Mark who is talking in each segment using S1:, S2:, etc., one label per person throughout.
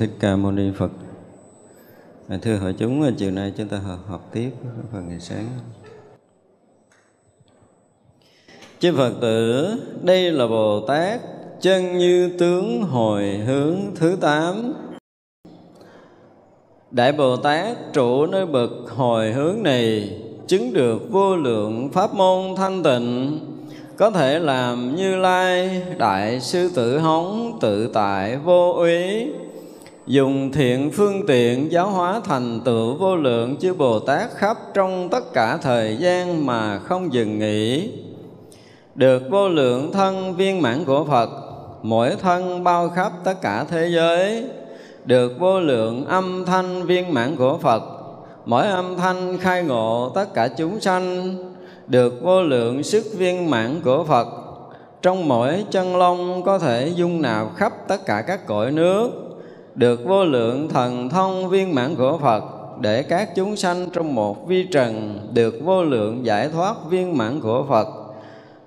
S1: thích ca mâu ni phật. Thưa hội chúng chiều nay chúng ta họp học tiếp phần ngày sáng. Chư phật tử, đây là bồ tát, chân như tướng hồi hướng thứ tám. Đại bồ tát, trụ nơi bậc hồi hướng này, chứng được vô lượng pháp môn thanh tịnh, có thể làm như lai đại sư tử hống tự tại vô úy dùng thiện phương tiện giáo hóa thành tựu vô lượng chư Bồ Tát khắp trong tất cả thời gian mà không dừng nghỉ. Được vô lượng thân viên mãn của Phật, mỗi thân bao khắp tất cả thế giới. Được vô lượng âm thanh viên mãn của Phật, mỗi âm thanh khai ngộ tất cả chúng sanh. Được vô lượng sức viên mãn của Phật, trong mỗi chân lông có thể dung nạp khắp tất cả các cõi nước được vô lượng thần thông viên mãn của Phật, để các chúng sanh trong một vi trần được vô lượng giải thoát viên mãn của Phật.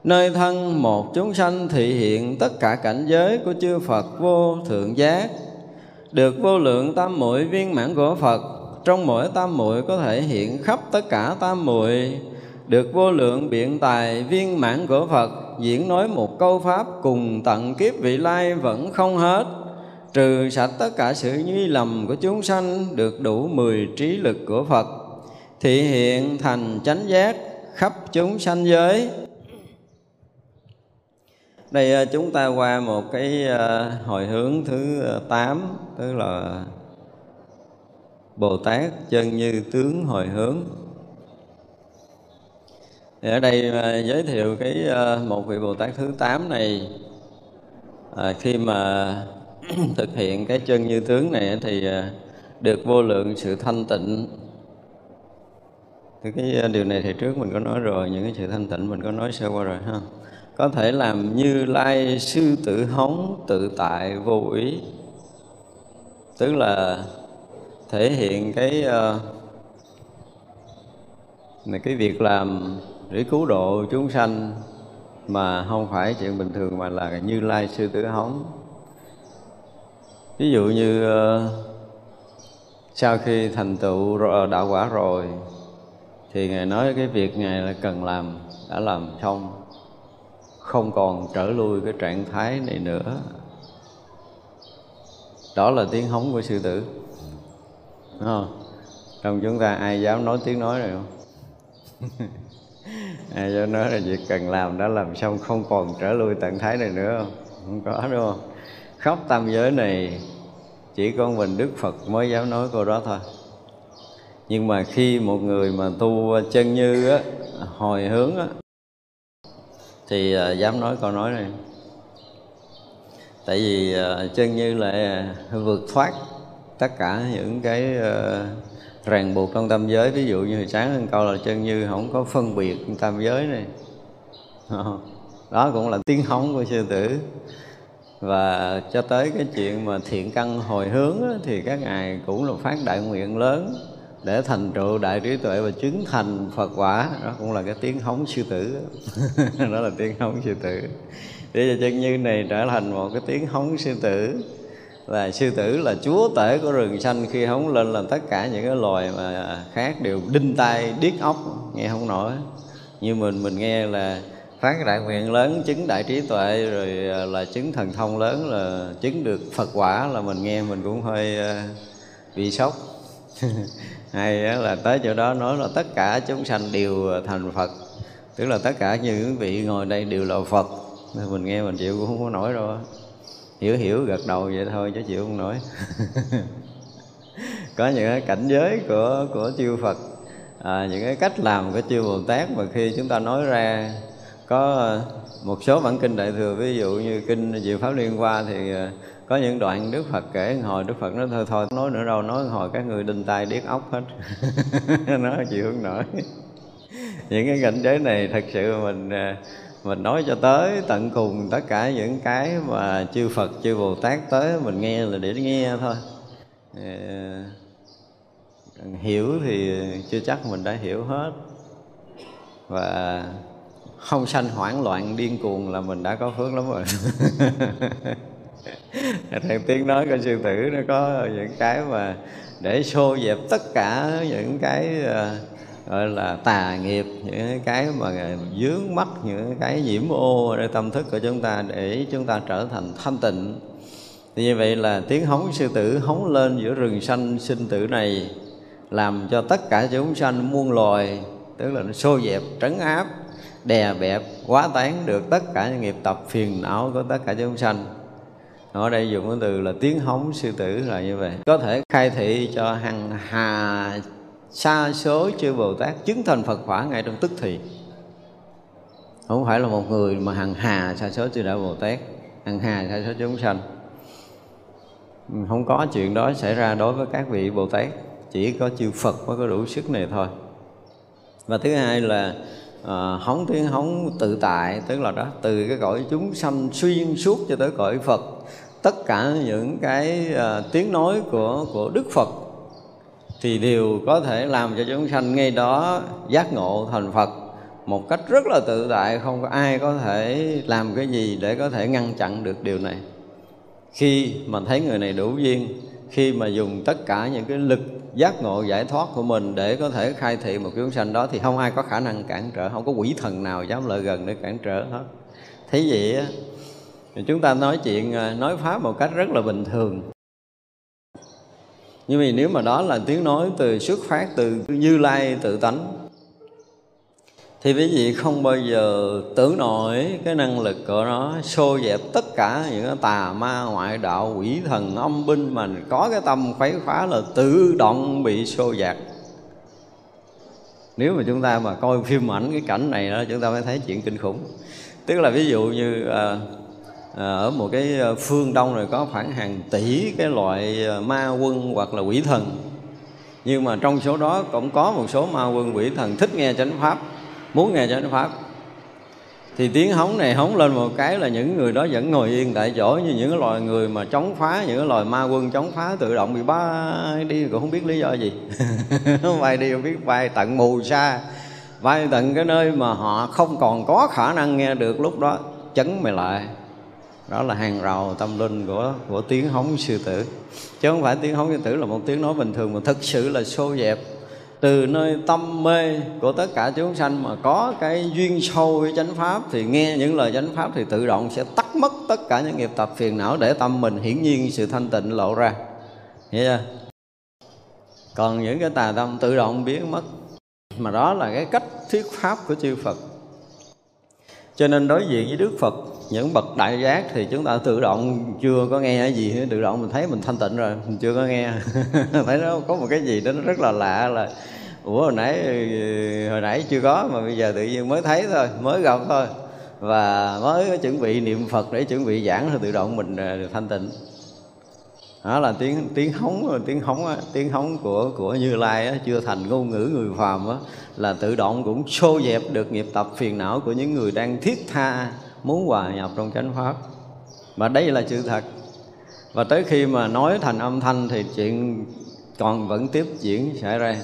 S1: Nơi thân một chúng sanh thị hiện tất cả cảnh giới của chư Phật vô thượng giác. Được vô lượng tam muội viên mãn của Phật, trong mỗi tam muội có thể hiện khắp tất cả tam muội. Được vô lượng biện tài viên mãn của Phật, diễn nói một câu pháp cùng tận kiếp vị lai vẫn không hết trừ sạch tất cả sự nhi lầm của chúng sanh được đủ mười trí lực của Phật thị hiện thành chánh giác khắp chúng sanh giới. Đây à, chúng ta qua một cái à, hồi hướng thứ tám tức là Bồ Tát chân như tướng hồi hướng. Thì ở đây à, giới thiệu cái một vị Bồ Tát thứ tám này à, khi mà thực hiện cái chân như tướng này thì à, được vô lượng sự thanh tịnh. Thì cái à, điều này thì trước mình có nói rồi, những cái sự thanh tịnh mình có nói sơ qua rồi ha. Có thể làm như lai sư tử hống tự tại vô ý. Tức là thể hiện cái à, này cái việc làm để cứu độ chúng sanh mà không phải chuyện bình thường mà là như lai sư tử hống ví dụ như ờ, sau khi thành tựu ờ, đạo quả rồi, thì ngài nói cái việc ngài là cần làm, đã làm xong, không còn trở lui cái trạng thái này nữa. Đó là tiếng hống của sư tử. Đúng không? trong chúng ta ai dám nói tiếng nói này không? Ai dám nói là việc cần làm đã làm xong, không còn trở lui trạng thái này nữa không? Không có, đúng không? Khắp tam giới này, chỉ có mình đức phật mới dám nói câu đó thôi. Nhưng mà khi một người mà tu chân như á, hồi hướng á, thì à, dám nói câu nói này. Tại vì à, chân như lại vượt thoát tất cả những cái à, ràng buộc trong tam giới. Ví dụ như hồi sáng hơn câu là chân như không có phân biệt tam giới này. Đó cũng là tiếng hóng của sư tử và cho tới cái chuyện mà thiện căn hồi hướng á, thì các ngài cũng là phát đại nguyện lớn để thành tựu đại trí tuệ và chứng thành Phật quả. Đó cũng là cái tiếng hống sư tử. Đó là tiếng hống sư tử. Để cho chân như này trở thành một cái tiếng hống sư tử. Là sư tử là chúa tể của rừng xanh. Khi hống lên là tất cả những cái loài mà khác đều đinh tai điếc óc nghe không nổi. Như mình mình nghe là phát đại nguyện lớn chứng đại trí tuệ rồi à, là chứng thần thông lớn là chứng được phật quả là mình nghe mình cũng hơi à, bị sốc. Hay là tới chỗ đó nói là tất cả chúng sanh đều thành phật. Tức là tất cả những vị ngồi đây đều là phật. Nên mình nghe mình chịu cũng không có nổi đâu hiểu hiểu gật đầu vậy thôi chứ chịu không nổi. Có những cái cảnh giới của của chư Phật. À, những cái cách làm của chư Bồ Tát mà khi chúng ta nói ra có ờ, một số bản kinh đại thừa, ví dụ như kinh Diệu Pháp Liên Hoa thì ờ, có những đoạn Đức Phật kể hồi, Đức Phật nói, thôi thôi nói nữa đâu, nói hồi các người đinh tai điếc ốc hết. Nó chịu không nổi. Những cái cảnh giới này thật sự mình ờ, mình nói cho tới tận cùng tất cả những cái mà chư Phật, chư Bồ Tát tới mình nghe là để nghe thôi. Hiểu thì chưa chắc mình đã hiểu hết. Và không sanh hoảng loạn, điên cuồng là mình đã có phước lắm rồi. Theo tiếng nói của sư tử nó có những cái mà để xô dẹp tất cả những cái ờ, gọi là tà nghiệp, những cái mà dướng mắt những cái nhiễm ô ở tâm thức của chúng ta để chúng ta trở thành thanh tịnh. Thì như vậy là tiếng hóng sư tử hóng lên giữa rừng xanh sinh tử này, làm cho tất cả chúng sanh muôn loài, tức là nó xô dẹp trấn áp đè bẹp, quá tán được tất cả những nghiệp tập phiền não của tất cả chúng sanh. Ở đây dùng cái từ là tiếng hống sư tử là như vậy. Có thể khai thị cho hằng hà xa số chư Bồ Tát chứng thành Phật quả ngay trong tức thì. Không phải là một người mà hằng hà xa số chư Đại Bồ Tát hằng hà xa số chúng sanh. Không có chuyện đó xảy ra đối với các vị Bồ Tát, chỉ có chư Phật mới có đủ sức này thôi. Và thứ hai là Ờ, à, hóng tiếng hóng tự tại tức là đó từ cái cõi chúng sanh xuyên suốt cho tới cõi Phật tất cả những cái à, tiếng nói của của Đức Phật thì đều có thể làm cho chúng sanh ngay đó giác ngộ thành Phật một cách rất là tự tại không có ai có thể làm cái gì để có thể ngăn chặn được điều này. Khi mà thấy người này đủ duyên khi mà dùng tất cả những cái lực giác ngộ giải thoát của mình để có thể khai thị một chúng sanh đó thì không ai có khả năng cản trở, không có quỷ thần nào dám lợi gần để cản trở hết. Thế vậy á chúng ta nói chuyện à, nói pháp một cách rất là bình thường. Nhưng vì nếu mà đó là tiếng nói từ xuất phát từ như lai tự tánh thì quý vị không bao giờ tưởng nổi cái năng lực của nó xô dẹp tất cả những cái tà ma ngoại đạo quỷ thần âm binh mà có cái tâm khuấy phá là tự động bị xô dạt nếu mà chúng ta mà coi phim ảnh cái cảnh này đó chúng ta mới thấy chuyện kinh khủng. Tức là ví dụ như à, à, ở một cái phương đông này có khoảng hàng tỷ cái loại à, ma quân hoặc là quỷ thần. Nhưng mà trong số đó cũng có một số ma quân quỷ thần thích nghe chánh pháp muốn nghe chánh pháp. Thì tiếng hóng này hóng lên một cái là những người đó vẫn ngồi yên tại chỗ như những cái loài người mà chống phá, những cái loài ma quân chống phá tự động bị bay đi, cũng không biết lý do gì. Bay đi không biết, bay tận mù xa, bay tận cái nơi mà họ không còn có khả năng nghe được lúc đó, chấn mày lại. Đó là hàng rào tâm linh của của tiếng hóng sư tử. Chứ không phải tiếng hóng sư tử là một tiếng nói bình thường, mà thực sự là xô dẹp từ nơi tâm mê của tất cả chúng sanh mà có cái duyên sâu với chánh pháp thì nghe những lời chánh pháp thì tự động sẽ tắt mất tất cả những nghiệp tập phiền não để tâm mình hiển nhiên sự thanh tịnh lộ ra. Hiểu chưa? Còn những cái tà tâm tự động biến mất. Mà đó là cái cách thuyết pháp của chư Phật. Cho nên đối diện với Đức Phật những bậc đại giác thì chúng ta tự động chưa có nghe cái gì tự động mình thấy mình thanh tịnh rồi, mình chưa có nghe. Thấy nó có một cái gì đó nó rất là lạ là, ủa, hồi nãy hồi nãy chưa có, mà bây giờ tự nhiên mới thấy thôi, mới gặp thôi. Và mới chuẩn bị niệm phật để chuẩn bị giảng thì tự động mình à, được thanh tịnh. Đó là tiếng tiếng hóng tiếng hóng tiếng hóng của của như lai chưa thành ngôn ngữ người phàm là tự động cũng xô dẹp được nghiệp tập phiền não của những người đang thiết tha muốn hòa nhập trong chánh pháp. Và đây là sự thật. Và tới khi mà nói thành âm thanh thì chuyện còn vẫn tiếp diễn xảy ra.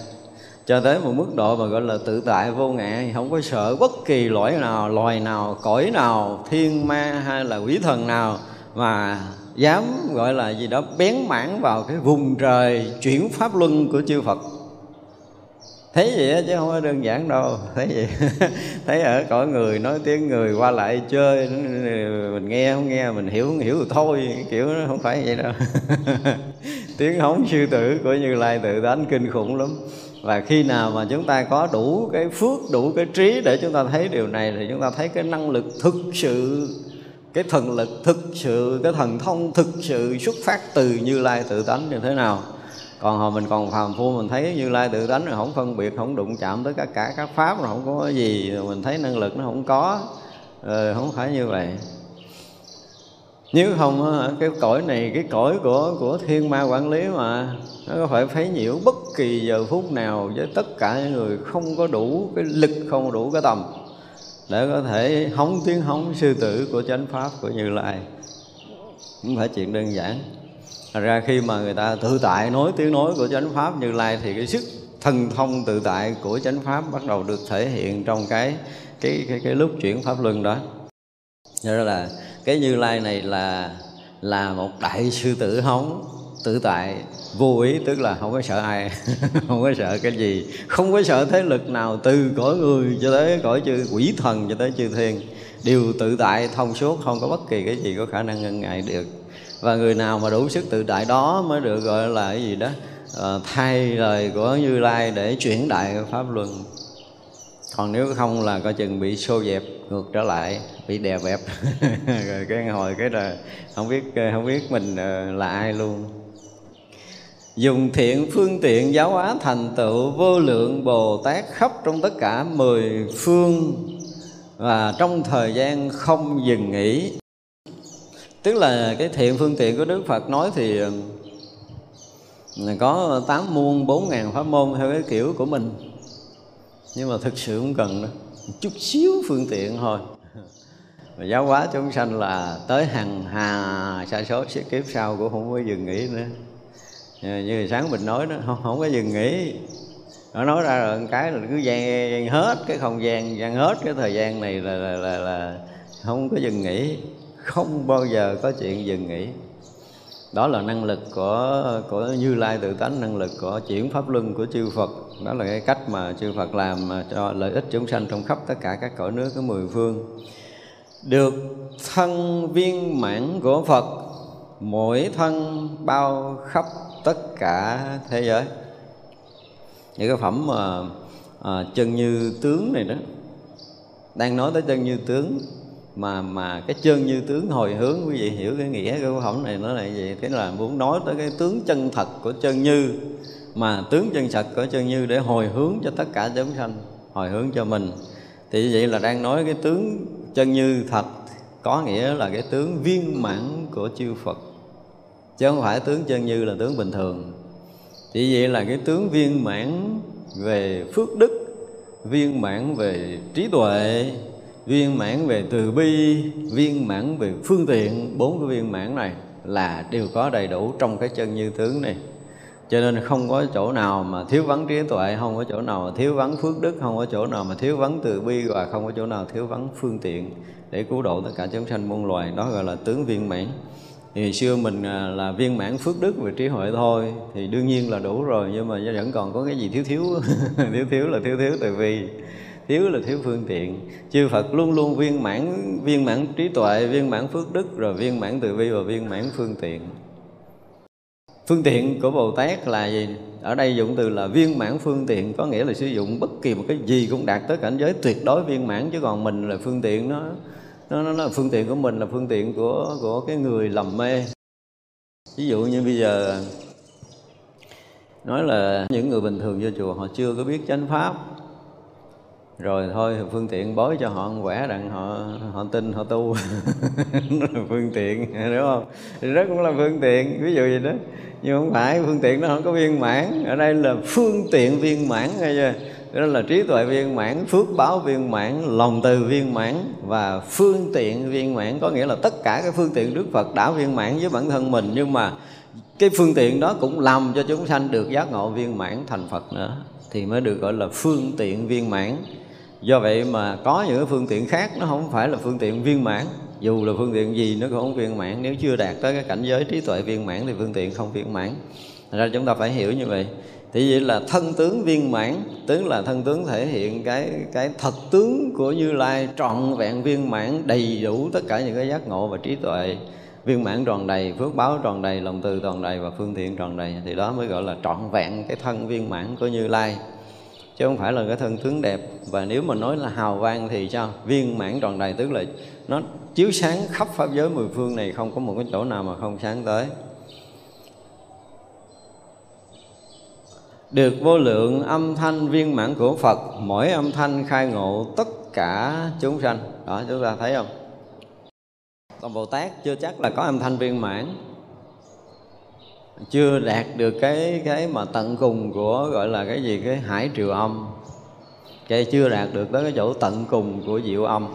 S1: Cho tới một mức độ mà gọi là tự tại vô ngại không có sợ bất kỳ loại nào, loài nào, cõi nào, thiên ma hay là quỷ thần nào mà dám gọi là gì đó bén mảng vào cái vùng trời chuyển pháp luân của chư Phật thấy vậy chứ không có đơn giản đâu. Thấy vậy. Thấy ở cõi người, nói tiếng người, qua lại chơi. Mình nghe không nghe, mình hiểu không hiểu thì thôi. Kiểu nó không phải vậy đâu. Tiếng hống sư tử của như lai tự tánh kinh khủng lắm. Và khi nào mà chúng ta có đủ cái phước, đủ cái trí để chúng ta thấy điều này, thì chúng ta thấy cái năng lực thực sự, cái thần lực thực sự, cái thần thông thực sự xuất phát từ như lai tự tánh như thế nào còn hồi mình còn phàm phu mình thấy như lai tự tánh rồi không phân biệt không đụng chạm tới tất cả các pháp rồi không có gì rồi mình thấy năng lực nó không có. Ừ, không phải như vậy. Nếu không cái cõi này cái cõi của của thiên ma quản lý mà nó có phải phấy nhiễu bất kỳ giờ phút nào với tất cả những người không có đủ cái lực không đủ cái tầm để có thể hóng tiếng hóng sư tử của chánh pháp của như lai. Cũng phải chuyện đơn giản. Thật ra khi mà người ta tự tại nói tiếng nói của chánh pháp như lai thì cái sức thần thông tự tại của chánh pháp bắt đầu được thể hiện trong cái cái cái, cái lúc chuyển pháp luân đó. Cho nên là cái như lai này là là một đại sư tử hống tự tại vô ý tức là không có sợ ai không có sợ cái gì không có sợ thế lực nào từ cõi người cho tới cõi chư quỷ thần cho tới chư thiên đều tự tại thông suốt không có bất kỳ cái gì có khả năng ngăn ngại được và người nào mà đủ sức tự tại đó mới được gọi là cái gì đó à, thay lời của như lai để chuyển đại pháp luân. Còn nếu không là coi chừng bị xô dẹp ngược trở lại bị đè bẹp. Rồi cái hồi cái là không biết không biết mình ờ, là ai luôn. Dùng thiện phương tiện giáo hóa thành tựu vô lượng bồ tát khắp trong tất cả mười phương. Và trong thời gian không dừng nghỉ tức là cái thiện phương tiện của đức phật nói thì có tám muôn bốn ngàn pháp môn theo cái kiểu của mình. Nhưng mà thực sự không cần đâu chút xíu phương tiện thôi. Mà giáo hóa chúng sanh là tới hàng hà sa số kiếp sau cũng không có dừng nghỉ nữa. Ờ, như sáng mình nói đó không, không có dừng nghỉ. Nó nói ra rồi cái là cứ gian hết cái không gian gian hết cái thời gian này là là, là, là không có dừng nghỉ không bao giờ có chuyện dừng nghỉ. Đó là năng lực của của như lai tự tánh năng lực của chuyển pháp luân của chư phật. Đó là cái cách mà chư phật làm cho lợi ích chúng sanh trong khắp tất cả các cõi nước của mười phương. Được thân viên mãn của phật mỗi thân bao khắp tất cả thế giới. Những cái phẩm mà à, chân như tướng này đó. Đang nói tới chân như tướng mà mà cái chân như tướng hồi hướng, quý vị hiểu cái nghĩa của câu phẩm này, nó là gì? Thế là muốn nói tới cái tướng chân thật của chân như. Mà tướng chân thật của chân như để hồi hướng cho tất cả chúng sanh, hồi hướng cho mình. Thì vậy là đang nói cái tướng chân như thật, có nghĩa là cái tướng viên mãn của chư Phật. Chứ không phải tướng chân như là tướng bình thường. Thì vậy là cái tướng viên mãn về phước đức, viên mãn về trí tuệ viên mãn về từ bi, viên mãn về phương tiện, bốn cái viên mãn này là đều có đầy đủ trong cái chân như tướng này. Cho nên không có chỗ nào mà thiếu vắng trí tuệ, không có chỗ nào mà thiếu vắng phước đức, không có chỗ nào mà thiếu vắng từ bi, và không có chỗ nào thiếu vắng phương tiện để cứu độ tất cả chúng sanh muôn loài. Đó gọi là tướng viên mãn. Thì xưa mình à, là viên mãn phước đức về trí huệ thôi, thì đương nhiên là đủ rồi, nhưng mà vẫn còn có cái gì thiếu thiếu thiếu thiếu là thiếu thiếu từ vì thiếu là thiếu phương tiện. Chư phật luôn luôn viên mãn viên mãn trí tuệ viên mãn phước đức rồi viên mãn từ bi và viên mãn phương tiện. Phương tiện của bồ tát là gì? Ở đây dụng từ là viên mãn phương tiện có nghĩa là sử dụng bất kỳ một cái gì cũng đạt tới cảnh giới tuyệt đối viên mãn chứ còn mình là phương tiện nó nó, nó, nó phương tiện của mình là phương tiện của của cái người lầm mê. Ví dụ như bây giờ nói là những người bình thường vô chùa họ chưa có biết chánh pháp rồi thôi, phương tiện bói cho họ quẻ rằng họ họ tin, họ tu. Là phương tiện, đúng không? Thì đó cũng là phương tiện, ví dụ gì đó. Nhưng không phải, phương tiện nó không có viên mãn. Ở đây là phương tiện viên mãn nghe chưa? Đó là trí tuệ viên mãn, phước báo viên mãn, lòng từ viên mãn và phương tiện viên mãn. Có nghĩa là tất cả các phương tiện đức phật đã viên mãn với bản thân mình, nhưng mà cái phương tiện đó cũng làm cho chúng sanh được giác ngộ viên mãn thành phật nữa, thì mới được gọi là phương tiện viên mãn do vậy mà có những phương tiện khác nó không phải là phương tiện viên mãn. Dù là phương tiện gì nó cũng không viên mãn. Nếu chưa đạt tới cái cảnh giới trí tuệ viên mãn thì phương tiện không viên mãn. Thật ra chúng ta phải hiểu như vậy. Thì vậy là thân tướng viên mãn, tức là thân tướng thể hiện cái cái thật tướng của như lai trọn vẹn viên mãn, đầy đủ tất cả những cái giác ngộ và trí tuệ. Viên mãn tròn đầy, phước báo tròn đầy, lòng từ tròn đầy và phương tiện tròn đầy. Thì đó mới gọi là trọn vẹn cái thân viên mãn của như lai chứ không phải là cái thân tướng đẹp. Và nếu mà nói là hào vang thì sao viên mãn tròn đầy tức là nó chiếu sáng khắp pháp giới mười phương này, không có một cái chỗ nào mà không sáng tới. Được vô lượng âm thanh viên mãn của Phật, mỗi âm thanh khai ngộ tất cả chúng sanh. Đó, chúng ta thấy không? Còn Bồ Tát chưa chắc là có âm thanh viên mãn chưa đạt được cái cái mà tận cùng của, gọi là cái gì, cái hải triều âm. Cái chưa đạt được tới cái chỗ tận cùng của diệu âm.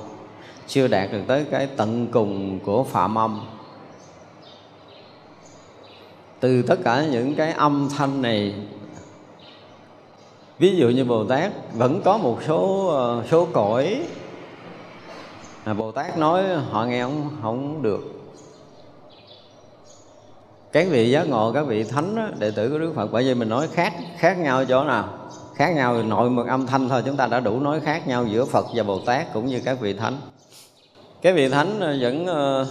S1: Chưa đạt được tới cái tận cùng của phạm âm. Từ tất cả những cái âm thanh này, ví dụ như bồ tát vẫn có một số ờ, số cõi. Mà bồ tát nói, họ nghe không không được các vị giác ngộ các vị thánh đó, đệ tử của đức phật bởi vì mình nói khác khác nhau chỗ nào? Khác nhau nội một âm thanh thôi chúng ta đã đủ nói khác nhau giữa phật và bồ tát cũng như các vị thánh. Các vị thánh ờ, vẫn uh,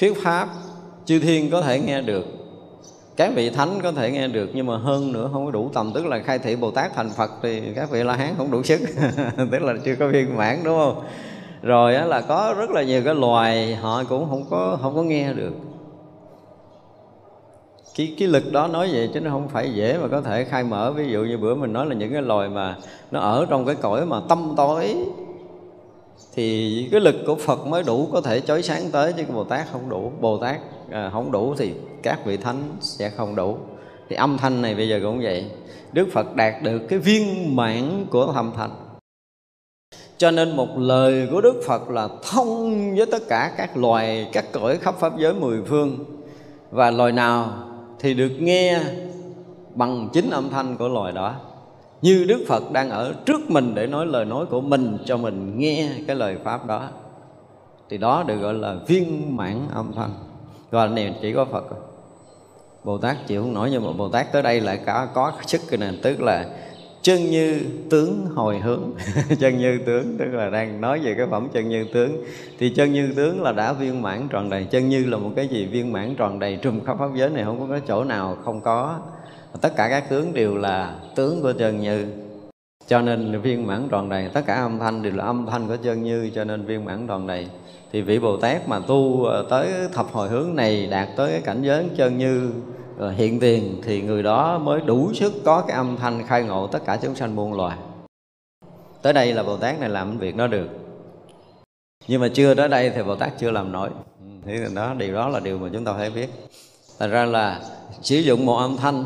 S1: thuyết pháp chư thiên có thể nghe được. Các vị thánh có thể nghe được nhưng mà hơn nữa không có đủ tầm tức là khai thị bồ tát thành phật thì các vị la hán không đủ sức. Tức là chưa có viên mãn đúng không? Rồi là có rất là nhiều cái loài họ cũng không có không có nghe được cái cái lực đó nói vậy chứ nó không phải dễ mà có thể khai mở. Ví dụ như bữa mình nói là những cái loài mà nó ở trong cái cõi mà tâm tối thì cái lực của Phật mới đủ có thể chói sáng tới chứ Bồ Tát không đủ. Bồ Tát à, không đủ thì các vị thánh sẽ không đủ. Thì âm thanh này bây giờ cũng vậy. Đức Phật đạt được cái viên mãn của âm thanh cho nên một lời của Đức Phật là thông với tất cả các loài các cõi khắp pháp giới mười phương. Và loài nào thì được nghe bằng chính âm thanh của loài đó. Như Đức Phật đang ở trước mình để nói lời nói của mình cho mình nghe cái lời pháp đó. Thì đó được gọi là viên mãn âm thanh. Và này chỉ có Phật. Bồ Tát chịu không nổi, nhưng mà Bồ Tát tới đây lại cả có sức cái nền tức là chân như tướng hồi hướng. Chân như tướng, tức là đang nói về cái phẩm chân như tướng. Thì chân như tướng là đã viên mãn tròn đầy. Chân như là một cái gì viên mãn tròn đầy trùm khắp pháp giới này không có cái chỗ nào không có. Tất cả các tướng đều là tướng của chân như. Cho nên viên mãn tròn đầy. Tất cả âm thanh đều là âm thanh của chân như, cho nên viên mãn tròn đầy. Thì vị bồ tát mà tu ờ, tới thập hồi hướng này đạt tới cái cảnh giới chân như hiện tiền thì người đó mới đủ sức có cái âm thanh khai ngộ tất cả chúng sanh muôn loài. Tới đây là bồ tát này làm việc nó được. Nhưng mà chưa tới đây thì bồ tát chưa làm nổi. Ừ, thì đó, điều đó là điều mà chúng ta phải biết. Thành ra là sử dụng một âm thanh,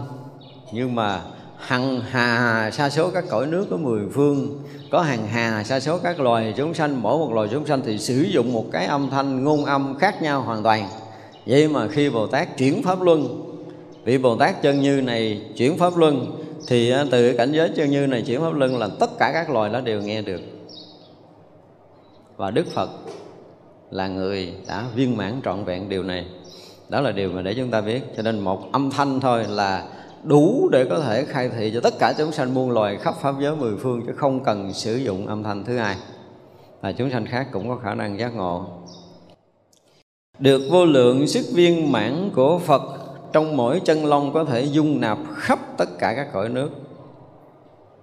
S1: nhưng mà hằng hà sa số các cõi nước có mười phương, có hàng hà sa số các loài chúng sanh, mỗi một loài chúng sanh thì sử dụng một cái âm thanh ngôn âm khác nhau hoàn toàn. Vậy mà khi bồ tát chuyển pháp luân vị bồ tát chân như này chuyển pháp luân, thì à, từ cảnh giới chân như này chuyển pháp luân là tất cả các loài nó đều nghe được. Và đức phật là người đã viên mãn trọn vẹn điều này. Đó là điều mà để chúng ta biết. Cho nên một âm thanh thôi là đủ để có thể khai thị cho tất cả chúng sanh muôn loài khắp pháp giới mười phương, chứ không cần sử dụng âm thanh thứ hai. Và chúng sanh khác cũng có khả năng giác ngộ. Được vô lượng sức viên mãn của Phật trong mỗi chân long có thể dung nạp khắp tất cả các cõi nước.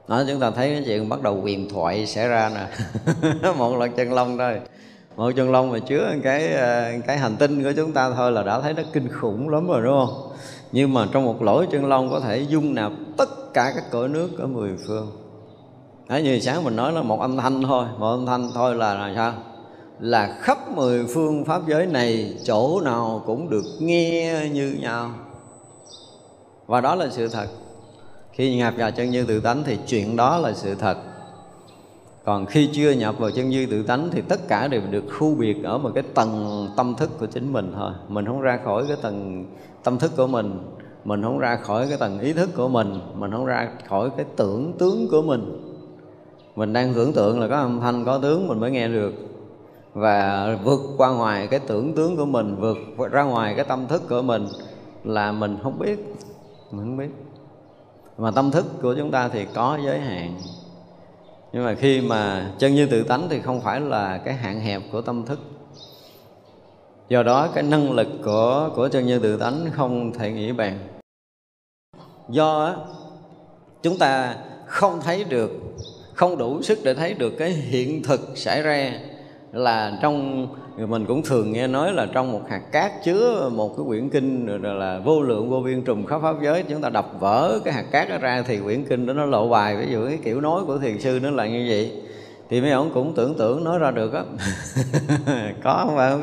S1: Đó chúng ta thấy cái chuyện bắt đầu quyền thoại xảy ra nè. Một lần chân long thôi. Một chân long mà chứa cái ờ, cái hành tinh của chúng ta thôi là đã thấy nó kinh khủng lắm rồi đúng không? Nhưng mà trong một lỗ chân lông có thể dung nạp tất cả các cõi nước ở mười phương. Đấy, như sáng mình nói là một âm thanh thôi. Một âm thanh thôi là là sao? Là khắp mười phương pháp giới này chỗ nào cũng được nghe như nhau. Và đó là sự thật. Khi nhập vào chân như tự tánh thì chuyện đó là sự thật. Còn khi chưa nhập vào chân như tự tánh thì tất cả đều được khu biệt ở một cái tầng tâm thức của chính mình thôi. Mình không ra khỏi cái tầng tâm thức của mình mình không ra khỏi cái tầng ý thức của mình mình không ra khỏi cái tưởng tướng của mình. Mình đang tưởng tượng là có âm thanh, có tướng, mình mới nghe được và vượt qua ngoài cái tưởng tướng của mình, vượt ra ngoài cái tâm thức của mình là mình không biết, mình không biết. Mà tâm thức của chúng ta thì có giới hạn. Nhưng mà khi mà chân như tự tánh thì không phải là cái hạn hẹp của tâm thức. Do đó cái năng lực của của chân như tự tánh không thể nghĩ bàn. Do chúng ta không thấy được, không đủ sức để thấy được cái hiện thực xảy ra là trong mình cũng thường nghe nói là trong một hạt cát chứa một cái quyển kinh rồi là vô lượng vô biên trùng khắp pháp giới. Chúng ta đập vỡ cái hạt cát đó ra thì quyển kinh đó nó lộ bài. Ví dụ cái kiểu nói của thiền sư nó là như vậy. Thì mấy ông cũng tưởng tượng nói ra được á. Có không phải không?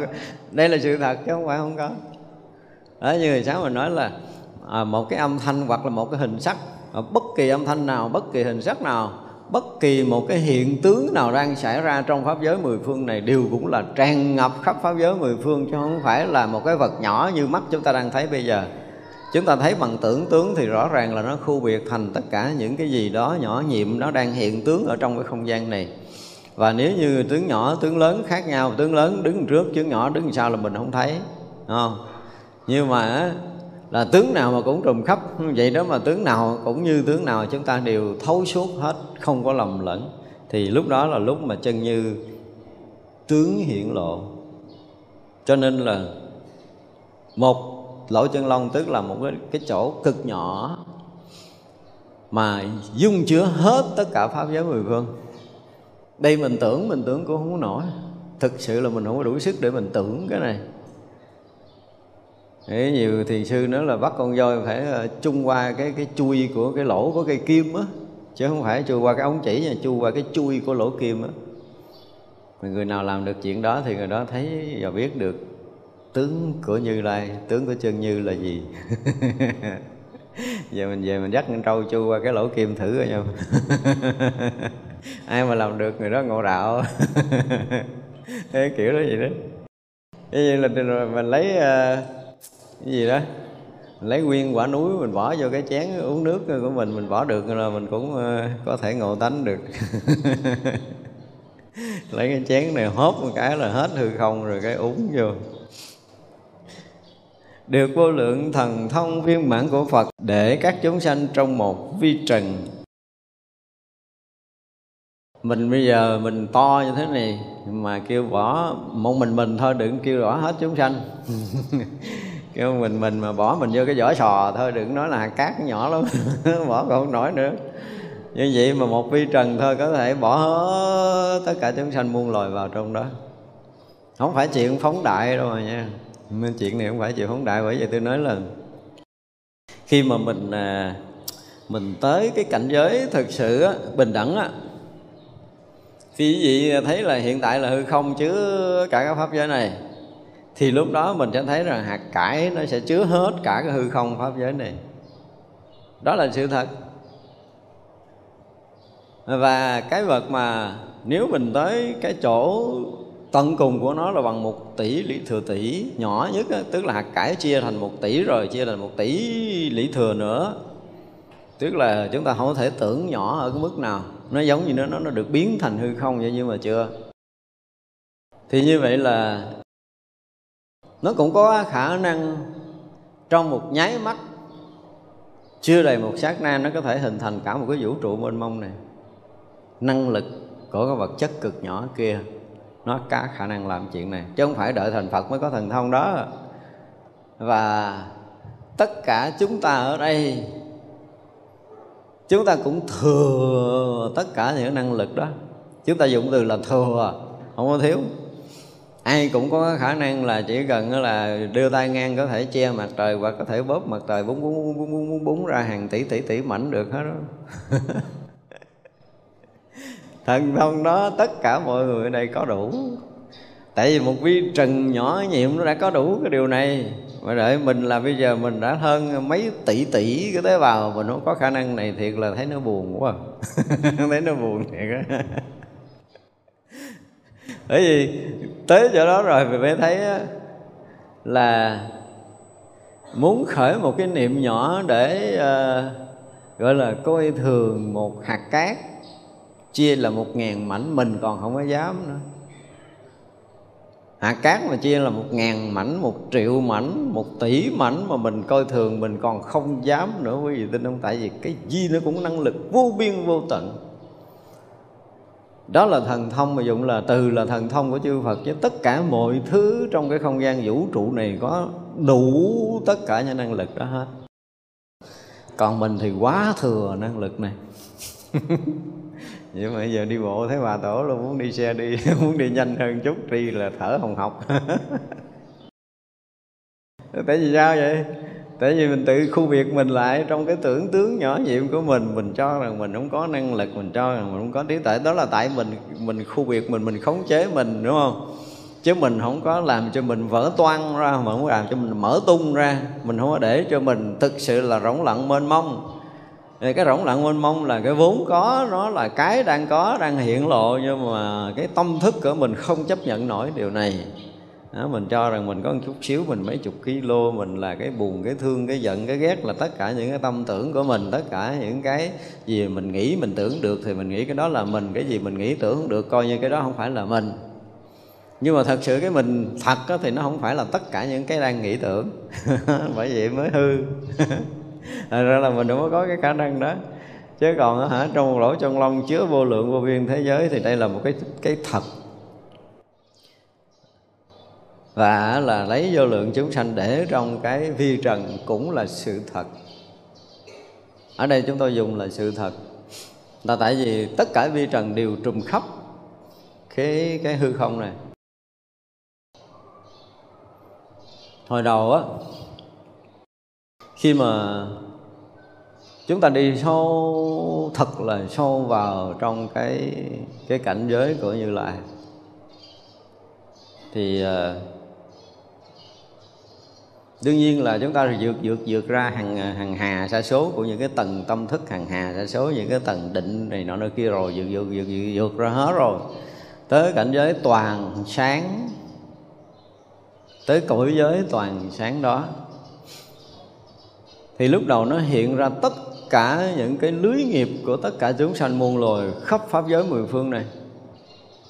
S1: Đây là sự thật chứ không phải không có. Đó như người sáng mình nói là à, một cái âm thanh hoặc là một cái hình sắc bất kỳ âm thanh nào bất kỳ hình sắc nào bất kỳ một cái hiện tướng nào đang xảy ra trong pháp giới mười phương này đều cũng là tràn ngập khắp pháp giới mười phương, chứ không phải là một cái vật nhỏ như mắt chúng ta đang thấy bây giờ. Chúng ta thấy bằng tưởng tướng thì rõ ràng là nó khu biệt thành tất cả những cái gì đó nhỏ nhiệm nó đang hiện tướng ở trong cái không gian này. Và nếu như tướng nhỏ, tướng lớn khác nhau, tướng lớn đứng trước, tướng nhỏ đứng sau là mình không thấy không? Nhưng mà là tướng nào mà cũng trùm khắp. Vậy đó mà tướng nào cũng như tướng nào chúng ta đều thấu suốt hết không có lầm lẫn. Thì lúc đó là lúc mà chân như tướng hiện lộ. Cho nên là một lỗ chân lông tức là một cái, cái chỗ cực nhỏ mà dung chứa hết tất cả pháp giới mười phương. Đây mình tưởng mình tưởng cũng không có nổi. Thực sự là mình không có đủ sức để mình tưởng cái này. Thế nhiều thiền sư nói là bắt con voi phải ờ, chung qua cái cái chui của cái lỗ của cây kim á chứ không phải chui qua cái ống chỉ mà chui qua cái chui của lỗ kim á. Người nào làm được chuyện đó thì người đó thấy và biết được tướng của như lai tướng của chân như là gì. Giờ mình về mình dắt con trâu chui qua cái lỗ kim thử coi nhau. Ai mà làm được người đó ngộ đạo. Thế kiểu đó gì đó. Cái là mình lấy uh, cái gì đó. Mình lấy nguyên quả núi, mình bỏ vô cái chén uống nước của mình mình bỏ được là mình cũng ờ, có thể ngộ tánh được. Lấy cái chén này hốt một cái là hết hư không rồi cái uống vô. Được vô lượng thần thông viên mãn của Phật, để các chúng sanh trong một vi trần. Mình bây giờ mình to như thế này mà kêu bỏ, một mình mình thôi, đừng kêu bỏ hết chúng sanh. kêu mình mình mà bỏ mình vô cái vỏ sò thôi, đừng nói là hạt cát nhỏ lắm, bỏ còn không nổi nữa. Như vậy mà một vi trần thôi, có thể bỏ hết tất cả chúng sanh muôn loài vào trong đó. Không phải chuyện phóng đại đâu mà nha. Nên chuyện này không phải chuyện phóng đại, bởi vậy tôi nói là khi mà mình à, mình tới cái cảnh giới thực sự bình đẳng á, thì quý vị thấy là hiện tại là hư không chứ cả các pháp giới này thì lúc đó mình sẽ thấy rằng hạt cải nó sẽ chứa hết cả cái hư không pháp giới này. Đó là sự thật. Và cái vật mà nếu mình tới cái chỗ tận cùng của nó là bằng một tỷ lý thừa tỷ nhỏ nhất đó, tức là hạt cải chia thành một tỷ rồi chia thành một tỷ lý thừa nữa. Tức là chúng ta không thể tưởng nhỏ ở cái mức nào. Nó giống như nó nó được biến thành hư không vậy nhưng mà chưa. Thì như vậy là nó cũng có khả năng trong một nháy mắt, chưa đầy một sát na, nó có thể hình thành cả một cái vũ trụ mênh mông này. Năng lực của cái vật chất cực nhỏ kia, nó có khả năng làm chuyện này, chứ không phải đợi thành phật mới có thần thông đó. Và tất cả chúng ta ở đây, chúng ta cũng thừa tất cả những năng lực đó. Chúng ta dùng từ là thừa, không có thiếu ai cũng có khả năng là chỉ cần là đưa tay ngang có thể che mặt trời và có thể bóp mặt trời búng búng búng búng búng, búng ra hàng tỷ tỷ tỷ mảnh được hết đó. Thần thông đó tất cả mọi người ở đây có đủ. Tại vì một vi trần nhỏ nhiệm nó đã có đủ cái điều này. Mà đợi mình là bây giờ mình đã hơn mấy tỷ tỷ cái tế bào mình không có khả năng này thiệt là thấy nó buồn quá. Thấy nó buồn thiệt á bởi vì tới chỗ đó rồi mình mới thấy là muốn khởi một cái niệm nhỏ để uh, gọi là coi thường một hạt cát chia là một ngàn mảnh mình còn không có dám nữa. Hạt cát mà chia là một ngàn mảnh một triệu mảnh một tỷ mảnh mà mình coi thường mình còn không dám nữa. Quý vị tin không? Tại vì cái gì nó cũng năng lực vô biên vô tận đó là thần thông mà dụng là từ là thần thông của chư Phật. Với tất cả mọi thứ trong cái không gian vũ trụ này có đủ tất cả những năng lực đó hết. Còn mình thì quá thừa năng lực này. Vậy mà bây giờ đi bộ thấy bà tổ luôn, muốn đi xe đi, muốn đi nhanh hơn chút, đi là thở hồng học tại vì sao vậy? Tại vì mình tự khu biệt mình lại trong cái tưởng tướng nhỏ nhiệm của mình. Mình cho rằng mình không có năng lực, mình cho rằng mình không có trí tuệ. Đó là tại mình mình khu biệt mình mình khống chế mình, đúng không? Chứ mình không có làm cho mình vỡ toang ra, mà không làm cho mình mở tung ra. Mình không có để cho mình thực sự là rỗng lặng mênh mông. Thì cái rỗng lặng mênh mông là cái vốn có, nó là cái đang có, đang hiện lộ, nhưng mà cái tâm thức của mình không chấp nhận nổi điều này đó, mình cho rằng mình có một chút xíu mình mấy chục kilo mình là cái buồn cái thương cái giận cái ghét là tất cả những cái tâm tưởng của mình tất cả những cái gì mình nghĩ mình tưởng được thì mình nghĩ cái đó là mình cái gì mình nghĩ tưởng được coi như cái đó không phải là mình. Nhưng mà thật sự cái mình thật đó, thì nó không phải là tất cả những cái đang nghĩ tưởng. Bởi vậy mới hư. Thật ra là mình không có cái khả năng đó. Chứ còn hả trong một lỗ trong lông chứa vô lượng vô biên thế giới thì đây là một cái cái thật và là lấy vô lượng chúng sanh để trong cái vi trần cũng là sự thật. Ở đây chúng tôi dùng là sự thật. Là tại vì tất cả vi trần đều trùm khắp cái cái hư không này. Hồi đầu á khi mà chúng ta đi sâu thật là sâu vào trong cái cái cảnh giới của như lai thì uh, đương nhiên là chúng ta vượt vượt vượt ra hàng hàng hà sa số của những cái tầng tâm thức hàng hà sa số những cái tầng định này nọ nơi kia rồi vượt vượt vượt vượt, vượt ra hết rồi. Tới cảnh giới toàn sáng tới cõi giới toàn sáng đó thì lúc đầu nó hiện ra tất cả những cái lưới nghiệp của tất cả chúng sanh muôn loài khắp pháp giới mười phương này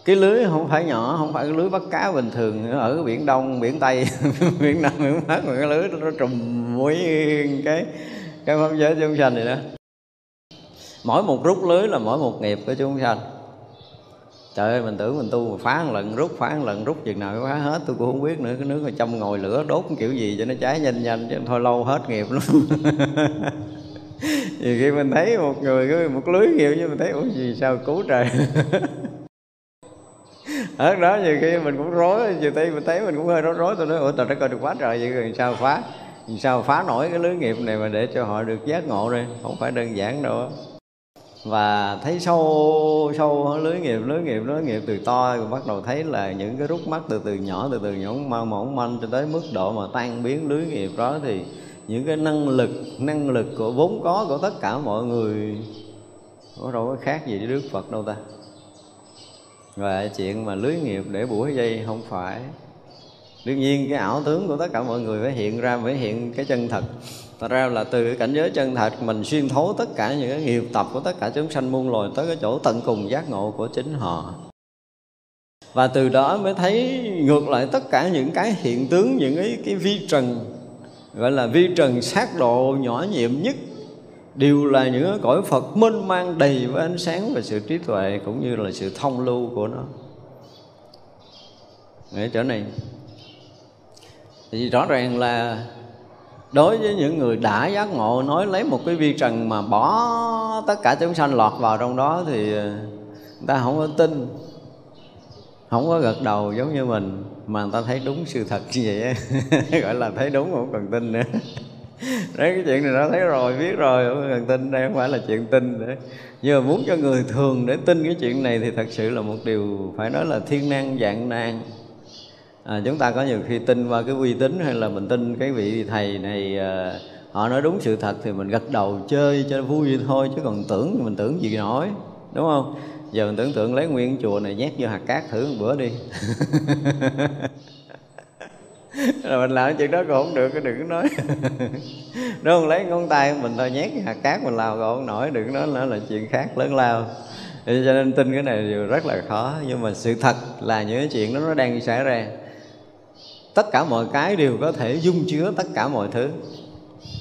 S1: cái lưới không phải nhỏ, không phải cái lưới bắt cá bình thường. Ở biển đông, biển tây, biển nam, biển bắc, mà cái lưới nó trùm nguyên cái cái pháp giới chúng sanh này đó. Mỗi một rút lưới là mỗi một nghiệp của chúng sanh trời ơi, mình tưởng mình tu mà phá một lần, rút, phá một lần, rút chừng nào phá hết. Tôi cũng không biết nữa, cái nước mà châm ngồi lửa đốt kiểu gì cho nó cháy nhanh nhanh, chứ thôi lâu hết nghiệp lắm. Thì khi mình thấy một người, một lưới nghiệp như mình thấy, ủa, gì sao cứu trời? ở đó, nhiều khi mình cũng rối, nhiều khi mình thấy mình cũng hơi rối rối, tôi nói, ủa trời đất coi được quá trời, vậy rồi sao phá? Sao phá nổi cái lưới nghiệp này mà để cho họ được giác ngộ đây? Không phải đơn giản đâu và thấy sâu sâu lưới nghiệp lưới nghiệp lưới nghiệp từ to, rồi bắt đầu thấy là những cái rút mắt từ từ nhỏ, từ từ nhỏ, mau mỏng manh cho tới mức độ mà tan biến lưới nghiệp đó, thì những cái năng lực năng lực của vốn có của tất cả mọi người, có đâu có khác gì với Đức Phật đâu ta và chuyện mà lưới nghiệp để buổi dây không phải đương nhiên cái ảo tướng của tất cả mọi người phải hiện ra phải hiện cái chân thật Thật ra là từ cái cảnh giới chân thật mình xuyên thấu tất cả những cái nghiệp tập của tất cả chúng sanh muôn loài tới cái chỗ tận cùng giác ngộ của chính họ. Và từ đó mới thấy ngược lại tất cả những cái hiện tướng, những cái, cái vi trần gọi là vi trần sát độ nhỏ nhiệm nhất đều là những cõi Phật mênh mang đầy với ánh sáng và sự trí tuệ cũng như là sự thông lưu của nó. Ở chỗ này. Thì rõ ràng là đối với những người đã giác ngộ, nói lấy một cái vi trần mà bỏ tất cả chúng sanh lọt vào trong đó thì ờ, người ta không có tin, không có gật đầu giống như mình, mà người ta thấy đúng sự thật như vậy gọi là thấy đúng không cần tin nữa đấy cái chuyện này nó thấy rồi biết rồi không cần tin đây không phải là chuyện tin nữa. Nhưng mà muốn cho người thường để tin cái chuyện này thì thật sự là một điều phải nói là thiên nan dạng nan. À, chúng ta có nhiều khi tin qua cái uy tín hay là mình tin cái vị thầy này à, họ nói đúng sự thật thì mình gật đầu chơi cho vui thôi chứ còn tưởng thì mình tưởng gì nổi đúng không? Giờ mình tưởng tượng lấy nguyên chùa này nhét vô hạt cát thử một bữa đi. là mình làm chuyện đó còn không được, cái đừng có nói. Đúng không? Lấy ngón tay mình thôi, nhét hạt cát mình làm còn không nổi, đừng nói nữa là chuyện khác, lớn lao. Cho nên tin cái này đều rất là khó, nhưng mà sự thật là những cái chuyện đó nó đang xảy ra. Tất cả mọi cái đều có thể dung chứa tất cả mọi thứ.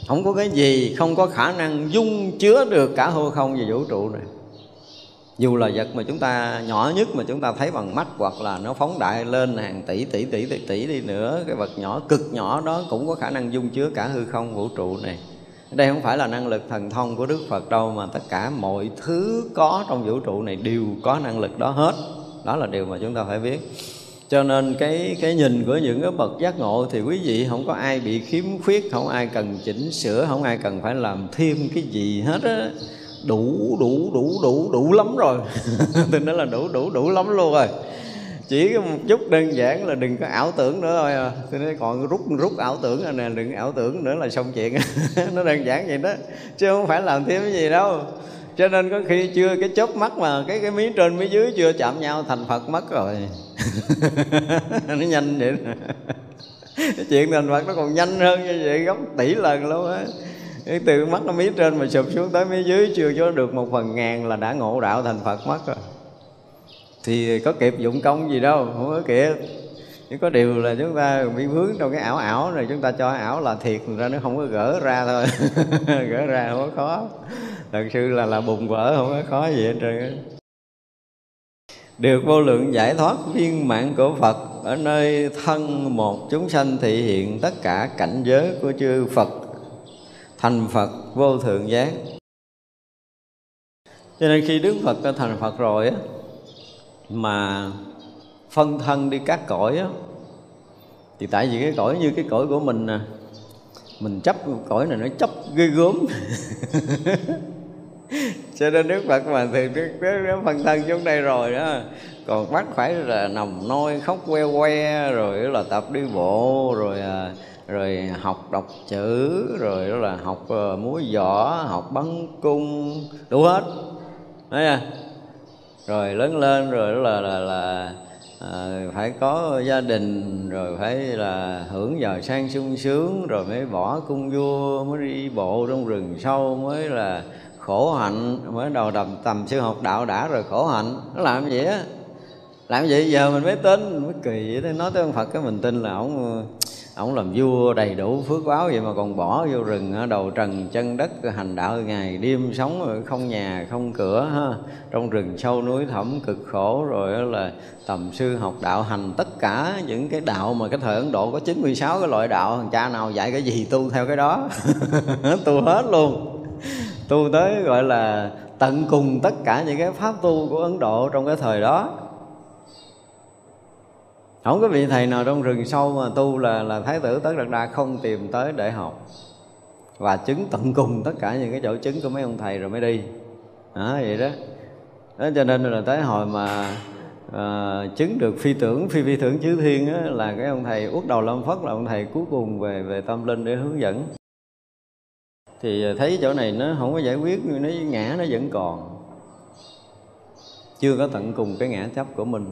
S1: Không có cái gì, không có khả năng dung chứa được cả hư không và vũ trụ này dù là vật mà chúng ta nhỏ nhất mà chúng ta thấy bằng mắt hoặc là nó phóng đại lên hàng tỷ tỷ tỷ tỷ tỷ đi nữa, cái vật nhỏ, cực nhỏ đó cũng có khả năng dung chứa cả hư không, vũ trụ này. Đây không phải là năng lực thần thông của đức phật đâu, mà tất cả mọi thứ có trong vũ trụ này đều có năng lực đó hết. Đó là điều mà chúng ta phải biết. Cho nên cái cái nhìn của những cái bậc giác ngộ thì quý vị không có ai bị khiếm khuyết, không ai cần chỉnh sửa, không ai cần phải làm thêm cái gì hết á đủ đủ đủ đủ đủ lắm rồi. Tôi nói là đủ đủ đủ lắm luôn rồi. Chỉ một chút đơn giản là đừng có ảo tưởng nữa thôi à. tôi nói còn rút rút ảo tưởng này nè đừng ảo tưởng nữa là xong chuyện. Nó đơn giản vậy đó chứ không phải làm thêm cái gì đâu. Cho nên có khi chưa cái chớp mắt mà cái cái mí trên mí dưới chưa chạm nhau thành phật mất rồi. Nó nhanh vậy chuyện thành phật nó còn nhanh hơn như vậy gấp tỷ lần luôn á từ mắt nó mí trên mà sụp xuống tới mí dưới, chưa cho được một phần ngàn là đã ngộ đạo thành phật mất rồi. Thì có kịp dụng công gì đâu, không có kịp. Chỉ có điều là chúng ta bị vướng trong cái ảo ảo này, chúng ta cho ảo là thiệt ra nó không có gỡ ra thôi. Gỡ ra không có khó. Thật sự là là bùng vỡ, không có khó gì hết trơn được vô lượng giải thoát viên mạng của Phật, ở nơi thân một chúng sanh thị hiện tất cả cảnh giới của chư Phật thành Phật vô thượng giác. Cho nên khi Đức Phật đã thành Phật rồi á mà phân thân đi các cõi á thì tại vì cái cõi như cái cõi của mình nè mình chấp cõi này nó chấp ghê gớm. Cho nên đức phật mà thì đức, đức, phân thân xuống đây rồi đó còn bắt phải là nằm nôi khóc que que rồi là tập đi bộ rồi à, rồi học đọc chữ rồi đó là học uh, múa võ học bắn cung đủ hết. Thấy à rồi lớn lên rồi đó là là là à, phải có gia đình rồi phải là hưởng giàu sang sung sướng rồi mới bỏ cung vua mới đi bộ trong rừng sâu mới là khổ hạnh mới đầu tầm tầm sư học đạo đã rồi khổ hạnh. Nó làm gì á? Làm gì? Giờ mình mới tin mới kỳ vậy nói tới ông phật cái mình tin là ông ông làm vua đầy đủ phước báo vậy mà còn bỏ vô rừng đầu trần chân đất, hành đạo ngày đêm sống, không nhà, không cửa, ha. Trong rừng sâu núi thẳm cực khổ, rồi là tầm sư học đạo hành tất cả những cái đạo mà cái thời Ấn Độ có 96 cái loại đạo, thằng cha nào dạy cái gì tu theo cái đó. Tu hết luôn. Tu tới gọi là tận cùng tất cả những cái pháp tu của Ấn Độ trong cái thời đó không có vị thầy nào trong rừng sâu mà tu là là thái tử tất đạt đa không tìm tới để học. Và chứng tận cùng tất cả những cái chỗ chứng của mấy ông thầy rồi mới đi. Đó vậy đó. Đó cho nên là tới hồi mà à, chứng được phi tưởng phi phi tưởng chư thiên á, là cái ông thầy út đầu lâm phất là ông thầy cuối cùng về về tâm linh để hướng dẫn. Thì thấy chỗ này nó không có giải quyết nó ngã nó vẫn còn. Chưa có tận cùng cái ngã chấp của mình.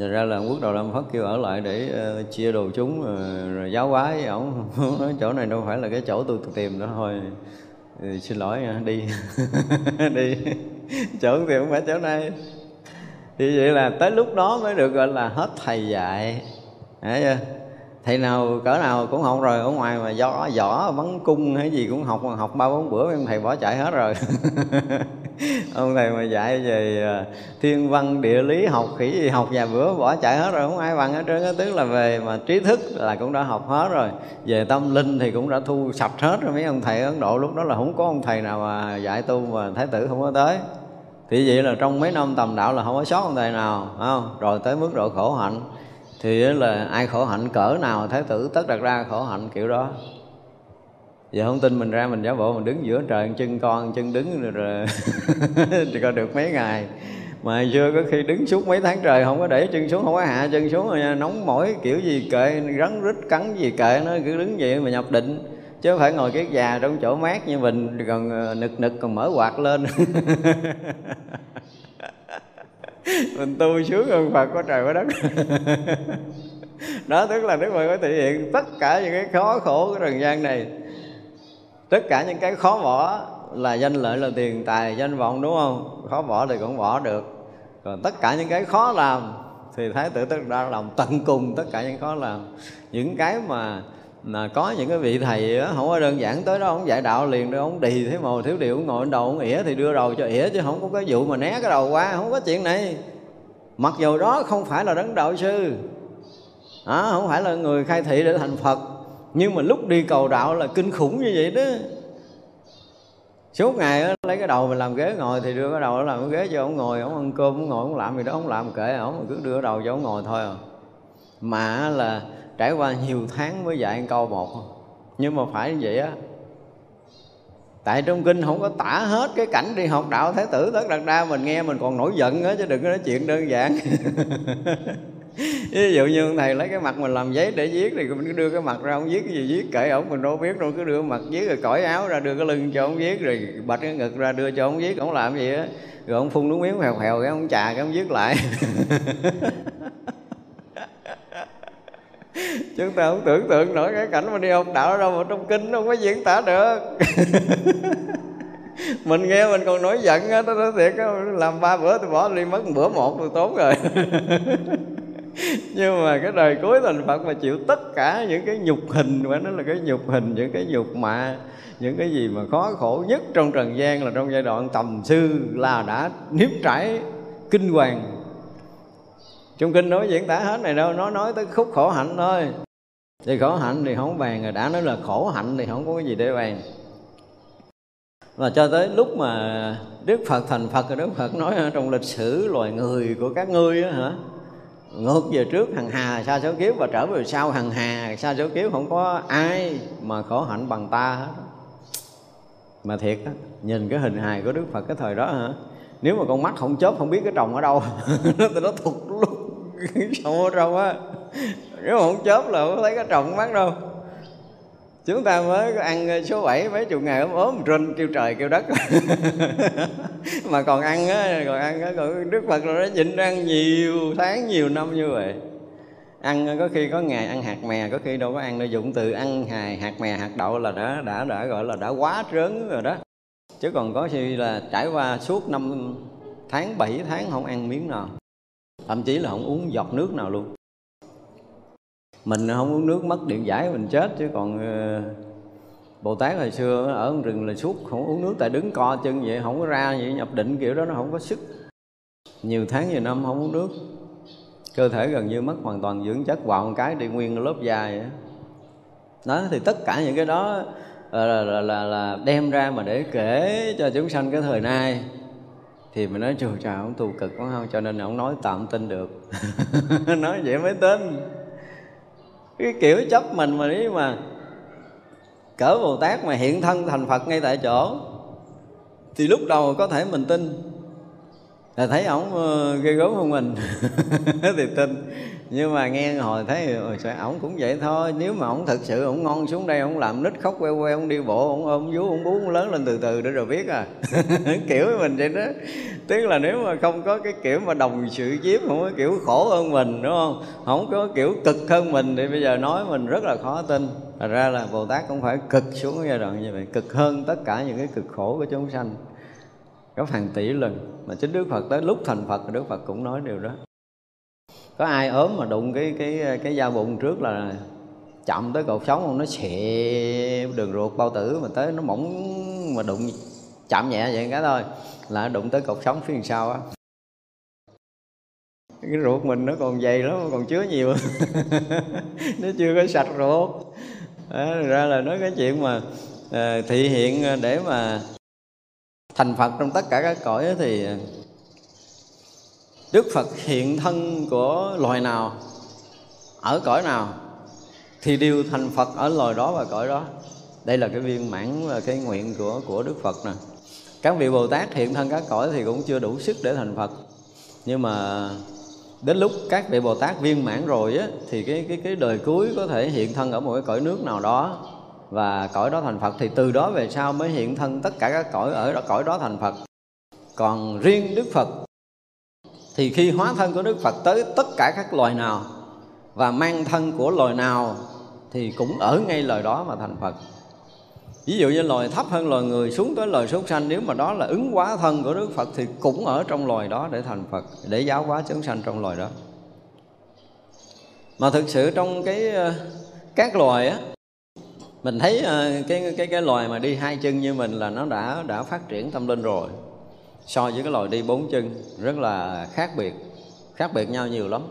S1: Thật ra là quốc đầu Lâm Phất kêu ở lại để uh, chia đồ chúng uh, rồi giáo hóa với ổng nói chỗ này đâu phải là cái chỗ tôi tìm nữa thôi. Thì xin lỗi nha đi. Đi. Chỗ thì không phải chỗ này. Thì vậy là tới lúc đó mới được gọi là hết thầy dạy. Đấy chưa? Thầy nào, cỡ nào cũng học rồi, ở ngoài mà gió võ bắn cung hay gì cũng học học ba bốn bữa ông thầy bỏ chạy hết rồi. Ông thầy mà dạy về à, thiên văn, địa lý, học khỉ gì học vài bữa, bỏ chạy hết rồi, không ai bằng hết trơn tức là về mà trí thức là cũng đã học hết rồi, về tâm linh thì cũng đã thu sạch hết rồi. Mấy ông thầy ấn độ lúc đó là không có ông thầy nào mà dạy tu mà thái tử không có tới. Thì vậy là trong mấy năm tầm đạo là không có sót ông thầy nào không? Rồi tới mức độ khổ hạnh thì là ai khổ hạnh cỡ nào thái tử tất đặt ra khổ hạnh kiểu đó. Giờ không tin mình ra mình giả bộ mình đứng giữa trời chân con chân đứng rồi, thì coi được mấy ngày. Mà chưa có khi đứng suốt mấy tháng trời không có để chân xuống không có hạ chân xuống rồi nóng mỏi kiểu gì kệ rắn rít cắn gì kệ nó cứ đứng vậy mà nhập định. Chứ không phải ngồi cái già trong chỗ mát như mình còn ờ, nực nực còn mở quạt lên. mình tu sướng hơn phật, có trời, có đất. Đó, tức là đức phật có thể hiện tất cả những cái khó khổ của trần gian này. Tất cả những cái khó bỏ là danh lợi, là tiền tài, danh vọng, đúng không? Khó bỏ thì cũng bỏ được. Còn tất cả những cái khó làm thì thái tử tất ra làm tận cùng tất cả những khó làm. Những cái mà là có những cái vị thầy đó, không có đơn giản tới đó ông dạy đạo liền đâu ông đì thế màu thiếu điều ông ngồi đầu ông ỉa thì đưa đầu cho ỉa chứ không có cái vụ mà né cái đầu qua không có chuyện này. Mặc dù đó không phải là đấng đạo sư à, không phải là người khai thị để thành phật nhưng mà lúc đi cầu đạo là kinh khủng như vậy đó. Suốt ngày đó, lấy cái đầu mình làm ghế ngồi thì đưa cái đầu làm cái ghế cho ông ngồi ông ăn cơm ông ngồi ông làm gì đó ông làm kệ ông cứ đưa cái đầu cho ông ngồi thôi à. Mà là trải qua nhiều tháng mới dạy câu một. Nhưng mà phải như vậy á, tại trong kinh không có tả hết cái cảnh đi học đạo thái tử tất đặt ra mình nghe mình còn nổi giận á, chứ đừng có nói chuyện đơn giản. Ví dụ như thầy lấy cái mặt mình làm giấy để viết thì mình cứ đưa cái mặt ra ông viết cái gì viết, kệ ổng mình đâu biết đâu, cứ đưa mặt, viết rồi cởi áo ra, đưa cái lưng cho ông viết, rồi bạch cái ngực ra đưa cho ông viết ông làm gì á. Rồi ông phun nước miếng hèo hèo cái ông trà cái ông viết lại. chúng ta không tưởng tượng nổi cái cảnh mà đi học đạo đâu mà trong kinh nó không có diễn tả được. Mình nghe mình còn nổi giận á nó thiệt á, làm ba bữa tôi bỏ đi, mất một bữa một tôi tốn rồi. Nhưng mà cái đời cuối thành phật mà chịu tất cả những cái nhục hình mà nó là cái nhục hình, những cái nhục mạ, những cái gì mà khó khổ nhất trong trần gian là trong giai đoạn tầm sư là đã nếm trải kinh hoàng. Trong kinh nói diễn tả hết này đâu, nó nói tới khúc khổ hạnh thôi thì khổ hạnh thì không bàn rồi. Đã nói là khổ hạnh thì không có cái gì để bàn. Và cho tới lúc mà Đức Phật thành Phật rồi, Đức Phật nói trong lịch sử loài người của các ngươi á hả? Ngược về trước hằng hà xa số kiếp và trở về sau hằng hà. Xa số kiếp không có ai mà khổ hạnh bằng ta hết. Mà thiệt á, nhìn cái hình hài của Đức Phật cái thời đó hả? Nếu mà con mắt không chớp không biết cái trồng ở đâu, nó nó thụt luôn sâu ở trong á nếu mà không chớp là không thấy có trọng mắt đâu. Chúng ta mới ăn số 7 mấy chục ngày ốm ốm rinh kêu trời kêu đất. Mà còn ăn á, còn ăn á, còn đức phật rồi nó nhịn ăn nhiều, tháng nhiều năm như vậy. Ăn có khi có ngày ăn hạt mè, có khi đâu có ăn đâu dụng từ ăn hài, hạt mè, hạt đậu là đã đã đã gọi là đã quá trớn rồi đó. Chứ còn có khi là trải qua suốt năm tháng 7 tháng không ăn miếng nào. Thậm chí là không uống giọt nước nào luôn mình không uống nước mất điện giải mình chết. Chứ còn ờ, Bồ Tát hồi xưa ở rừng là suốt không uống nước tại đứng co chân vậy không có ra vậy nhập định kiểu đó nó không có sức. Nhiều tháng nhiều năm không uống nước. Cơ thể gần như mất hoàn toàn dưỡng chất vào một cái đi nguyên lớp da vậy đó thì tất cả những cái đó ờ, là, là, là, là đem ra mà để kể cho chúng sanh cái thời nay. Thì mình nói trời trời ông tu cực quá không cho nên ông nói tạm tin được. Nói vậy mới tin cái kiểu chấp mình mà nếu mà cỡ bồ tát mà hiện thân thành phật ngay tại chỗ, thì lúc đầu có thể mình tin. Là thấy ổng ờ, ghê gớm hơn mình. Thì tin nhưng mà nghe hồi thấy, ôi sao ổng cũng vậy thôi. Nếu mà ổng thật sự ổng ngon xuống đây, ổng làm nít khóc que que ổng đi bộ, ổng ôm vú, ổng bú, ổng lớn lên từ từ để rồi biết à. Kiểu mình vậy đó. Tức là nếu mà không có cái kiểu mà đồng sự chiếm, không có kiểu khổ hơn mình, đúng không? Không có kiểu cực hơn mình thì bây giờ nói mình rất là khó tin. Thật ra là Bồ Tát cũng phải cực xuống giai đoạn như vậy, Cực hơn tất cả những cái cực khổ của chúng sanh. Có hàng tỷ lần. Mà chính Đức Phật tới, lúc thành Phật, Đức Phật cũng nói điều đó có ai ốm mà đụng cái cái cái da bụng trước là chậm tới cột sống không? Nó xệ đường ruột bao tử mà tới nó mỏng mà đụng chạm nhẹ vậy cái thôi là đụng tới cột sống phía sau á. Cái ruột mình nó còn dày lắm còn chứa nhiều. Nó chưa có sạch ruột. À, ra là nói cái chuyện mà à, thị hiện để mà thành phật trong tất cả các cõi thì Đức Phật hiện thân của loài nào Ở cõi nào Thì đều thành Phật ở loài đó và cõi đó. Đây là cái viên mãn và cái nguyện của của Đức Phật nè. Các vị Bồ Tát hiện thân các cõi thì cũng chưa đủ sức để thành Phật. Nhưng mà đến lúc các vị Bồ Tát viên mãn rồi á Thì cái cái cái đời cuối có thể hiện thân ở một cái cõi nước nào đó Và cõi đó thành Phật Thì từ đó về sau mới hiện thân tất cả các cõi ở đó, cõi đó thành Phật. Còn riêng Đức Phật thì khi hóa thân của Đức Phật tới tất cả các loài nào và mang thân của loài nào thì cũng ở ngay lời đó mà thành phật. Ví dụ như loài thấp hơn loài người xuống tới loài súc sanh, nếu mà đó là ứng hóa thân của đức phật thì cũng ở trong loài đó để thành phật, để giáo hóa chúng sanh trong loài đó. Mà thực sự trong cái ờ, các loài á, mình thấy ờ, cái cái cái loài mà đi hai chân như mình là nó đã đã phát triển tâm linh rồi so với cái loài đi bốn chân, rất là khác biệt khác biệt nhau nhiều lắm.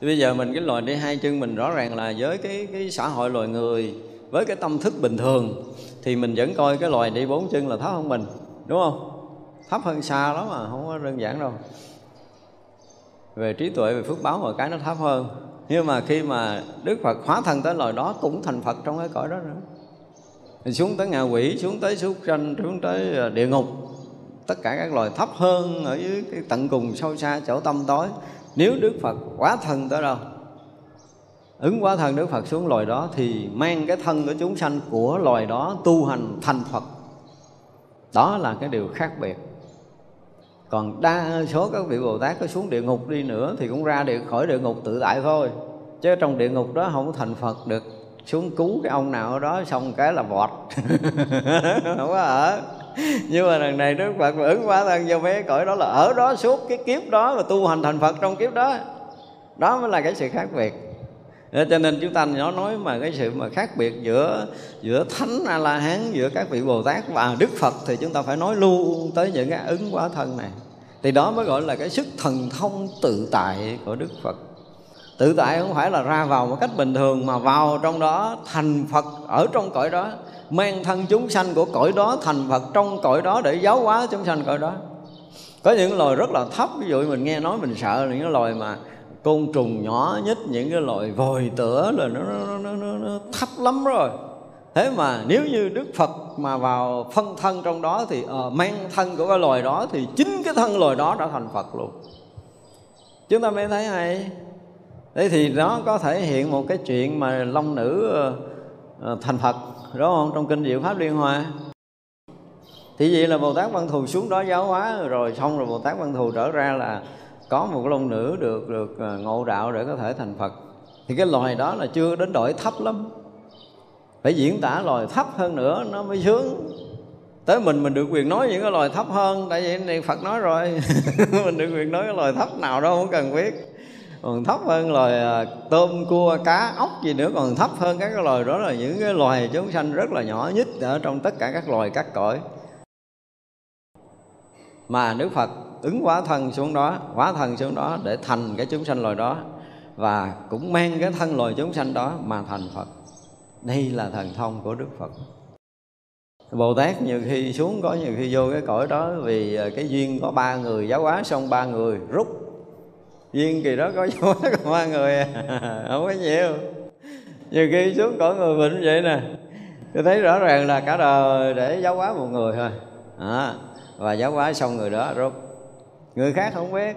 S1: Thì bây giờ mình cái loài đi hai chân mình rõ ràng là với cái cái xã hội loài người, với cái tâm thức bình thường, thì mình vẫn coi cái loài đi bốn chân là thấp hơn mình, đúng không? Thấp hơn xa lắm mà, không có đơn giản đâu. Về trí tuệ, về phước báo, mọi cái nó thấp hơn. Nhưng mà khi mà đức phật hóa thân tới loài đó, cũng thành phật trong cái cõi đó nữa. Thì xuống tới ngạ quỷ, xuống tới súc sanh, xuống tới à, địa ngục tất cả các loài thấp hơn ở dưới cái tận cùng sâu xa chỗ tâm tối. Nếu đức phật quá thân tới đâu, ứng quá thân đức phật xuống loài đó thì mang cái thân của chúng sanh của loài đó tu hành thành phật. Đó là cái điều khác biệt. Còn đa số các vị bồ tát có xuống địa ngục đi nữa thì cũng ra địa, khỏi địa ngục tự tại thôi. Chứ trong địa ngục đó không thành phật được. Xuống cứu cái ông nào đó xong cái là vọt. Không có ở nhưng mà lần này đức phật mà ứng hóa thân vô mấy cõi đó là ở đó suốt cái kiếp đó và tu hành thành phật trong kiếp đó. Đó mới là cái sự khác biệt. Cho nên chúng ta nó nói mà cái sự mà khác biệt giữa giữa thánh a la hán giữa các vị bồ tát và đức phật thì chúng ta phải nói luôn tới những cái ứng hóa thân này. Thì đó mới gọi là cái sức thần thông tự tại của đức phật. Tự tại không phải là ra vào một cách bình thường mà vào trong đó thành phật ở trong cõi đó mang thân chúng sanh của cõi đó thành phật trong cõi đó để giáo hóa chúng sanh cõi đó. Có những loài rất là thấp ví dụ mình nghe nói mình sợ là những loài mà côn trùng nhỏ nhất những cái loại vòi tửa là nó, nó, nó, nó, nó thấp lắm rồi. Thế mà nếu như đức phật mà vào phân thân trong đó thì uh, mang thân của cái loài đó thì chính cái thân loài đó đã thành phật luôn. Chúng ta mới thấy hay. Thế thì nó có thể hiện một cái chuyện mà long nữ uh, Ờ, thành phật đúng không? Trong kinh diệu pháp liên hoa. Thì vậy là bồ tát văn thù xuống đó giáo hóa, rồi xong rồi bồ tát văn thù trở ra là có một lông nữ được được ờ, ngộ đạo để có thể thành phật. Thì cái loài đó là chưa đến đội thấp lắm. Phải diễn tả loài thấp hơn nữa, nó mới sướng. Tới mình mình được quyền nói những cái loài thấp hơn, tại vì này phật nói rồi. Mình được quyền nói cái loài thấp nào đâu không cần biết còn thấp hơn loài à, tôm, cua, cá, ốc gì nữa. Còn thấp hơn các cái loài đó là những cái loài chúng sanh rất là nhỏ nhất ở trong tất cả các loài các cõi. Mà Đức Phật ứng hóa thân xuống đó, hóa thân xuống đó để thành cái chúng sanh loài đó và cũng mang cái thân loài chúng sanh đó mà thành Phật. Đây là thần thông của Đức Phật. Bồ Tát nhiều khi xuống, có nhiều khi vô cái cõi đó vì à, cái duyên có ba người, giáo hóa xong ba người, rút duyên kỳ đó có giáo hóa còn ba người à. không có nhiều. Nhiều khi xuống cõi người bệnh vậy nè. Tôi thấy rõ ràng là cả đời để giáo hóa một người thôi. À, và giáo hóa xong người đó rút người khác không biết.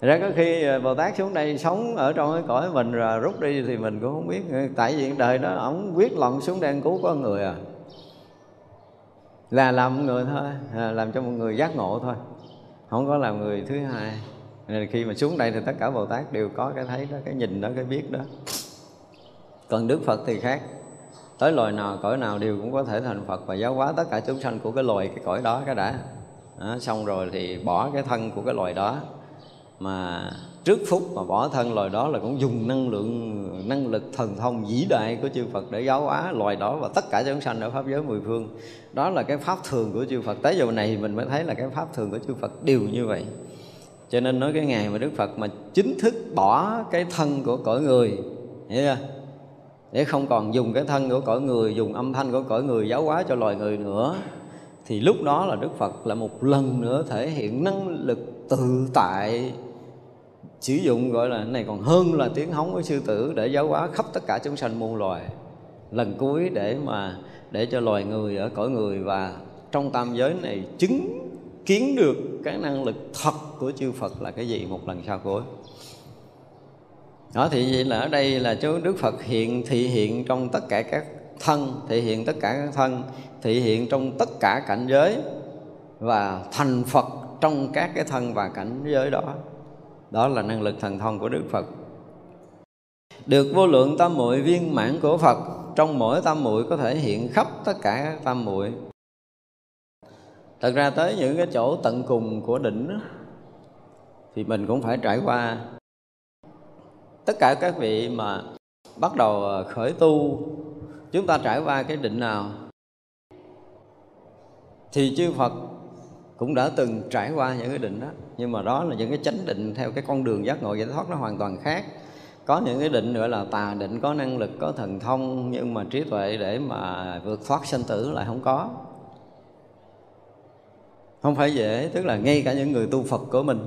S1: Ra có khi à, bồ tát xuống đây sống ở trong cái cõi mình rồi rút đi thì mình cũng không biết. Tại vì đời đó ổng quyết lòng xuống đây cứu có người à. Là làm một người thôi à, làm cho một người giác ngộ thôi. Không có làm người thứ hai nên khi mà xuống đây thì tất cả bồ tát đều có cái thấy đó cái nhìn đó cái biết đó. Còn đức phật thì khác. Tới loài nào cõi nào đều cũng có thể thành phật và giáo hóa tất cả chúng sanh của cái loài cái cõi đó cái đã. Đó, xong rồi thì bỏ cái thân của cái loài đó. Mà trước phút mà bỏ thân loài đó là cũng dùng năng lượng năng lực thần thông vĩ đại của chư Phật để giáo hóa loài đó và tất cả chúng sanh ở pháp giới mười phương. Đó là cái pháp thường của chư Phật. Tới giờ này mình mới thấy là cái pháp thường của chư Phật đều như vậy cho nên nói cái ngày mà Đức Phật mà chính thức bỏ cái thân của cõi người, hiểu chưa? Để không còn dùng cái thân của cõi người, dùng âm thanh của cõi người giáo hóa cho loài người nữa, thì lúc đó là đức phật lại một lần nữa thể hiện năng lực tự tại, sử dụng gọi là này còn hơn là tiếng hóng của sư tử để giáo hóa khắp tất cả chúng sanh muôn loài. Lần cuối để mà, để cho loài người ở cõi người và trong tam giới này chứng kiến được cái năng lực thật của chư Phật là cái gì một lần sau cuối đó thì vậy là ở đây là chú Đức Phật hiện, thị hiện trong tất cả các thân, thị hiện tất cả các thân, thị hiện trong tất cả cảnh giới và thành Phật trong các cái thân và cảnh giới đó. Đó là năng lực thần thông của Đức Phật. Được vô lượng tam muội viên mãn của phật, trong mỗi tam muội có thể hiện khắp tất cả các tam muội thật ra tới những cái chỗ tận cùng của đỉnh đó, thì mình cũng phải trải qua. Tất cả các vị mà bắt đầu à, khởi tu chúng ta trải qua cái định nào thì chư Phật cũng đã từng trải qua những cái định đó. Nhưng mà đó là những cái chánh định theo cái con đường giác ngộ giải thoát nó hoàn toàn khác. Có những cái định nữa là tà định có năng lực có thần thông nhưng mà trí tuệ để mà vượt thoát sanh tử lại không có không phải dễ, tức là ngay cả những người tu phật của mình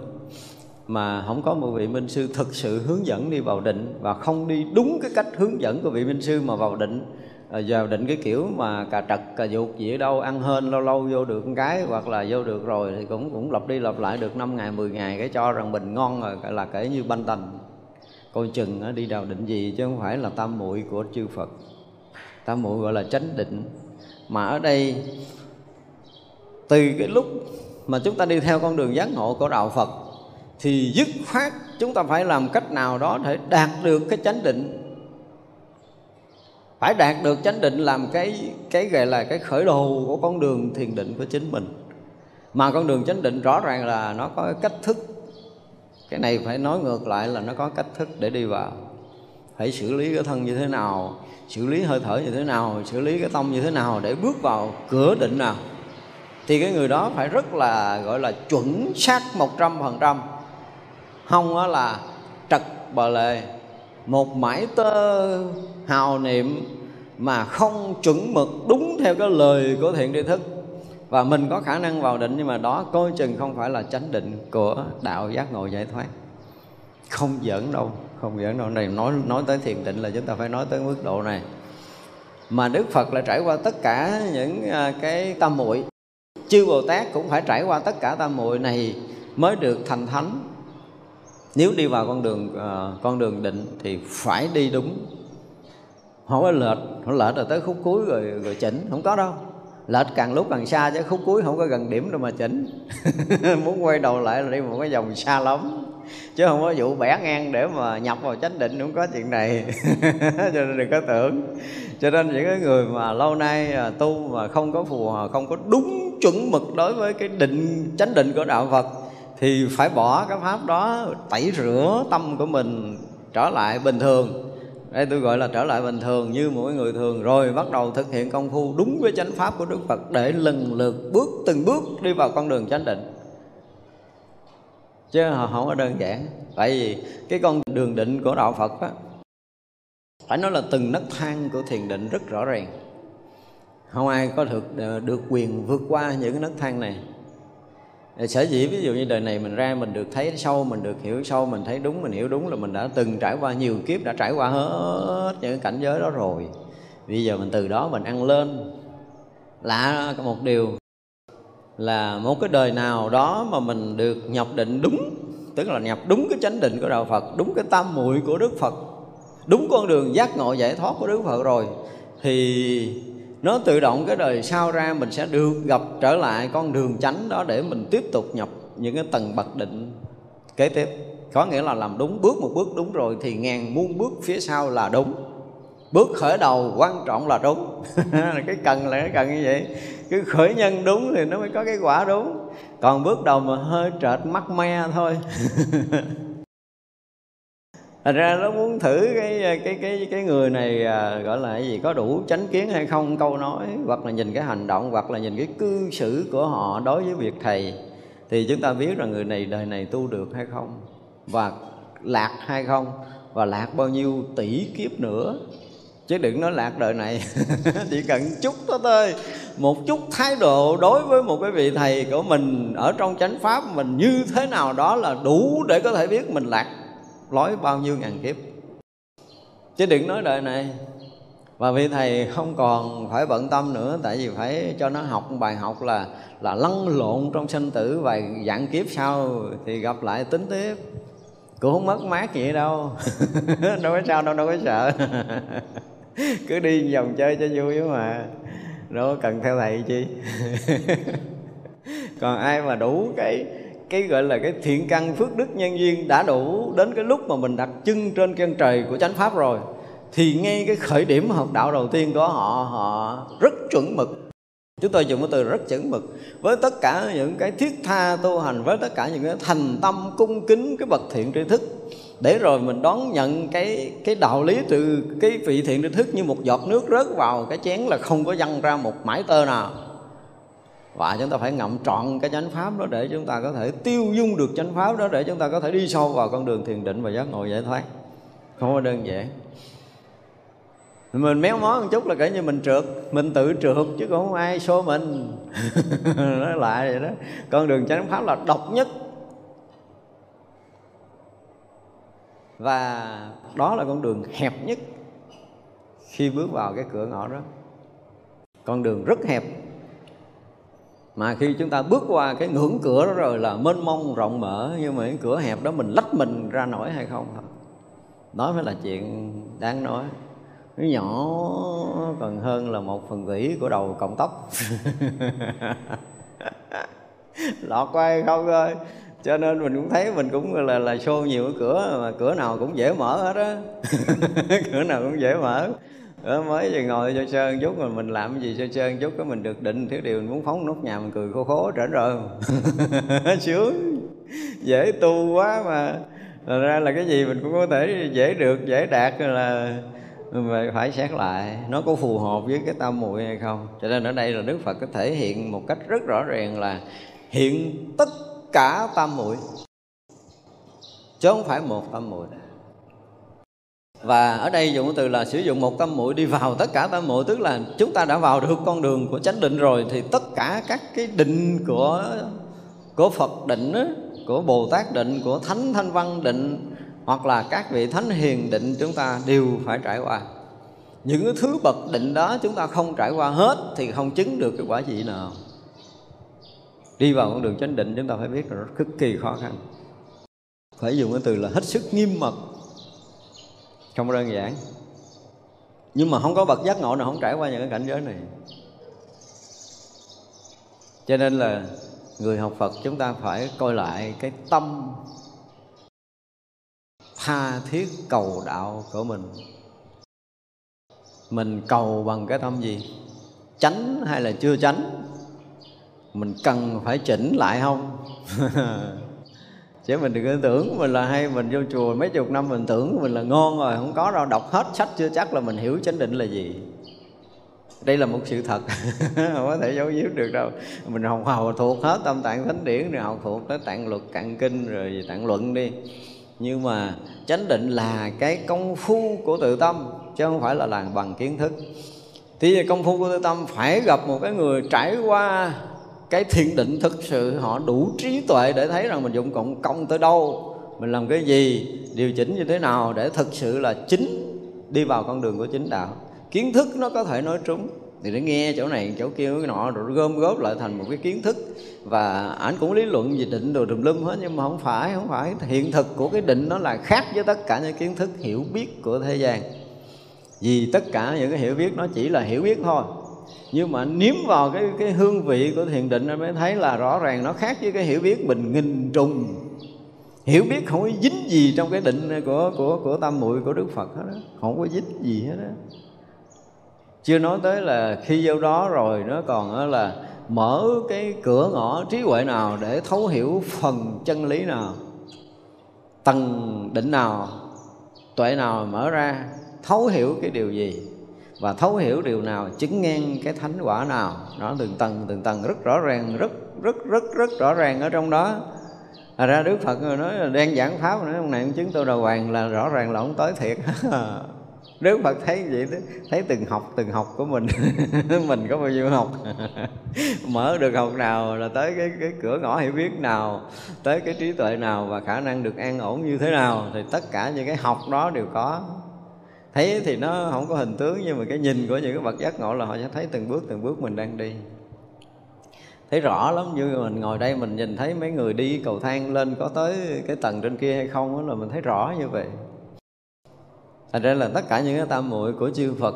S1: mà không có một vị minh sư thực sự hướng dẫn đi vào định và không đi đúng cái cách hướng dẫn của vị minh sư mà vào định. Ờ, vào định cái kiểu mà cà trật, cà dục gì ở đâu, ăn hên lâu lâu vô được một cái hoặc là vô được rồi thì cũng cũng lặp đi lặp lại được 5 ngày 10 ngày cái cho rằng mình ngon rồi là kể như banh tành coi chừng đi đào định gì chứ không phải là tam muội của chư Phật. Tam muội gọi là chánh định. Mà ở đây từ cái lúc mà chúng ta đi theo con đường giác ngộ của đạo Phật, thì dứt khoát chúng ta phải làm cách nào đó để đạt được cái chánh định. Phải đạt được chánh định làm cái cái gọi là cái khởi đầu của con đường thiền định của chính mình. Mà con đường chánh định rõ ràng là nó có cái cách thức. Cái này phải nói ngược lại là nó có cách thức để đi vào. Phải xử lý cái thân như thế nào, xử lý hơi thở như thế nào, xử lý cái tâm như thế nào để bước vào cửa định nào thì cái người đó phải rất là, gọi là chuẩn xác một trăm phần trăm. Không á là trật bờ lề. Một mãi tơ hào niệm mà không chuẩn mực đúng theo cái lời của thiện tri thức và mình có khả năng vào định nhưng mà đó coi chừng không phải là chánh định của đạo giác ngộ giải thoát. Không giỡn đâu, không giỡn đâu. Này, nói nói tới thiền định là chúng ta phải nói tới mức độ này. Mà Đức Phật là trải qua tất cả những à, cái tâm muội chư Bồ Tát cũng phải trải qua tất cả tam muội này mới được thành thánh. Nếu đi vào con đường uh, con đường định thì phải đi đúng. Không có lệch không lệch rồi tới khúc cuối rồi rồi chỉnh không có đâu. Lệch càng lúc càng xa chứ khúc cuối không có gần điểm đâu mà chỉnh. Muốn quay đầu lại là đi một cái vòng xa lắm. Chứ không có vụ bẻ ngang để mà nhập vào chánh định không có chuyện này. Cho nên đừng có tưởng. Cho nên những cái người mà lâu nay à, tu mà không có phù hợp không có đúng chuẩn mực đối với cái định, chánh định của đạo phật, thì phải bỏ cái pháp đó, tẩy rửa tâm của mình trở lại bình thường. Đây tôi gọi là trở lại bình thường như mỗi người thường. Rồi bắt đầu thực hiện công phu đúng với chánh pháp của đức phật để lần lượt bước, từng bước đi vào con đường chánh định. Chứ không có đơn giản. Tại vì cái con đường định của đạo phật á, phải nói là từng nấc thang của thiền định rất rõ ràng không ai có được ờ, được quyền vượt qua những cái nấc thang này. Sở dĩ ví dụ như đời này mình ra mình được thấy sâu, mình được hiểu sâu, mình thấy đúng, mình hiểu đúng là mình đã từng trải qua nhiều kiếp, đã trải qua hết những cảnh giới đó rồi. Bây giờ mình từ đó mình ăn lên. Lạ một điều là một cái đời nào đó mà mình được nhập định đúng, tức là nhập đúng cái chánh định của đạo Phật, đúng cái tam muội của Đức Phật, đúng con đường giác ngộ giải thoát của Đức Phật rồi, thì nó tự động cái đời sau ra mình sẽ được gặp trở lại con đường chánh đó để mình tiếp tục nhập những cái tầng bậc định kế tiếp. Có nghĩa là làm đúng, bước một bước đúng rồi thì ngàn muôn bước phía sau là đúng. Bước khởi đầu quan trọng là đúng. Cái cần là cái cần như vậy. Cứ khởi nhân đúng thì nó mới có cái quả đúng. Còn bước đầu mà hơi trệt mắt me thôi. Thành ra nó muốn thử cái cái cái cái người này à, gọi là cái gì có đủ chánh kiến hay không câu nói hoặc là nhìn cái hành động hoặc là nhìn cái cư xử của họ đối với việc thầy thì chúng ta biết rằng người này đời này tu được hay không và lạc hay không và lạc bao nhiêu tỷ kiếp nữa. Chứ đừng nói lạc đời này chỉ cần chút đó thôi. Một chút thái độ đối với một cái vị thầy của mình ở trong chánh pháp mình như thế nào đó là đủ để có thể biết mình lạc lối bao nhiêu ngàn kiếp. Chứ đừng nói đời này. Và vị thầy không còn phải bận tâm nữa, tại vì phải cho nó học bài học là là lăn lộn trong sinh tử vài dạng kiếp sau thì gặp lại tính tiếp. Cũng không mất mát gì đâu. Đâu có sao đâu đâu có sợ. Cứ đi vòng chơi cho vui mà. Đâu cần theo thầy chi. Còn ai mà đủ cái cái gọi là cái thiện căn phước đức nhân duyên đã đủ đến cái lúc mà mình đặt chân trên chân trời của chánh pháp rồi, thì ngay cái khởi điểm học đạo đầu tiên của họ họ rất chuẩn mực. Chúng tôi dùng cái từ rất chuẩn mực. Với tất cả những cái thiết tha tu hành, với tất cả những cái thành tâm cung kính cái bậc thiện tri thức, để rồi mình đón nhận cái cái đạo lý từ cái vị thiện tri thức như một giọt nước rớt vào cái chén là không có văng ra một mãi tơ nào và chúng ta phải ngậm trọn cái chánh pháp đó để chúng ta có thể tiêu dung được chánh pháp đó, để chúng ta có thể đi sâu vào con đường thiền định và giác ngộ giải thoát. Không có đơn giản. Mình méo mó một chút là kể như mình trượt, mình tự trượt chứ không ai xô mình. Nói lại vậy đó. Con đường chánh pháp là độc nhất. Và đó là con đường hẹp nhất khi bước vào cái cửa ngõ đó. Con đường rất hẹp mà khi chúng ta bước qua cái ngưỡng cửa đó rồi là mênh mông, rộng mở nhưng mà cái cửa hẹp đó, mình lách mình ra nổi hay không thôi đó mới là chuyện đáng nói. Nó nhỏ còn hơn là một phần tỷ của đầu cộng tóc. Lọt qua hay không thôi. Cho nên mình cũng thấy mình cũng là là xô nhiều cái cửa, mà cửa nào cũng dễ mở hết á. Cửa nào cũng dễ mở đó, mới giờ ngồi cho sơn chút mà mình làm cái gì cho sơn chút cái mình được định thiếu điều mình muốn phóng nốt nhà mình cười khô khố trở rồi. Sướng. Dễ tu quá mà. Thật ra là cái gì mình cũng có thể dễ được dễ đạt là phải xét lại nó có phù hợp với cái tâm muội hay không. Cho nên ở đây là đức phật có thể hiện một cách rất rõ ràng là hiện tất cả tam muội chứ không phải một tam muội và ở đây dùng từ là sử dụng một tâm muội đi vào tất cả tam muội tức là chúng ta đã vào được con đường của chánh định rồi, thì tất cả các cái định của của Phật định của Bồ Tát định, của Thánh Thanh Văn định, hoặc là các vị thánh hiền định, chúng ta đều phải trải qua. Những thứ bậc định đó chúng ta không trải qua hết, thì không chứng được cái quả gì nào. Đi vào con đường chánh định, chúng ta phải biết là nó cực kỳ khó khăn. Phải dùng cái từ là hết sức nghiêm mật không đơn giản. Nhưng mà không có bậc giác ngộ nào không trải qua những cái cảnh giới này. Cho nên là người học Phật chúng ta phải coi lại cái tâm tha thiết cầu đạo của mình. Mình cầu bằng cái tâm gì? Tránh hay là chưa tránh mình cần phải chỉnh lại không? chứ mình đừng có tưởng mình là hay mình vô chùa mấy chục năm mình tưởng mình là ngon rồi, không có đâu. Đọc hết sách chưa chắc là mình hiểu chánh định là gì. Đây là một sự thật. Không có thể giấu giếm được đâu. Mình học học thuộc hết tâm tạng thánh điển rồi, học thuộc tới tạng luật cạn kinh rồi tạng luận đi. Nhưng mà chánh định là cái công phu của tự tâm, chứ không phải là làm bằng kiến thức. Thì công phu của tự tâm phải gặp một cái người trải qua cái thiền định thực sự họ đủ trí tuệ để thấy rằng mình dụng cộng công tới đâu, mình làm cái gì, điều chỉnh như thế nào để thực sự là chính đi vào con đường của chính đạo. Kiến thức nó có thể nói trúng. Thì để nghe chỗ này, chỗ kia, cái nọ, rồi gom góp lại thành một cái kiến thức. Và ảnh cũng lý luận về định đồ tùm lum hết, nhưng mà không phải không phải. Hiện thực của cái định nó là khác với tất cả những kiến thức hiểu biết của thế gian. Vì tất cả những cái hiểu biết nó chỉ là hiểu biết thôi nhưng mà nếm vào cái cái hương vị của thiền định mới thấy là rõ ràng nó khác với cái hiểu biết mình nghìn trùng. Hiểu biết không có dính gì trong cái định của của của tam muội, của đức phật hết đó không có dính gì hết đó chưa nói tới là khi vô đó rồi nó còn là mở cái cửa ngõ trí huệ nào để thấu hiểu phần chân lý nào, tầng định nào, tuệ nào mở ra, thấu hiểu cái điều gì và thấu hiểu điều nào, chứng ngang cái thánh quả nào, nó từng tầng từng tầng, rất rõ ràng, rất rất rất rất rõ ràng ở trong đó. Thật ra Đức Phật nói là đang giảng pháp, nói ông này ông chứng tôi đầu hoàng là rõ ràng là ông tới thiệt. Đức Phật thấy vậy đó, thấy từng học từng học của mình. Mình có bao nhiêu học? Mở được học nào là tới cái cái cửa ngõ hiểu biết nào, tới cái trí tuệ nào và khả năng được an ổn như thế nào, thì tất cả những cái học đó đều có thấy thì nó không có hình tướng, nhưng mà cái nhìn của những cái bậc giác ngộ là họ sẽ thấy từng bước từng bước mình đang đi. Thấy rõ lắm, như mình ngồi đây mình nhìn thấy mấy người đi cầu thang lên có tới cái tầng trên kia hay không đó là mình thấy rõ như vậy. Thành ra là tất cả những cái tam muội của chư phật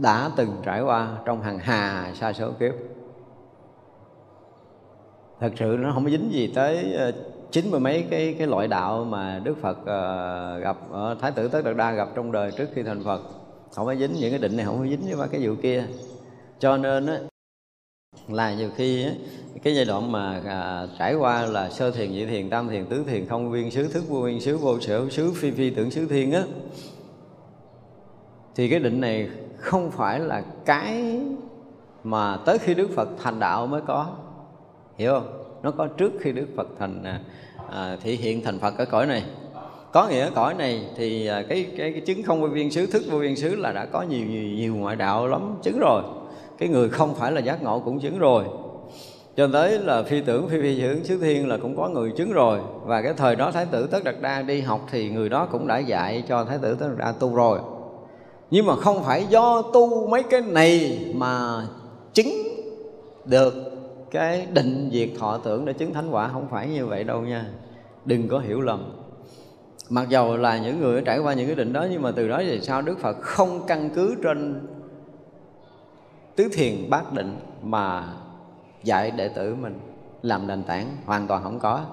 S1: đã từng trải qua trong hàng hà sa số kiếp. Thật sự nó không có dính gì tới ờ, chín mươi mấy cái cái loại đạo mà Đức Phật uh, gặp uh, Thái tử Tất Đạt Đa gặp trong đời trước khi thành Phật. Không có dính những cái định này không có dính với cái vụ kia. Cho nên á là nhiều khi á, cái giai đoạn mà à, trải qua là sơ thiền nhị thiền tam thiền tứ thiền không viên xứ thức vô viên xứ vô sở xứ phi phi tưởng xứ thiên á thì cái định này không phải là cái mà tới khi Đức Phật thành đạo mới có. Hiểu không? Nó có trước khi Đức Phật thành à, à thị hiện thành Phật ở cõi này. Có nghĩa cõi này thì à, cái, cái cái chứng không vô viên xứ thức vô viên xứ là đã có nhiều nhiều, nhiều ngoại đạo lắm chứng rồi. Cái người không phải là giác ngộ cũng chứng rồi. Cho tới là phi tưởng phi phi tưởng xứ thiên là cũng có người chứng rồi. Và cái thời đó thái tử tất đạt đa đi học thì người đó cũng đã dạy cho thái tử tất đạt đa tu rồi. Nhưng mà không phải do tu mấy cái này mà chứng được cái định diệt thọ tưởng để chứng thánh quả không phải như vậy đâu nha. Đừng có hiểu lầm. Mặc dầu là những người trải qua những cái định đó, nhưng mà từ đó về sau đức phật không căn cứ trên tứ thiền bát định mà dạy đệ tử mình làm nền tảng hoàn toàn không có.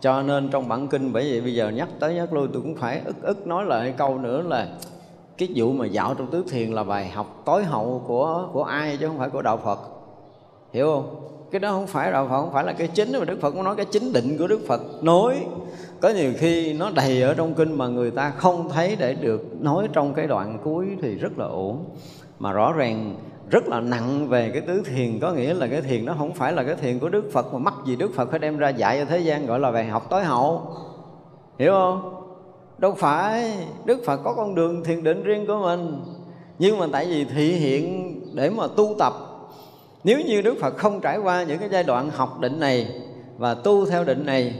S1: Cho nên trong bản kinh, bởi vậy bây giờ nhắc tới nhắc lui, tôi cũng phải ức ức nói lại câu nữa là cái vụ mà dạo trong tứ thiền là bài học tối hậu của của ai chứ không phải của đạo Phật. Hiểu không? Cái đó không phải đạo Phật, không phải là cái chính, mà Đức Phật cũng nói cái chính định của Đức Phật nói. Có nhiều khi nó đầy ở trong kinh mà người ta không thấy để được nói trong cái đoạn cuối thì rất là ổn. Mà rõ ràng rất là nặng về cái tứ thiền, có nghĩa là cái thiền nó không phải là cái thiền của Đức Phật, mà mắc gì Đức Phật phải đem ra dạy cho thế gian gọi là bài học tối hậu. Hiểu không? Đâu phải, Đức Phật có con đường thiền định riêng của mình. Nhưng mà tại vì thị hiện để mà tu tập nếu như Đức Phật không trải qua những cái giai đoạn học định này và tu theo định này,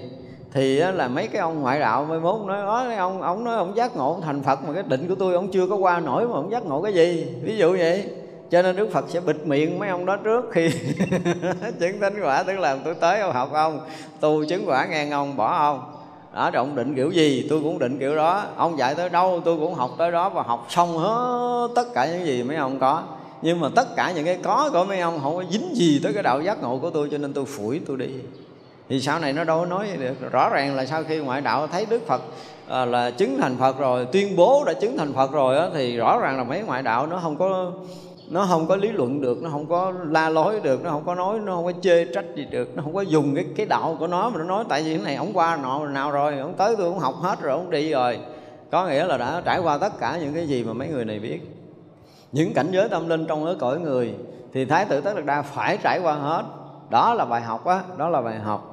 S1: thì là mấy cái ông ngoại đạo mới mốt nói đó ông ông nói ông giác ngộ ông thành Phật mà cái định của tôi ông chưa có qua nổi mà ông giác ngộ cái gì? Ví dụ vậy. Cho nên Đức Phật sẽ bịt miệng mấy ông đó trước khi chứng thánh quả, tức là tôi tới ông học ông, tu chứng quả ngang ông bỏ ông. Đó rồi ông định kiểu gì, tôi cũng định kiểu đó. Ông dạy tới đâu, tôi cũng học tới đó và học xong hết tất cả những gì mấy ông có nhưng mà tất cả những cái có của mấy ông không có dính gì tới cái đạo giác ngộ của tôi cho nên tôi phủi tôi đi. Thì sau này nó đâu có nói được. Rõ ràng là sau khi ngoại đạo thấy đức phật à, là chứng thành phật rồi tuyên bố đã chứng thành phật rồi á, thì rõ ràng là mấy ngoại đạo nó không có nó không có lý luận được nó không có la lối được nó không có nói nó không có chê trách gì được nó không có dùng cái cái đạo của nó mà nó nói tại vì cái này ổng qua nọ nào rồi ổng tới tôi cũng học hết rồi ổng đi rồi. Có nghĩa là đã trải qua tất cả những cái gì mà mấy người này biết những cảnh giới tâm linh trong cái cõi người thì thái tử tất đạt đa phải trải qua hết. Đó là bài học á, đó là bài học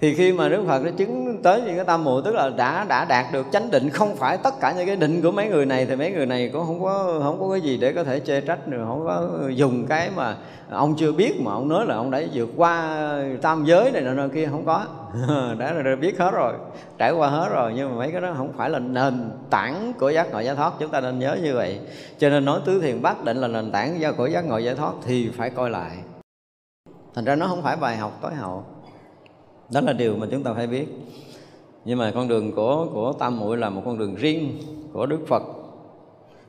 S1: thì khi mà Đức Phật đã chứng tới những cái tam muội tức là đã đã đạt được chánh định, không phải tất cả những cái định của mấy người này, thì mấy người này cũng không có không có cái gì để có thể chê trách nữa, không có dùng cái mà ông chưa biết mà ông nói là ông đã vượt qua tam giới này nọ kia, không có. Đã là biết hết rồi, trải qua hết rồi, nhưng mà mấy cái đó không phải là nền tảng của giác ngộ giải thoát, chúng ta nên nhớ như vậy. Cho nên nói tứ thiền bát định là nền tảng của giác ngộ giải thoát thì phải coi lại. Thành ra nó không phải bài học tối hậu đó là điều mà chúng ta phải biết. Nhưng mà con đường của của tam muội là một con đường riêng của đức phật.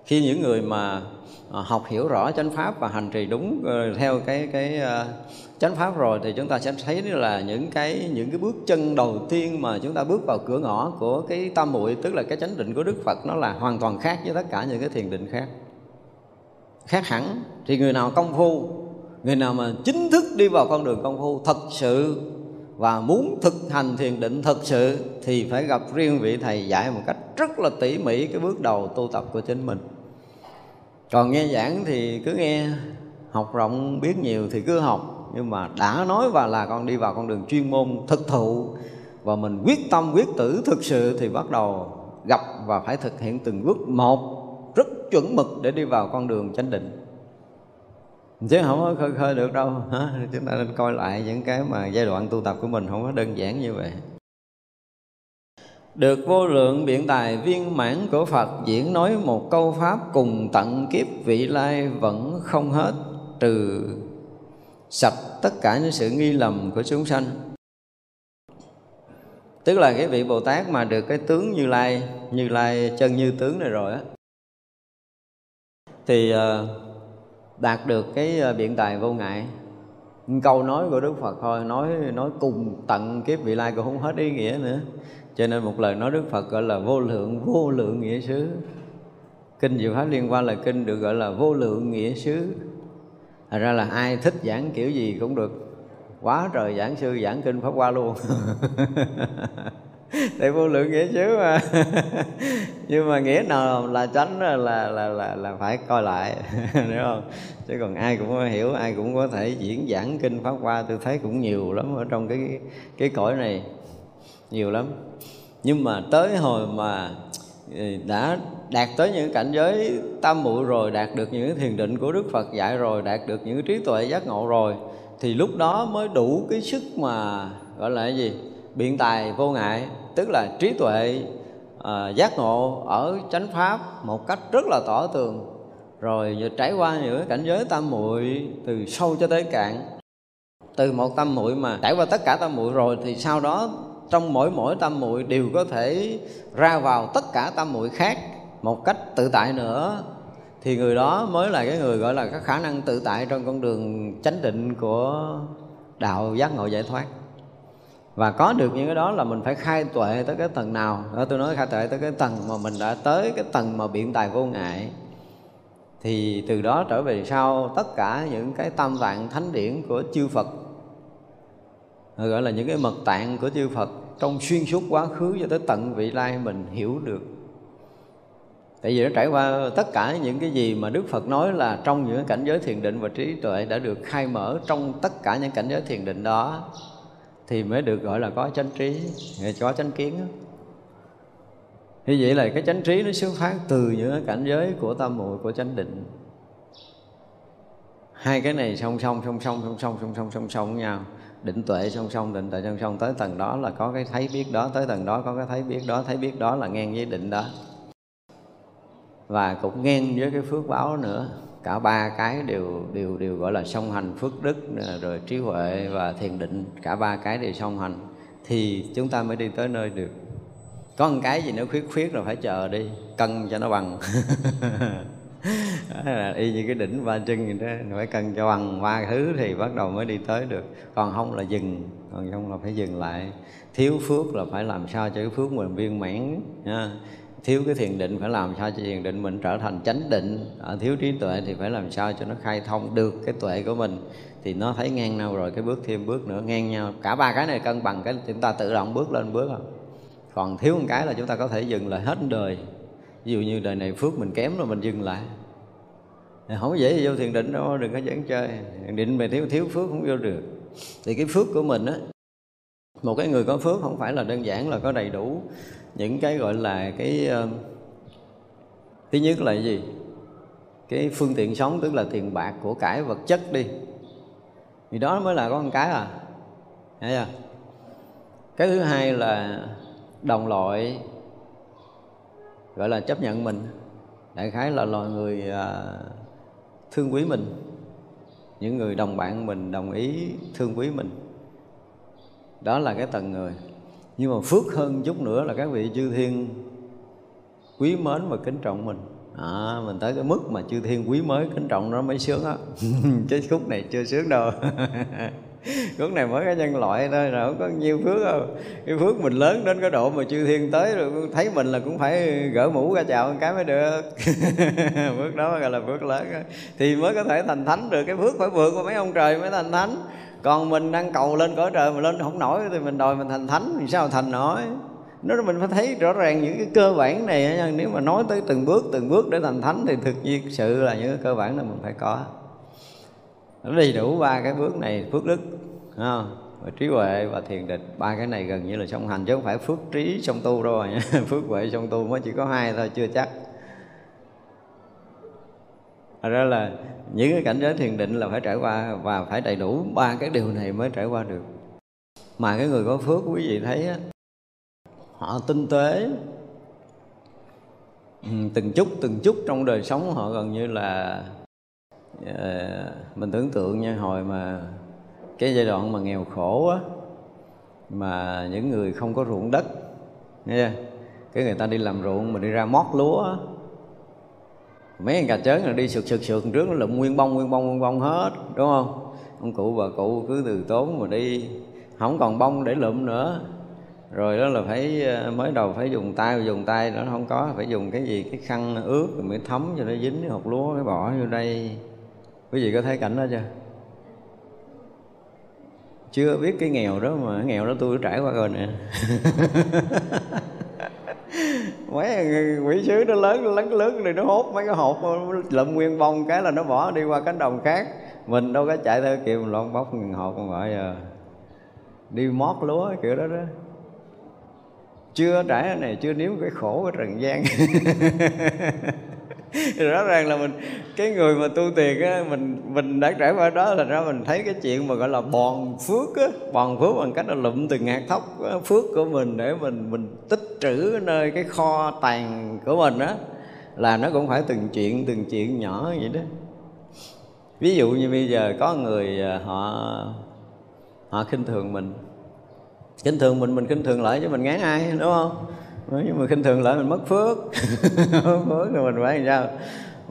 S1: Khi những người mà à, học hiểu rõ chánh pháp và hành trì đúng ờ, theo cái cái ờ, chánh pháp rồi thì chúng ta sẽ thấy là những cái những cái bước chân đầu tiên mà chúng ta bước vào cửa ngõ của cái tam muội, tức là cái chánh định của đức phật, nó là hoàn toàn khác với tất cả những cái thiền định khác. Khác hẳn. Thì người nào công phu, người nào mà chính thức đi vào con đường công phu, thật sự và muốn thực hành thiền định thật sự, thì phải gặp riêng vị thầy dạy một cách rất là tỉ mỉ cái bước đầu tu tập của chính mình. Còn nghe giảng thì cứ nghe, học rộng biết nhiều thì cứ học. Nhưng mà đã nói và là con đi vào con đường chuyên môn thực thụ, và mình quyết tâm quyết tử thực sự thì bắt đầu gặp và phải thực hiện từng bước một, rất chuẩn mực để đi vào con đường chánh định chứ không có khơi khơi được đâu chúng ta nên coi lại những cái mà giai đoạn tu tập của mình không có đơn giản như vậy. Được vô lượng biện tài viên mãn của Phật diễn nói một câu pháp cùng tận kiếp vị lai vẫn không hết trừ sạch tất cả những sự nghi lầm của chúng sanh. Tức là cái vị Bồ Tát mà được cái tướng Như Lai Như Lai chân như tướng này rồi á thì uh, đạt được cái ờ, biện tài vô ngại. Câu nói của đức phật thôi, nói nói cùng tận kiếp vị lai cũng không hết ý nghĩa nữa. Cho nên một lời nói đức phật gọi là vô lượng vô lượng nghĩa xứ. Kinh diệu pháp liên quan là kinh được gọi là vô lượng nghĩa xứ. Thật ra là ai thích giảng kiểu gì cũng được. Quá trời giảng sư, giảng kinh Pháp qua luôn. Tại vô lượng nghĩa xứ mà. Nhưng mà nghĩa nào là tránh là là là là phải coi lại Đúng không? Chứ còn ai cũng có hiểu, ai cũng có thể diễn giảng kinh Pháp qua Tôi thấy cũng nhiều lắm ở trong cái cái cõi này Nhiều lắm. Nhưng mà tới hồi mà ừ, đã đạt tới những cảnh giới tam muội rồi đạt được những thiền định của đức phật dạy rồi đạt được những trí tuệ giác ngộ rồi thì lúc đó mới đủ cái sức mà gọi là cái gì? Biện tài vô ngại tức là trí tuệ à, giác ngộ ở chánh pháp một cách rất là tỏ tường. Rồi giờ trải qua những cảnh giới tam muội từ sâu cho tới cạn. Từ một tâm muội mà trải qua tất cả tam muội rồi thì sau đó trong mỗi mỗi tâm muội đều có thể ra vào tất cả tâm muội khác một cách tự tại nữa. Thì người đó mới là cái người gọi là có khả năng tự tại trong con đường chánh định của đạo giác ngộ giải thoát và có được những cái đó là mình phải khai tuệ tới cái tầng nào. Đó, tôi nói khai tuệ tới cái tầng mà mình đã tới cái tầng mà biện tài vô ngại. Thì từ đó trở về sau, tất cả những cái tam tạng thánh điển của chư Phật, gọi là những cái mật tạng của chư Phật, trong xuyên suốt quá khứ cho tới tận vị lai mình hiểu được. Tại vì nó trải qua tất cả những cái gì mà đức phật nói là trong những cảnh giới thiền định và trí tuệ đã được khai mở trong tất cả những cảnh giới thiền định đó thì mới được gọi là có chánh trí. Có chánh kiến như vậy là cái chánh trí nó xuất phát từ những cảnh giới của tam muội, của chánh định. Hai cái này song song song song song song song song song song với nhau. Định tuệ song song, định tuệ song song. Tới tầng đó là có cái thấy biết đó, tới tầng đó có cái thấy biết đó, thấy biết đó là ngang với định đó. Và cũng ngang với cái phước báo nữa cả ba cái đều đều đều gọi là song hành phước đức, rồi trí huệ và thiền định, cả ba cái đều song hành, thì chúng ta mới đi tới nơi được. Có một cái gì nó khuyết khuyết rồi phải chờ đi, cân cho nó bằng. Y như cái đỉnh ba chân vậy đó phải cân cho bằng ba thứ thì bắt đầu mới đi tới được. Còn không là dừng, còn không là phải dừng lại. Thiếu phước là phải làm sao cho cái phước mình viên mãn nha thiếu cái thiền định phải làm sao cho thiền định mình trở thành chánh định. Ở thiếu trí tuệ thì phải làm sao cho nó khai thông được cái tuệ của mình. Thì nó thấy ngang nhau rồi, cái bước thêm bước nữa ngang nhau. Cả ba cái này cân bằng, cái chúng ta tự động bước lên bước không còn thiếu một cái là chúng ta có thể dừng lại hết đời. Ví dụ như đời này phước mình kém rồi mình dừng lại. Không có dễ gì vô thiền định đâu, đừng có dẫn chơi. Thiền định mà thiếu thiếu phước không vô được. Thì cái phước của mình á, một cái người có phước không phải là đơn giản là có đầy đủ những cái gọi là cái uh, thứ nhất là gì? Cái phương tiện sống tức là tiền bạc của cải vật chất đi. Thì đó mới là có một cái à thấy chưa? Cái thứ hai là đồng loại gọi là chấp nhận mình. Đại khái là loài người uh, thương quý mình. Những người đồng bạn mình đồng ý thương quý mình. Đó là cái tầng người nhưng mà phước hơn chút nữa là các vị chư thiên quý mến và kính trọng mình. À, mình tới cái mức mà chư thiên quý mới kính trọng nó mới sướng á. Cái khúc này chưa sướng đâu. Khúc này mới có nhân loại thôi rồi không có nhiêu phước đâu. Cái phước mình lớn đến cái độ mà chư thiên tới rồi thấy mình là cũng phải gỡ mũ ra chào một cái mới được. Phước đó gọi là phước lớn thì mới có thể thành thánh được. Cái phước phải vượt qua mấy ông trời mới thành thánh còn mình đang cầu lên cõi trời mà lên không nổi thì mình đòi mình thành thánh, thì sao thành nổi? Nó mình phải thấy rõ ràng những cái cơ bản này nếu mà nói tới từng bước từng bước để thành thánh thì thực nhiên sự là những cái cơ bản là mình phải có. Nó đầy đủ ba cái bước này, phước đức không? và trí huệ và thiền định. Ba cái này gần như là song hành chứ không phải phước trí song tu đâu à rồi phước huệ song tu mới chỉ có hai thôi, chưa chắc. Thật ra là những cái cảnh giới thiền định là phải trải qua và phải đầy đủ ba cái điều này mới trải qua được. Mà cái người có phước quý vị thấy á, họ tinh tế ừ, từng chút từng chút trong đời sống họ gần như là uh, mình tưởng tượng nha hồi mà cái giai đoạn mà nghèo khổ á mà những người không có ruộng đất nghe cái người ta đi làm ruộng mà đi ra mót lúa á mấy con cà chớn là đi sượt sượt sượt trước nó lụm nguyên bông nguyên bông nguyên bông hết, đúng không? Ông cụ bà cụ cứ từ tốn mà đi, không còn bông để lụm nữa. Rồi đó là phải ờ, mới đầu phải dùng tay dùng tay nó không có, phải dùng cái gì, cái khăn ướt rồi mới thấm cho nó dính cái hột lúa cái bỏ vô đây. Quý vị có thấy cảnh đó chưa? Chưa biết cái nghèo đó mà nghèo đó tôi trải qua rồi nè. mấy quỷ sứ nó lớn lấn lớn lớn thì nó hốt mấy cái hộp lụm nguyên bông cái là nó bỏ đi qua cánh đồng khác. Mình đâu có chạy theo kịp lon bóc hộp còn gọi giờ. Đi mót lúa kiểu đó đó. Chưa trải này, chưa nếm cái khổ của trần gian. Rõ ràng là mình, cái người mà tu tiền á, mình mình đã trải qua đó là ra mình thấy cái chuyện mà gọi là bòn phước á. Bòn phước bằng cách là lụm từng hạt thóc phước của mình để mình mình tích trữ nơi cái kho tàng của mình đó là nó cũng phải từng chuyện từng chuyện nhỏ vậy đó. Ví dụ như bây giờ có người à, họ họ khinh thường mình. Khinh thường mình mình khinh thường lại chứ mình ngán ai, đúng không? Nhưng mà khinh thường lại mình mất phước mất phước rồi mình phải làm sao?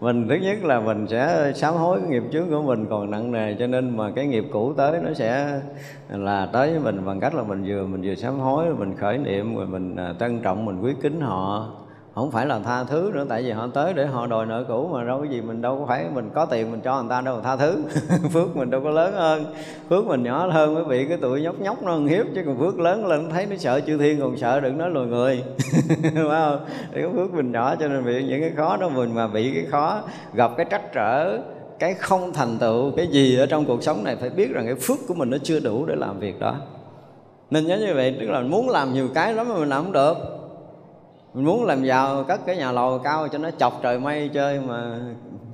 S1: Mình thứ nhất là mình sẽ sám hối cái nghiệp trước của mình còn nặng nề, cho nên mà cái nghiệp cũ tới nó sẽ là tới với mình bằng cách là mình vừa mình vừa sám hối, mình khởi niệm, rồi mình à, trân trọng, mình quý kính họ không phải là tha thứ nữa, tại vì họ tới để họ đòi nợ cũ mà đâu có gì mình đâu có phải mình có tiền mình cho người ta đâu mà tha thứ. Phước mình đâu có lớn hơn. Phước mình nhỏ hơn mới bị cái tuổi nhóc nhóc nó hiếp, chứ còn phước lớn lên thấy nó sợ chư thiên còn sợ đừng nói lùi người. Phải không? Thì có phước mình nhỏ cho nên bị những cái khó đó, mình mà bị cái khó, gặp cái trắc trở, cái không thành tựu, cái gì ở trong cuộc sống này phải biết rằng cái phước của mình nó chưa đủ để làm việc đó. Nên nhớ như vậy, tức là muốn làm nhiều cái lắm mà mình làm không được mình muốn làm giàu, cất cái nhà lầu cao cho nó chọc trời mây chơi mà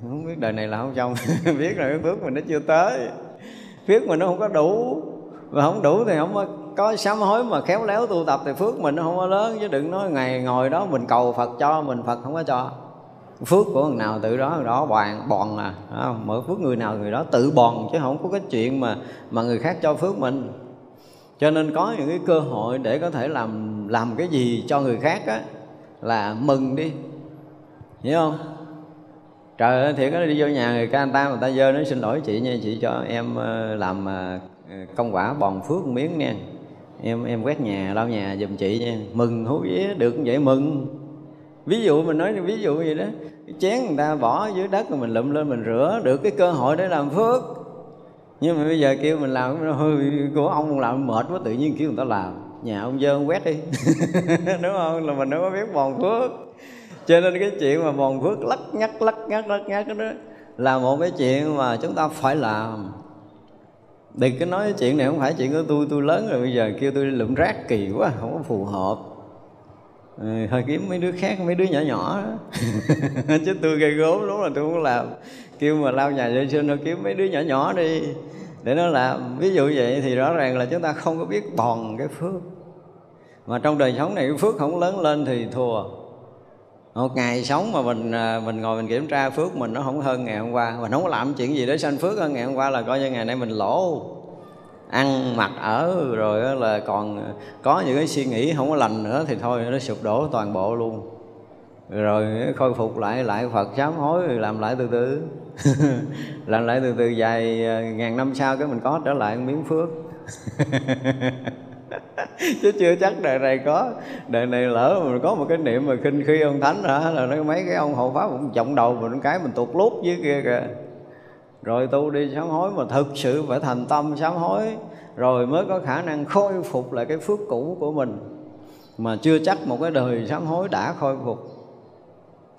S1: không biết đời này là không xong biết rồi, cái phước mình nó chưa tới. Phước mình nó không có đủ. Và không đủ thì không có sám hối mà khéo léo tu tập thì phước mình nó không có lớn. Chứ đừng nói ngày ngồi đó mình cầu phật cho, mình phật không có cho. Phước của người nào tự đó, người đó bòn bòn à. Không? mở phước người nào người đó tự bòn, chứ không có cái chuyện mà mà người khác cho phước mình. Cho nên có những cái cơ hội để có thể làm làm cái gì cho người khác á là mừng đi. Hiểu không? Trời ơi, thiệt đó đi vô nhà người ca người ta người ta dơ nó xin lỗi chị nha, chị cho em ờ, làm ờ, ờ, công quả bòn phước một miếng nha. Em em quét nhà, lau nhà giùm chị nha. Mừng hú vía, được vậy mừng. Ví dụ mình nói ví dụ vậy đó, chén người ta bỏ dưới đất rồi mình lụm lên mình rửa, được cái cơ hội để làm phước. Nhưng mà bây giờ kêu mình làm hơi của ông làm mệt quá, tự nhiên kêu người ta làm nhà ông dơ ông quét đi. Đúng không? Là mình đâu có biết mòn phước. Cho nên cái chuyện mà mòn phước lắc nhắc lắc nhắc lắc nhắc đó là một cái chuyện mà chúng ta phải làm. Đừng cứ nói cái chuyện này không phải chuyện của tôi tôi lớn rồi bây giờ kêu tôi lượm rác kỳ quá không có phù hợp. Ừ, thôi kiếm mấy đứa khác mấy đứa nhỏ nhỏ đó chứ tôi gây gốm đúng là tôi không làm. Kêu mà lau nhà vệ sinh thôi kiếm mấy đứa nhỏ nhỏ đi để nó làm ví dụ vậy thì rõ ràng là chúng ta không có biết bòn cái phước. Mà trong đời sống này cái phước không lớn lên thì thua. Một ngày sống mà mình à, mình ngồi mình kiểm tra phước mình nó không hơn ngày hôm qua. Mình không có làm chuyện gì để sanh phước hơn ngày hôm qua là coi như ngày nay mình lỗ. Ăn mặc ở rồi là còn có những cái suy nghĩ không có lành nữa thì thôi, nó sụp đổ toàn bộ luôn. Rồi khôi phục lại lại Phật sám hối, làm lại từ từ. làm lại từ từ dài ờ, ngàn năm sau cái mình có trở lại một miếng phước. Chứ chưa chắc đời này có. Đời này lỡ mình có một cái niệm mà khinh khi ông thánh hả? Là nó mấy cái ông hộ pháp cũng trọng đầu mình cái mình tuột lút dưới kia kìa. Rồi tu đi sám hối mà thực sự phải thành tâm sám hối, rồi mới có khả năng khôi phục lại cái phước cũ của mình. Mà chưa chắc một cái đời sám hối đã khôi phục.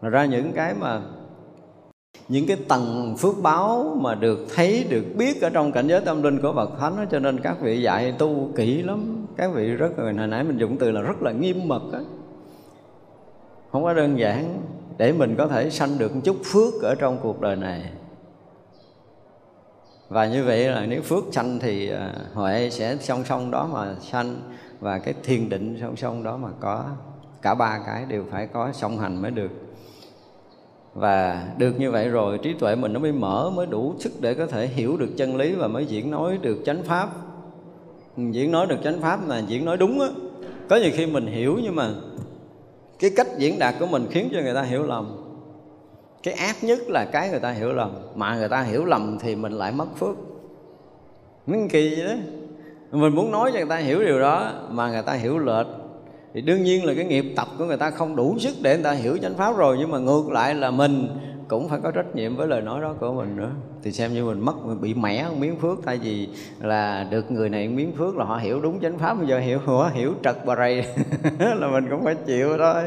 S1: Ra những cái mà những cái tầng phước báo mà được thấy được biết ở trong cảnh giới tâm linh của bậc thánh đó, cho nên các vị dạy tu kỹ lắm. Các vị rất là hồi nãy mình dùng từ là rất là nghiêm mật á. Không có đơn giản để mình có thể sanh được một chút phước ở trong cuộc đời này. Và như vậy là nếu phước sanh thì à, huệ sẽ song song đó mà sanh và cái thiền định song song đó mà có cả ba cái đều phải có song hành mới được và được như vậy rồi, trí tuệ mình nó mới mở, mới đủ sức để có thể hiểu được chân lý và mới diễn nói được chánh pháp. Diễn nói được chánh pháp mà diễn nói đúng á. Có nhiều khi mình hiểu nhưng mà cái cách diễn đạt của mình khiến cho người ta hiểu lầm. Cái ác nhất là cái người ta hiểu lầm, mà người ta hiểu lầm thì mình lại mất phước. Nó kỳ vậy đó. Mình muốn nói cho người ta hiểu điều đó, mà người ta hiểu lệch thì đương nhiên là cái nghiệp tập của người ta không đủ sức để người ta hiểu chánh pháp rồi, nhưng mà ngược lại là mình cũng phải có trách nhiệm với lời nói đó của mình nữa. Thì xem như mình mất, bị mẻ một miếng phước, thay vì là được người này miếng phước là họ hiểu đúng chánh pháp, bây giờ hiểu, họ hiểu trật bà rầy là mình cũng phải chịu thôi.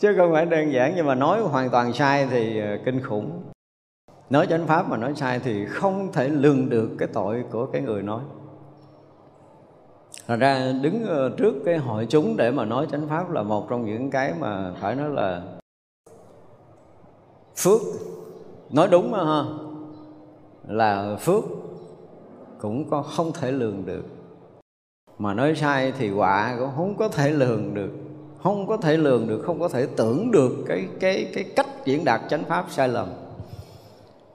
S1: Chứ không phải đơn giản, nhưng mà nói hoàn toàn sai thì ờ, kinh khủng. Nói chánh pháp mà nói sai thì không thể lường được cái tội của cái người nói. Thật ra đứng ờ, trước cái hội chúng để mà nói chánh pháp là một trong những cái mà phải nói là phước. Nói đúng mà ha, là phước cũng có không thể lường được. Mà nói sai thì quả cũng không có thể lường được, không có thể lường được, không có thể tưởng được cái cái cái cách diễn đạt chánh pháp sai lầm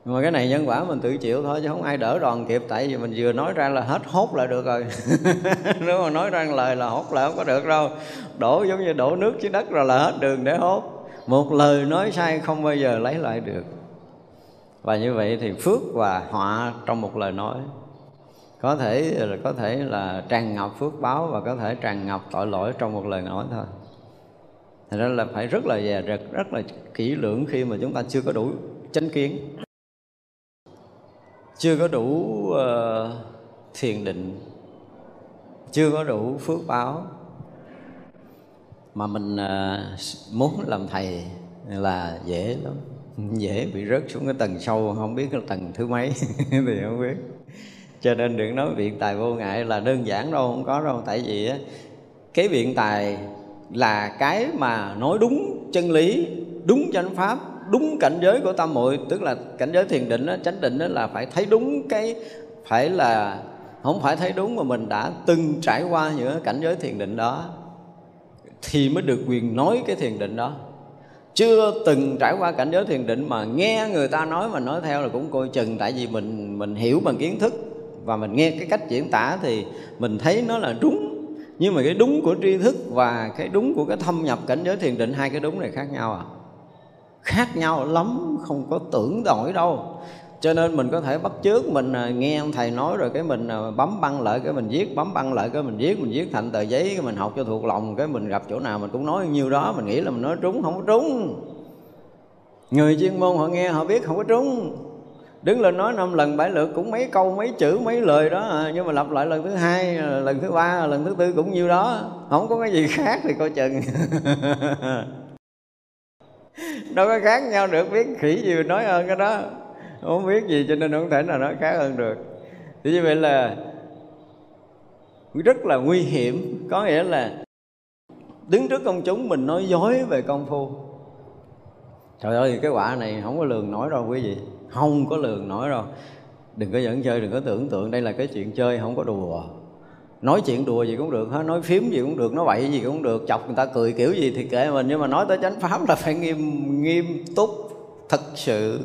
S1: mà cái này nhân quả mình tự chịu thôi chứ không ai đỡ đòn kịp. Tại vì mình vừa nói ra là hết hốt là được rồi. Nếu mà nói ra lời là hốt là không có được đâu. Đổ giống như đổ nước dưới đất rồi là hết đường để hốt một lời nói sai không bao giờ lấy lại được. Và như vậy thì phước và họa trong một lời nói. Có thể là có thể là tràn ngập phước báo và có thể tràn ngập tội lỗi trong một lời nói thôi. Thành ra là phải rất là dè rực, rất là kỹ lưỡng khi mà chúng ta chưa có đủ chánh kiến chưa có đủ uh, thiền định. Chưa có đủ phước báo. Mà mình uh, muốn làm thầy là dễ lắm. Dễ bị rớt xuống cái tầng sâu không biết cái tầng thứ mấy thì không biết. Cho nên đừng nói biện tài vô ngại là đơn giản đâu không có đâu. Tại vì á cái biện tài là cái mà nói đúng chân lý đúng chánh pháp đúng cảnh giới của tam muội tức là cảnh giới thiền định đó, chánh định đó là phải thấy đúng cái phải là không phải thấy đúng mà mình đã từng trải qua những cảnh giới thiền định đó thì mới được quyền nói cái thiền định đó. Chưa từng trải qua cảnh giới thiền định mà nghe người ta nói mà nói theo là cũng coi chừng tại vì mình mình hiểu bằng kiến thức và mình nghe cái cách diễn tả thì mình thấy nó là đúng. Nhưng mà cái đúng của tri thức và cái đúng của cái thâm nhập cảnh giới thiền định hai cái đúng này khác nhau à khác nhau lắm, không có tưởng nổi đâu. Cho nên mình có thể bắt chước mình à, nghe ông thầy nói rồi cái mình à, bấm băng lại, cái mình viết, bấm băng lại, cái mình viết mình viết thành tờ giấy, cái mình học cho thuộc lòng, cái mình gặp chỗ nào mình cũng nói nhiêu đó, mình nghĩ là mình nói trúng, không có trúng. Người chuyên môn họ nghe, họ biết không có trúng. Đứng lên nói năm lần bảy lượt cũng mấy câu, mấy chữ, mấy lời đó à, nhưng mà lặp lại lần thứ hai lần thứ ba, lần thứ tư cũng nhiêu đó. Không có cái gì khác thì coi chừng. đâu có khác nhau được, biết khỉ gì nói hơn cái đó. Không biết gì cho nên không thể nào nói khác hơn được. Thì như vậy là rất là nguy hiểm. Có nghĩa là đứng trước công chúng mình nói dối về công phu. Trời ơi, cái quả này không có lường nổi đâu quý vị. Không có lường nổi đâu. Đừng có dẫn chơi, đừng có tưởng tượng đây là cái chuyện chơi, không có đùa nói chuyện đùa gì cũng được hết, nói phím gì cũng được, nói bậy gì cũng được, chọc người ta cười kiểu gì thì kệ mình, nhưng mà nói tới chánh pháp là phải nghiêm nghiêm túc thật sự,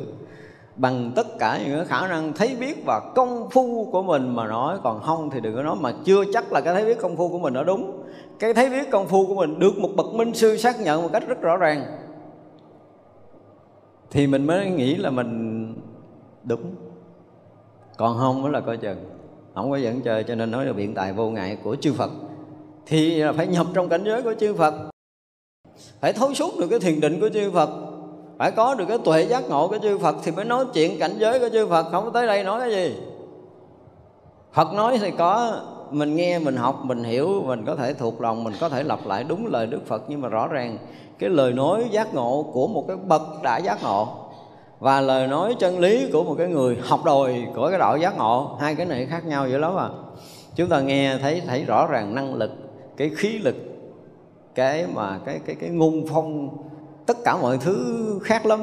S1: bằng tất cả những khả năng thấy biết và công phu của mình mà nói. Còn không thì đừng có nói mà chưa chắc là cái thấy biết công phu của mình nó đúng. Cái thấy biết công phu của mình được một bậc minh sư xác nhận một cách rất rõ ràng, thì mình mới nghĩ là mình đúng. Còn không mới là coi chừng không có dẫn chơi, cho nên nói là biện tài vô ngại của chư Phật. Thì là phải nhập trong cảnh giới của chư Phật. Phải thấu suốt được cái thiền định của chư Phật. Phải có được cái tuệ giác ngộ của chư Phật thì mới nói chuyện cảnh giới của chư Phật. Không tới đây nói cái gì. Phật nói thì có, mình nghe, mình học, mình hiểu, mình có thể thuộc lòng, mình có thể lặp lại đúng lời Đức Phật. Nhưng mà rõ ràng, cái lời nói giác ngộ của một cái bậc đã giác ngộ và lời nói chân lý của một cái người học đòi của cái đạo giác ngộ, hai cái này khác nhau dữ lắm à. Chúng ta nghe thấy thấy rõ ràng năng lực, cái khí lực, cái mà cái cái cái ngôn phong, tất cả mọi thứ khác lắm.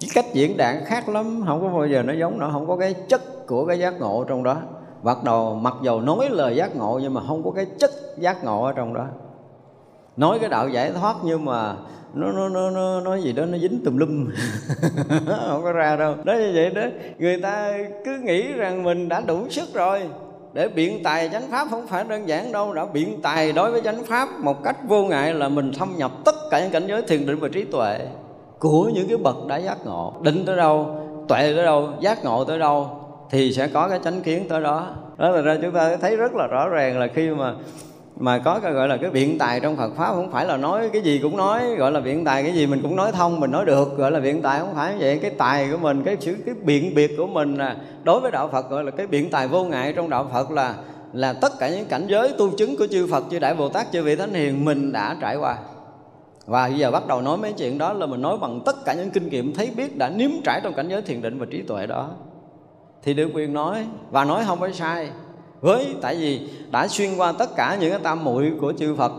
S1: Cái cách diễn đạt khác lắm, không có bao giờ nó giống nữa, không có cái chất của cái giác ngộ trong đó. Bắt đầu mặc dầu nói lời giác ngộ, nhưng mà không có cái chất giác ngộ ở trong đó. Nói cái đạo giải thoát, nhưng mà nó nó nó nó nói gì đó, nó dính tùm lum. Không có ra đâu. Đó như vậy đó, người ta cứ nghĩ rằng mình đã đủ sức rồi. Để biện tài chánh pháp không phải đơn giản đâu. Đã biện tài đối với chánh pháp một cách vô ngại là mình thâm nhập tất cả những cảnh giới thiền định và trí tuệ của những cái bậc đã giác ngộ. Định tới đâu, tuệ tới đâu, giác ngộ tới đâu, thì sẽ có cái chánh kiến tới đó. Đó là ra chúng ta thấy rất là rõ ràng là khi mà mà có cái gọi là cái biện tài trong Phật pháp, không phải là nói cái gì cũng nói, gọi là biện tài cái gì mình cũng nói thông, mình nói được, gọi là biện tài không phải vậy. Cái tài của mình, cái chữ cái biện biệt của mình là, đối với đạo Phật gọi là cái biện tài vô ngại trong đạo Phật là là tất cả những cảnh giới tu chứng của chư Phật, chư Đại Bồ Tát, chư vị Thánh Hiền mình đã trải qua. Và bây giờ bắt đầu nói mấy chuyện đó là mình nói bằng tất cả những kinh nghiệm thấy biết đã nếm trải trong cảnh giới thiền định và trí tuệ đó. Thì được quyền nói, và nói không phải sai với tại vì đã xuyên qua tất cả những cái tam muội của chư Phật.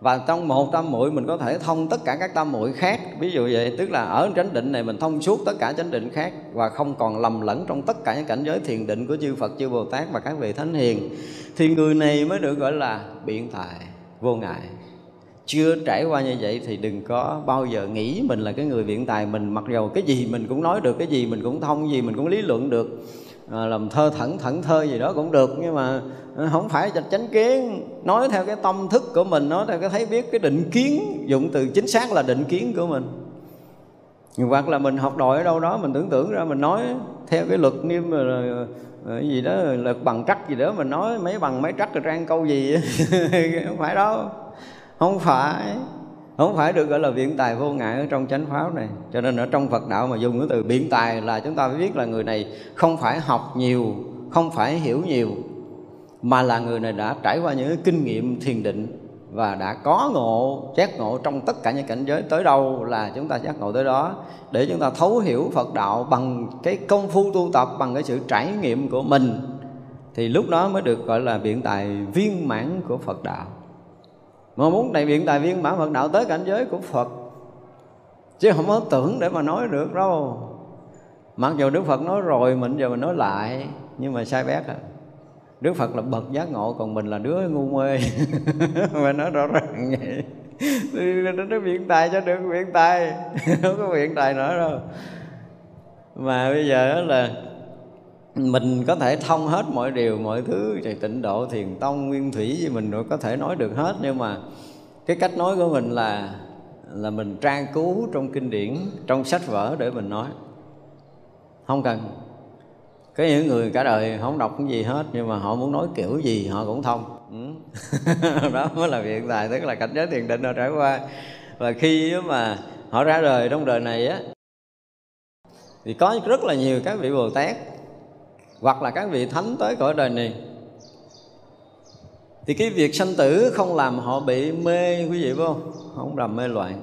S1: Và trong một tam muội mình có thể thông tất cả các tam muội khác. Ví dụ vậy, tức là ở chánh định này mình thông suốt tất cả chánh định khác và không còn lầm lẫn trong tất cả những cảnh giới thiền định của chư Phật, chư Bồ Tát và các vị thánh hiền, thì người này mới được gọi là biện tài, vô ngại. Chưa trải qua như vậy thì đừng có bao giờ nghĩ mình là cái người biện tài mình, mặc dầu cái gì mình cũng nói được, cái gì mình cũng thông gì mình cũng lý luận được à, làm thơ thẩn thẩn thơ gì đó cũng được nhưng mà ờ, không phải chạch chánh kiến. Nói theo cái tâm thức của mình nói theo cái thấy biết cái định kiến dụng từ chính xác là định kiến của mình. Hoặc là mình học đòi ở đâu đó mình tưởng tượng ra mình nói theo cái luật niêm rồi ờ, gì đó luật bằng trắc gì đó mình nói mấy bằng mấy trắc rồi trang câu gì không phải đâu. Không phải không phải được gọi là biện tài vô ngại ở trong chánh pháp này. Cho nên ở trong phật đạo mà dùng cái từ biện tài là chúng ta phải biết là người này không phải học nhiều, không phải hiểu nhiều, mà là người này đã trải qua những cái kinh nghiệm thiền định và đã có ngộ, giác ngộ trong tất cả những cảnh giới. Tới đâu là chúng ta giác ngộ tới đó. Để chúng ta thấu hiểu Phật đạo bằng cái công phu tu tập, bằng cái sự trải nghiệm của mình, thì lúc đó mới được gọi là biện tài viên mãn của Phật đạo mà muốn đại biện tài viên mãn Phật đạo tới cảnh giới của Phật, chứ không có tưởng để mà nói được đâu. Mặc dù Đức Phật nói rồi, mình giờ mình nói lại, nhưng mà sai bét à. Đức Phật là bậc giác ngộ, còn mình là đứa ngu mê. Mà nói rõ ràng vậy. Nó biện tài cho được biện tài. Không có biện tài nữa đâu. Mà bây giờ là mình có thể thông hết mọi điều, mọi thứ, thì tịnh độ, thiền tông, nguyên thủy gì mình có thể nói được hết. Nhưng mà cái cách nói của mình là là mình tra cứu trong kinh điển, trong sách vở để mình nói. Không cần. Có những người cả đời không đọc cái gì hết, nhưng mà họ muốn nói kiểu gì họ cũng thông. Ừ. đó mới là hiện tài tức là cảnh giới thiền định họ trải qua. Và khi mà họ ra đời trong đời này á, thì có rất là nhiều các vị bồ tát hoặc là các vị thánh tới cõi đời này, thì cái việc sanh tử không làm họ bị mê, quý vị phải không không làm mê loạn.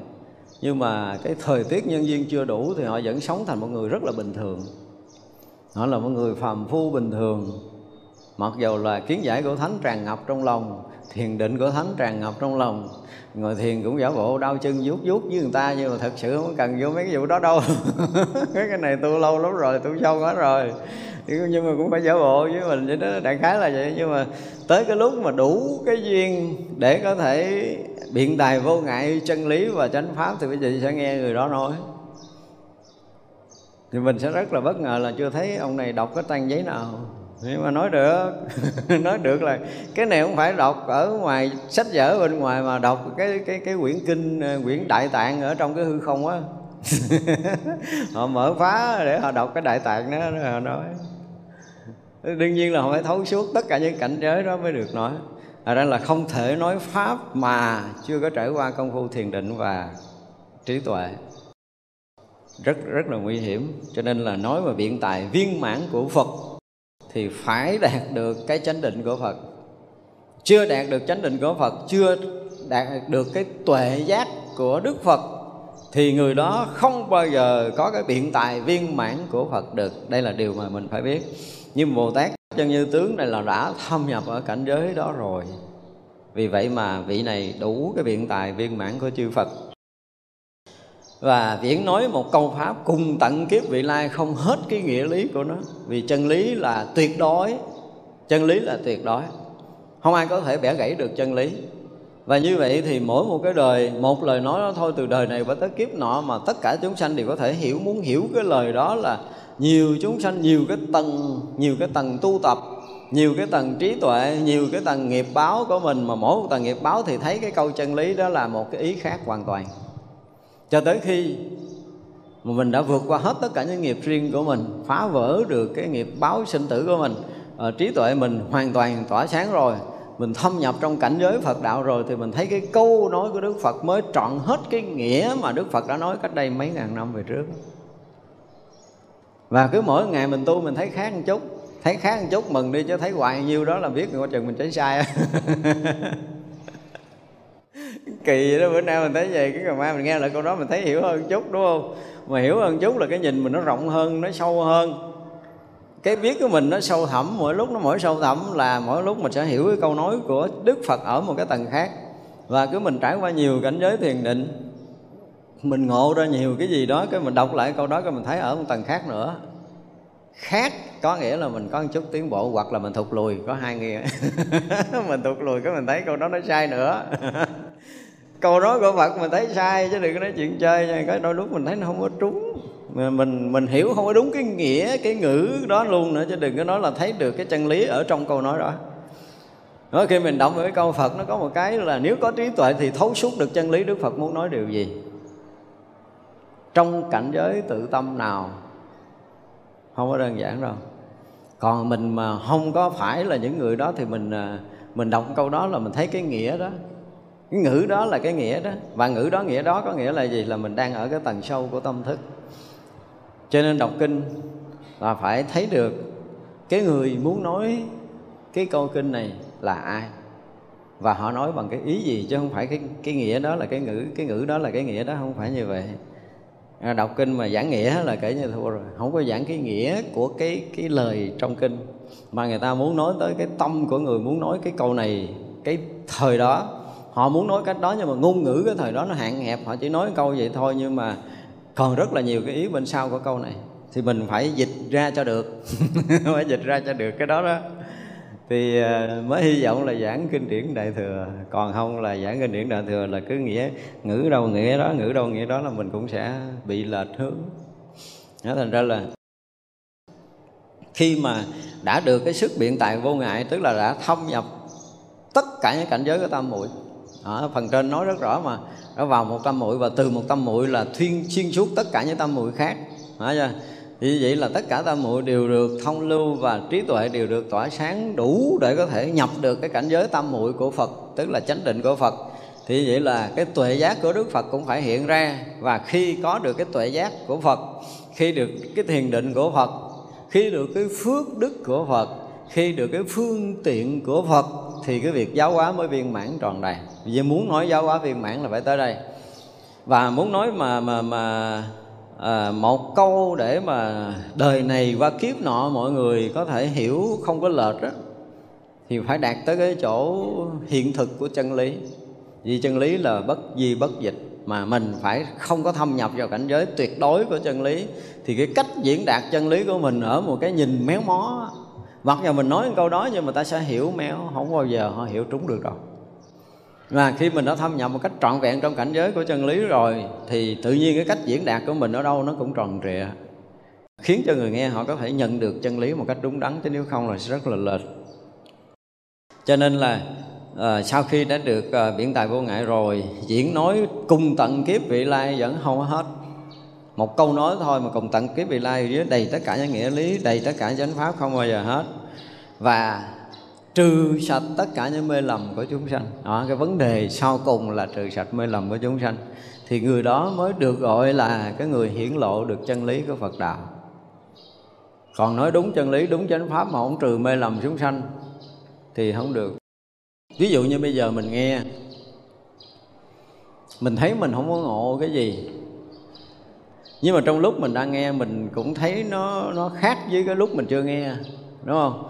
S1: Nhưng mà cái thời tiết nhân duyên chưa đủ thì họ vẫn sống thành một người rất là bình thường. Họ là một người phàm phu bình thường. Mặc dầu là kiến giải của thánh tràn ngập trong lòng, thiền định của thánh tràn ngập trong lòng, ngồi thiền cũng giả bộ đau chân vuốt vuốt với người ta, nhưng mà thật sự không cần vô mấy cái vụ đó đâu. Cái này tu lâu lắm rồi tu sâu quá rồi nhưng mà cũng phải giả bộ với mình vậy đó, đại khái là vậy. Nhưng mà tới cái lúc mà đủ cái duyên để có thể biện tài vô ngại, chân lý và chánh pháp, thì quý vị sẽ nghe người đó nói. Thì mình sẽ rất là bất ngờ là chưa thấy ông này đọc cái trang giấy nào. Nhưng mà nói được nói được là cái này không phải đọc ở ngoài, sách vở bên ngoài mà đọc cái cái cái quyển kinh, quyển đại tạng ở trong cái hư không á. Họ mở phá để họ đọc cái đại tạng đó họ nói đương nhiên là họ phải thấu suốt tất cả những cảnh giới đó mới được nói. À ra là không thể nói pháp mà chưa có trải qua công phu thiền định và trí tuệ. Rất rất là nguy hiểm. Cho nên là nói mà biện tài viên mãn của phật thì phải đạt được cái chánh định của phật. Chưa đạt được chánh định của phật, chưa đạt được cái tuệ giác của đức phật thì người đó không bao giờ có cái biện tài viên mãn của phật được. Đây là điều mà mình phải biết nhưng bồ tát chân như tướng này là đã thâm nhập ở cảnh giới đó rồi. Vì vậy mà vị này đủ cái biện tài viên mãn của chư phật. Và viễn nói một câu pháp cùng tận kiếp vị lai không hết cái nghĩa lý của nó. Vì chân lý là tuyệt đối. Chân lý là tuyệt đối. Không ai có thể bẻ gãy được chân lý và như vậy thì mỗi một cái đời, một lời nói đó thôi, từ đời này qua tới kiếp nọ mà tất cả chúng sanh đều có thể hiểu, muốn hiểu cái lời đó là nhiều chúng sanh, nhiều cái tầng, nhiều cái tầng tu tập, nhiều cái tầng trí tuệ, nhiều cái tầng nghiệp báo của mình. Mà mỗi một tầng nghiệp báo thì thấy cái câu chân lý đó là một cái ý khác hoàn toàn. Cho tới khi mà mình đã vượt qua hết tất cả những nghiệp riêng của mình, phá vỡ được cái nghiệp báo sinh tử của mình ờ, trí tuệ mình hoàn toàn tỏa sáng rồi mình thâm nhập trong cảnh giới Phật đạo rồi thì mình thấy cái câu nói của Đức Phật mới trọn hết cái nghĩa mà Đức Phật đã nói cách đây mấy ngàn năm về trước. Và cứ mỗi ngày mình tu mình thấy khác một chút, thấy khác một chút mừng đi chứ thấy hoài nhiêu đó là biết coi chừng mình tránh sai. Kỳ đó, bữa nay mình thấy vậy, cái ngày mai mình nghe lại câu đó mình thấy hiểu hơn chút, đúng không? Mà hiểu hơn chút là cái nhìn mình nó rộng hơn, nó sâu hơn cái biết của mình nó sâu thẳm, mỗi lúc nó mỗi sâu thẳm là mỗi lúc mình sẽ hiểu cái câu nói của đức phật ở một cái tầng khác. Và cứ mình trải qua nhiều cảnh giới thiền định, mình ngộ ra nhiều cái gì đó, cái mình đọc lại câu đó, cái mình thấy ở một tầng khác nữa. Khác có nghĩa là mình có một chút tiến bộ, hoặc là mình thụt lùi, có hai nghĩa. Mình thụt lùi cái mình thấy câu đó nó sai nữa. Câu nói của Phật mình thấy sai, chứ đừng có nói chuyện chơi nha cái đôi lúc mình thấy nó không có trúng mình mình hiểu không có đúng cái nghĩa, cái ngữ đó luôn nữa, chứ đừng có nói là thấy được cái chân lý ở trong câu nói đó. Nói khi mình đọc cái câu Phật, nó có một cái là nếu có trí tuệ thì thấu suốt được chân lý Đức Phật muốn nói điều gì. Trong cảnh giới tự tâm nào, không có đơn giản đâu. Còn mình mà không có phải là những người đó thì mình à, mình đọc câu đó là mình thấy cái nghĩa đó. Cái ngữ đó là cái nghĩa đó. Và ngữ đó, nghĩa đó có nghĩa là gì? Là mình đang ở cái tầng sâu của tâm thức cho nên đọc kinh là phải thấy được cái người muốn nói cái câu kinh này là ai. Và họ nói bằng cái ý gì chứ không phải cái cái nghĩa đó là cái ngữ cái ngữ đó là cái nghĩa đó không phải như vậy. À, đọc kinh mà giảng nghĩa là kể như thua rồi. Không có giảng cái nghĩa của cái cái lời trong kinh. Mà người ta muốn nói tới cái tâm của người muốn nói cái câu này cái thời đó. Họ muốn nói cách đó nhưng mà ngôn ngữ cái thời đó nó hạn hẹp. Họ chỉ nói câu vậy thôi nhưng mà còn rất là nhiều cái ý bên sau của câu này. Thì mình phải dịch ra cho được. Phải dịch ra cho được cái đó đó. Thì ờ, mới hy vọng là giảng kinh điển đại thừa. Còn không là giảng kinh điển đại thừa là cứ nghĩa ngữ đâu nghĩa đó, ngữ đâu nghĩa đó là mình cũng sẽ bị lệch hướng. Đó thành ra là khi mà đã được cái sức biện tài vô ngại, tức là đã thâm nhập tất cả những cảnh giới của tam muội ở phần trên nói rất rõ mà nó vào một tâm muội và từ một tâm muội là thiên xuyên suốt tất cả những tâm muội khác phải chưa? Vì vậy là tất cả tâm muội đều được thông lưu và trí tuệ đều được tỏa sáng đủ để có thể nhập được cái cảnh giới tâm muội của Phật, tức là chánh định của Phật. Thì vậy là cái tuệ giác của Đức Phật cũng phải hiện ra và khi có được cái tuệ giác của Phật, khi được cái thiền định của Phật, khi được cái phước đức của Phật, khi được cái phương tiện của Phật thì cái việc giáo hóa mới viên mãn tròn đầy. Vì muốn nói giáo hóa viên mãn là phải tới đây. Và muốn nói mà mà mà à, một câu để mà đời này qua kiếp nọ mọi người có thể hiểu không có lệch đó thì phải đạt tới cái chỗ hiện thực của chân lý. Vì chân lý là bất di bất dịch mà mình phải không có thâm nhập vào cảnh giới tuyệt đối của chân lý. Thì cái cách diễn đạt chân lý của mình ở một cái nhìn méo mó mặc dù mình nói câu đó nhưng mà ta sẽ hiểu méo không bao giờ họ hiểu trúng được đâu. Và khi mình đã thâm nhập một cách trọn vẹn trong cảnh giới của chân lý rồi thì tự nhiên cái cách diễn đạt của mình ở đâu nó cũng tròn trịa. Khiến cho người nghe họ có thể nhận được chân lý một cách đúng đắn chứ nếu không là sẽ rất là lệch. Cho nên là à, sau khi đã được à, biển tài vô ngại rồi diễn nói cung tận kiếp vị lai vẫn không hết một câu nói thôi mà cùng tận kiếp vị lai dưới đầy tất cả những nghĩa lý đầy tất cả chánh pháp không bao giờ hết. Và trừ sạch tất cả những mê lầm của chúng sanh. Đó, cái vấn đề sau cùng là trừ sạch mê lầm của chúng sanh. Thì người đó mới được gọi là cái người hiển lộ được chân lý của Phật đạo. Còn nói đúng chân lý đúng chánh pháp mà không trừ mê lầm chúng sanh thì không được. Ví dụ như bây giờ mình nghe mình thấy mình không có ngộ cái gì nhưng mà trong lúc mình đang nghe mình cũng thấy nó nó khác với cái lúc mình chưa nghe đúng không?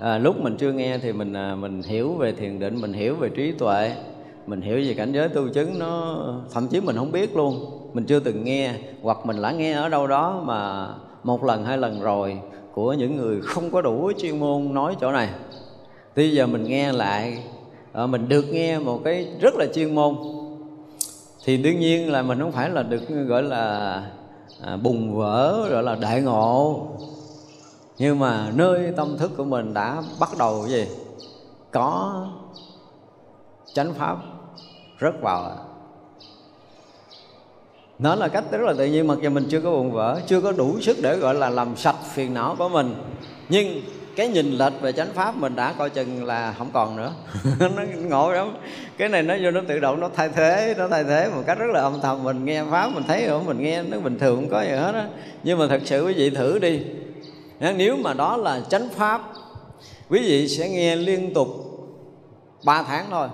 S1: À, lúc mình chưa nghe thì mình à, mình hiểu về thiền định mình hiểu về trí tuệ mình hiểu về cảnh giới tu chứng nó thậm chí mình không biết luôn. Mình chưa từng nghe hoặc mình đã nghe ở đâu đó mà một lần hai lần rồi của những người không có đủ chuyên môn nói chỗ này. Bây giờ mình nghe lại à, mình được nghe một cái rất là chuyên môn. Thì đương nhiên là mình không phải là được gọi là à, bùng vỡ gọi là đại ngộ. Nhưng mà nơi tâm thức của mình đã bắt đầu gì? Có chánh pháp rất vào nó là cách rất là tự nhiên mặc dù mình chưa có bùng vỡ chưa có đủ sức để gọi là làm sạch phiền não của mình nhưng cái nhìn lệch về chánh pháp mình đã coi chừng là không còn nữa. Nó ngộ lắm. Cái này nó vô nó tự động, nó thay thế, nó thay thế một cách rất là âm thầm. Mình nghe pháp, mình thấy rồi, mình nghe, nó bình thường không có gì hết á. Nhưng mà thật sự quý vị thử đi. Nếu mà đó là chánh pháp, quý vị sẽ nghe liên tục 3 tháng thôi.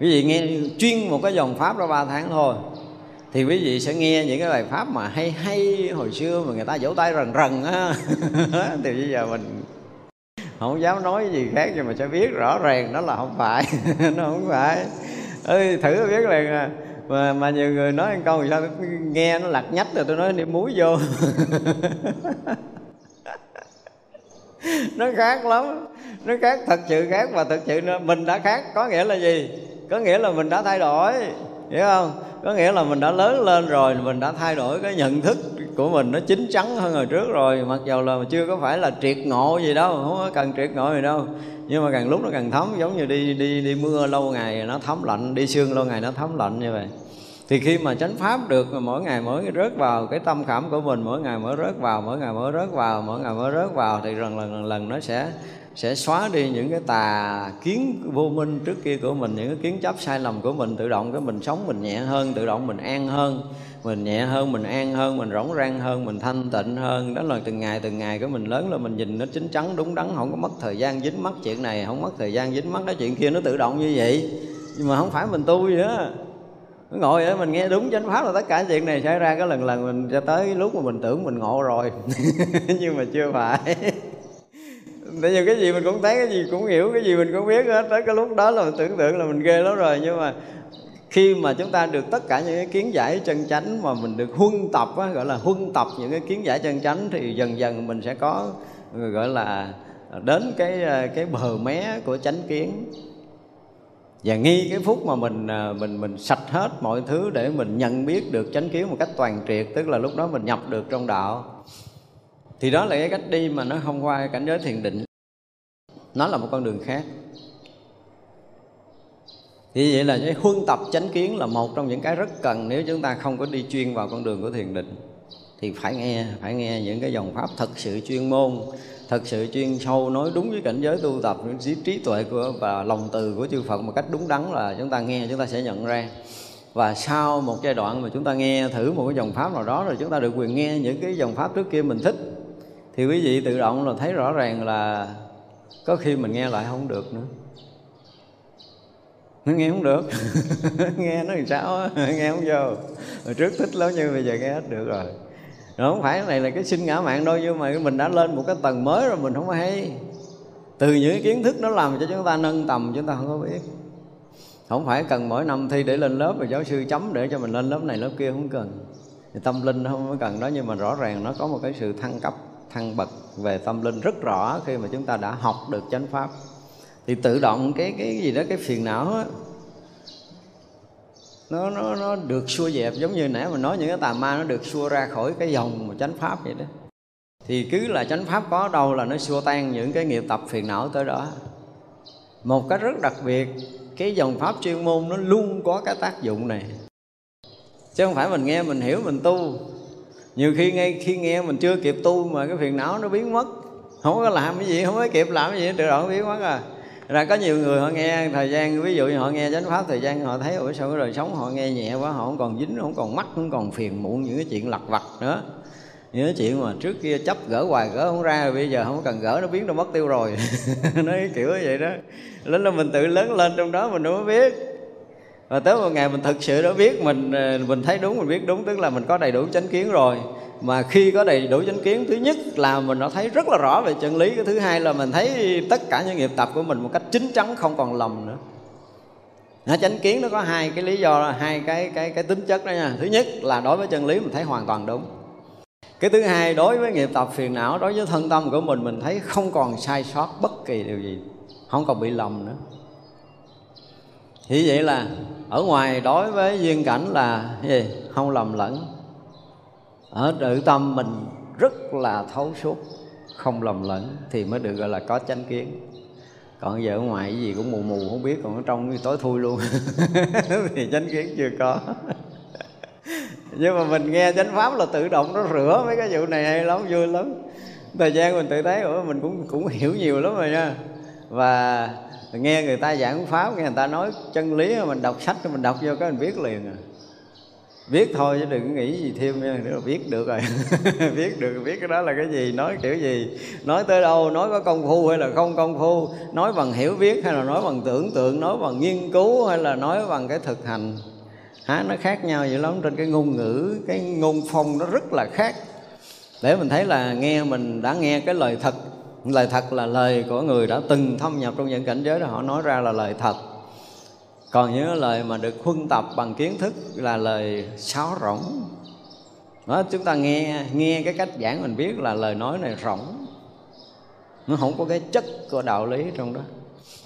S1: Quý vị nghe chuyên một cái dòng pháp đó 3 tháng thôi thì quý vị sẽ nghe những cái bài pháp mà hay hay hồi xưa mà người ta vỗ tay rần rần á. Thì bây giờ mình không dám nói gì khác nhưng mà sẽ biết rõ ràng đó là không phải. Nó không phải. Ơi thử biết là mà, mà nhiều người nói ăn câu sao? Nghe nó lặt nhách rồi tôi nói đi muối vô. Nó khác lắm. Nó khác thật sự khác và thật sự mình đã khác có nghĩa là gì? Có nghĩa là mình đã thay đổi hiểu không? Có nghĩa là mình đã lớn lên rồi mình đã thay đổi cái nhận thức của mình nó chín chắn hơn hồi trước rồi. Mặc dầu là chưa có phải là triệt ngộ gì đâu không có cần triệt ngộ gì đâu. Nhưng mà càng lúc nó càng thấm giống như đi đi đi mưa lâu ngày nó thấm lạnh đi sương lâu ngày nó thấm lạnh như vậy. Thì khi mà chánh pháp được mỗi ngày mỗi rớt vào cái tâm khảm của mình mỗi ngày mỗi rớt vào mỗi ngày mỗi rớt vào mỗi ngày mỗi rớt vào thì lần lần lần, lần nó sẽ sẽ xóa đi những cái tà kiến vô minh trước kia của mình, những cái kiến chấp sai lầm của mình, tự động cái mình sống mình nhẹ hơn, tự động mình an hơn, mình nhẹ hơn, mình an hơn, mình rỗng rang hơn, mình thanh tịnh hơn. Đó là từng ngày từng ngày của mình lớn là mình nhìn nó chín chắn, đúng đắn, không có mất thời gian dính mắc chuyện này, không mất thời gian dính mắc cái chuyện kia, nó tự động như vậy. Nhưng mà không phải mình tu gì đó ngồi ở mình nghe đúng chánh pháp là tất cả chuyện này xảy ra, cái lần lần mình cho tới lúc mà mình tưởng mình ngộ rồi. Nhưng mà chưa phải tại vì cái gì mình cũng thấy cái gì cũng hiểu cái gì mình cũng biết hết. Tới cái lúc đó là mình tưởng tượng là mình ghê lắm rồi. Nhưng mà khi mà chúng ta được tất cả những cái kiến giải chân chánh mà mình được huân tập á, gọi là huân tập những cái kiến giải chân chánh thì dần dần mình sẽ có gọi là đến cái cái bờ mé của chánh kiến. Và nghi cái phút mà mình à, mình mình sạch hết mọi thứ để mình nhận biết được chánh kiến một cách toàn triệt tức là lúc đó mình nhập được trong đạo. Thì đó là cái cách đi mà nó không qua cảnh giới thiền định nó là một con đường khác. Thì vậy là cái huân tập chánh kiến là một trong những cái rất cần nếu chúng ta không có đi chuyên vào con đường của thiền định. Thì phải nghe phải nghe những cái dòng pháp thật sự chuyên môn thật sự chuyên sâu nói đúng với cảnh giới tu tập trí, trí tuệ của và lòng từ của chư Phật một cách đúng đắn là chúng ta nghe chúng ta sẽ nhận ra. Và sau một giai đoạn mà chúng ta nghe thử một cái dòng pháp nào đó rồi chúng ta được quyền nghe những cái dòng pháp trước kia mình thích thì quý vị tự động là thấy rõ ràng là có khi mình nghe lại không được nữa. Nó nghe không được. Nghe nó làm sao nghe không vô. Hồi trước thích lắm nhưng bây giờ nghe hết được rồi. Nó không phải, cái này là cái sinh ngã mạng đâu, nhưng mà mình đã lên một cái tầng mới rồi, mình không hay. Từ những kiến thức nó làm cho chúng ta nâng tầm, chúng ta không có biết. Không phải cần mỗi năm thi để lên lớp, rồi giáo sư chấm để cho mình lên lớp này, lớp kia không cần. Thì tâm linh không có cần đó, nhưng mà rõ ràng nó có một cái sự thăng cấp thăng bậc về tâm linh rất rõ khi mà chúng ta đã học được chánh pháp. Thì tự động cái cái gì đó, cái phiền não á, nó nó nó được xua dẹp. Giống như nãy mình nói những cái tà ma nó được xua ra khỏi cái dòng mà chánh pháp vậy đó. Thì cứ là chánh pháp có đâu là nó xua tan những cái nghiệp tập phiền não tới đó. Một cách rất đặc biệt, cái dòng pháp chuyên môn nó luôn có cái tác dụng này. Chứ không phải mình nghe, mình hiểu, mình tu nhiều khi ngay khi nghe mình chưa kịp tu mà cái phiền não nó biến mất. Không có làm cái gì, không có kịp làm cái gì, tự động biến mất à. Ra có nhiều người họ nghe thời gian, ví dụ như họ nghe chánh pháp thời gian, họ thấy, ủa, sao cái đời sống họ nghe nhẹ quá, họ không còn dính, không còn mắc không còn phiền muộn những cái chuyện lặt vặt nữa. Những cái chuyện mà trước kia chấp gỡ hoài gỡ không ra, bây giờ không cần gỡ, nó biến nó mất tiêu rồi. Nó kiểu vậy đó. Lớn là mình tự lớn lên trong đó mình đâu có biết và tới một ngày mình thực sự đã biết mình ờ, mình thấy đúng, mình biết đúng, tức là mình có đầy đủ chánh kiến rồi. Mà khi có đầy đủ chánh kiến, thứ nhất là mình đã thấy rất là rõ về chân lý, cái thứ hai là mình thấy tất cả những nghiệp tập của mình một cách chính chắn, không còn lầm nữa. Nó chánh kiến nó có hai cái lý do, hai cái cái cái tính chất đó nha. Thứ nhất là đối với chân lý mình thấy hoàn toàn đúng. Cái thứ hai, đối với nghiệp tập phiền não, đối với thân tâm của mình mình thấy không còn sai sót bất kỳ điều gì, không còn bị lầm nữa. Thì vậy là ở ngoài đối với duyên cảnh là gì? Không lầm lẫn. Ở tự tâm mình rất là thấu suốt, không lầm lẫn thì mới được gọi là có chánh kiến. Còn giờ ở ngoài cái gì cũng mù mù, không biết, còn ở trong như tối thui luôn. Thì chánh kiến chưa có. Nhưng mà mình nghe chánh pháp là tự động nó rửa mấy cái vụ này hay lắm, vui lắm. Thời gian mình tự thấy, ủa, mình cũng cũng hiểu nhiều lắm rồi nha. Và nghe người ta giảng pháp, nghe người ta nói chân lý mình đọc sách, mình đọc vô cái mình biết liền à. Viết thôi chứ đừng nghĩ gì thêm nha, nếu mà viết được rồi. Viết được, viết cái đó là cái gì, nói kiểu gì? Nói tới đâu, nói có công phu hay là không công phu? Nói bằng hiểu biết hay là nói bằng tưởng tượng, nói bằng nghiên cứu hay là nói bằng cái thực hành? Hả nó khác nhau vậy lắm. Trên cái ngôn ngữ, cái ngôn phong nó rất là khác. Để mình thấy là nghe mình đã nghe cái lời thật lời thật là lời của người đã từng thâm nhập trong những cảnh giới đó. Họ nói ra là lời thật. Còn những lời mà được huân tập bằng kiến thức là lời sáo rỗng. Đó chúng ta nghe nghe cái cách giảng mình biết là lời nói này rỗng. Nó không có cái chất của đạo lý trong đó.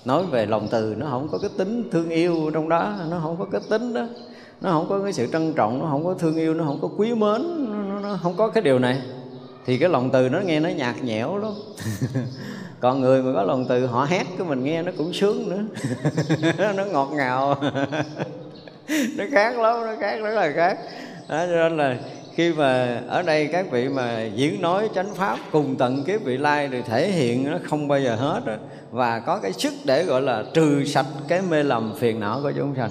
S1: Nói về lòng từ nó không có cái tính thương yêu trong đó. Nó không có cái tính đó. Nó không có cái sự trân trọng nó không có thương yêu nó không có quý mến nó, nó không có cái điều này thì cái lòng từ nó nghe nó nhạt nhẽo lắm. Còn người mà có lòng từ họ hét cái mình nghe nó cũng sướng nữa. Nó ngọt ngào. Nó khác lắm nó khác rất là khác. Đó, cho nên là khi mà ở đây các vị mà diễn nói chánh pháp cùng tận kiếp vị lai thì thể hiện nó không bao giờ hết đó. và có cái sức để gọi là trừ sạch cái mê lầm phiền não của chúng sanh.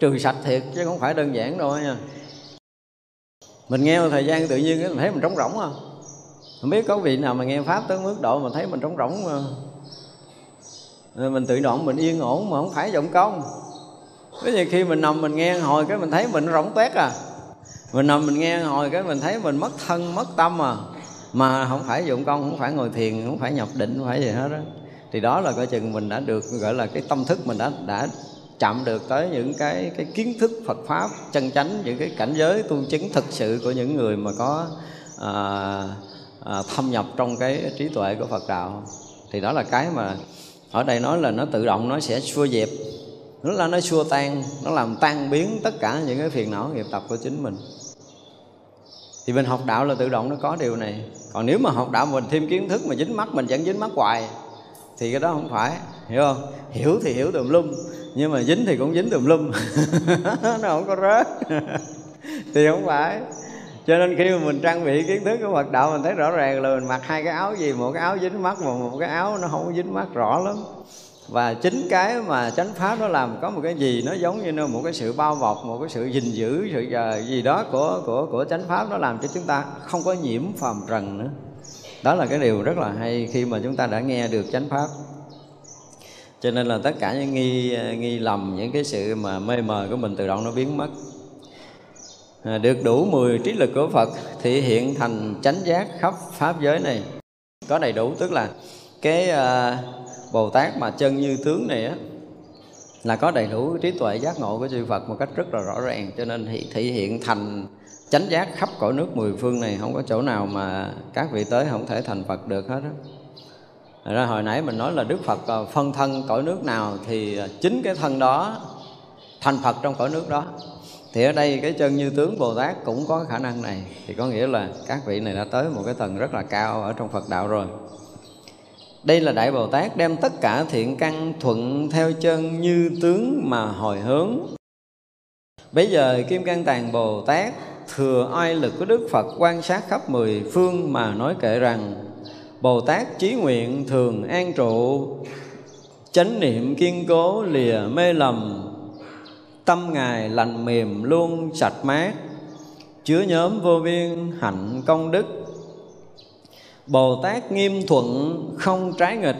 S1: Trừ sạch thiệt chứ không phải đơn giản đâu nha mình nghe một thời gian tự nhiên mình thấy mình trống rỗng không không biết có vị nào mà nghe pháp tới mức độ mà thấy mình trống rỗng mà. Mình tự động mình yên ổn mà không phải vọng công. Cái gì khi mình nằm mình nghe hồi cái mình thấy mình rỗng tét à. Mình nằm mình nghe hồi cái mình thấy mình mất thân, mất tâm à. Mà không phải dụng công, không phải ngồi thiền, không phải nhập định, không phải gì hết đó thì đó là coi chừng mình đã được, gọi là cái tâm thức mình đã đã chạm được tới những cái cái kiến thức Phật pháp chân chánh những cái cảnh giới tu chứng thực sự của những người mà có à, à, thâm nhập trong cái trí tuệ của Phật đạo. Thì đó là cái mà ở đây nói là nó tự động nó sẽ xua dẹp nó là nó xua tan nó làm tan biến tất cả những cái phiền não nghiệp tập của chính mình. Thì mình học đạo là tự động nó có điều này. Còn nếu mà học đạo mình thêm kiến thức mà dính mắt mình vẫn dính mắt hoài thì cái đó không phải, hiểu không? Hiểu thì hiểu tùm lum, nhưng mà dính thì cũng dính tùm lum. Nó không có rớt thì không phải. Cho nên khi mà mình trang bị kiến thức của Phật đạo mình thấy rõ ràng là mình mặc hai cái áo gì, một cái áo dính mắt mà một cái áo nó không dính mắt rõ lắm. Và chính cái mà chánh pháp nó làm có một cái gì, nó giống như một cái sự bao bọc, một cái sự gìn giữ, sự ờ, gì đó của của của chánh pháp nó làm cho chúng ta không có nhiễm phàm trần nữa đó là cái điều rất là hay khi mà chúng ta đã nghe được chánh pháp. Cho nên là tất cả những nghi nghi lầm những cái sự mà mê mờ của mình tự động nó biến mất. À, được đủ 10 trí lực của Phật thể hiện thành chánh giác khắp pháp giới này. Có đầy đủ tức là cái à, Bồ Tát mà chân như tướng này á là có đầy đủ trí tuệ giác ngộ của chư Phật một cách rất là rõ ràng. Cho nên thể hiện thành chánh giác khắp cõi nước mười phương này không có chỗ nào mà các vị tới không thể thành Phật được hết á. Ra hồi nãy mình nói là Đức Phật ờ, phân thân cõi nước nào thì ờ, chính cái thân đó thành Phật trong cõi nước đó. Thì ở đây cái chân như tướng Bồ Tát cũng có khả năng này. Thì có nghĩa là các vị này đã tới một cái tầng rất là cao ở trong Phật đạo rồi. Đây là Đại Bồ Tát đem tất cả thiện căn thuận theo chân như tướng mà hồi hướng. Bây giờ Kim Cang Tàng Bồ Tát thừa oai lực của Đức Phật quan sát khắp mười phương mà nói kệ rằng, Bồ Tát chí nguyện thường an trụ, Chánh niệm kiên cố lìa mê lầm, Tâm Ngài lành mềm luôn sạch mát, Chứa nhóm vô biên hạnh công đức. Bồ Tát nghiêm thuận, không trái nghịch,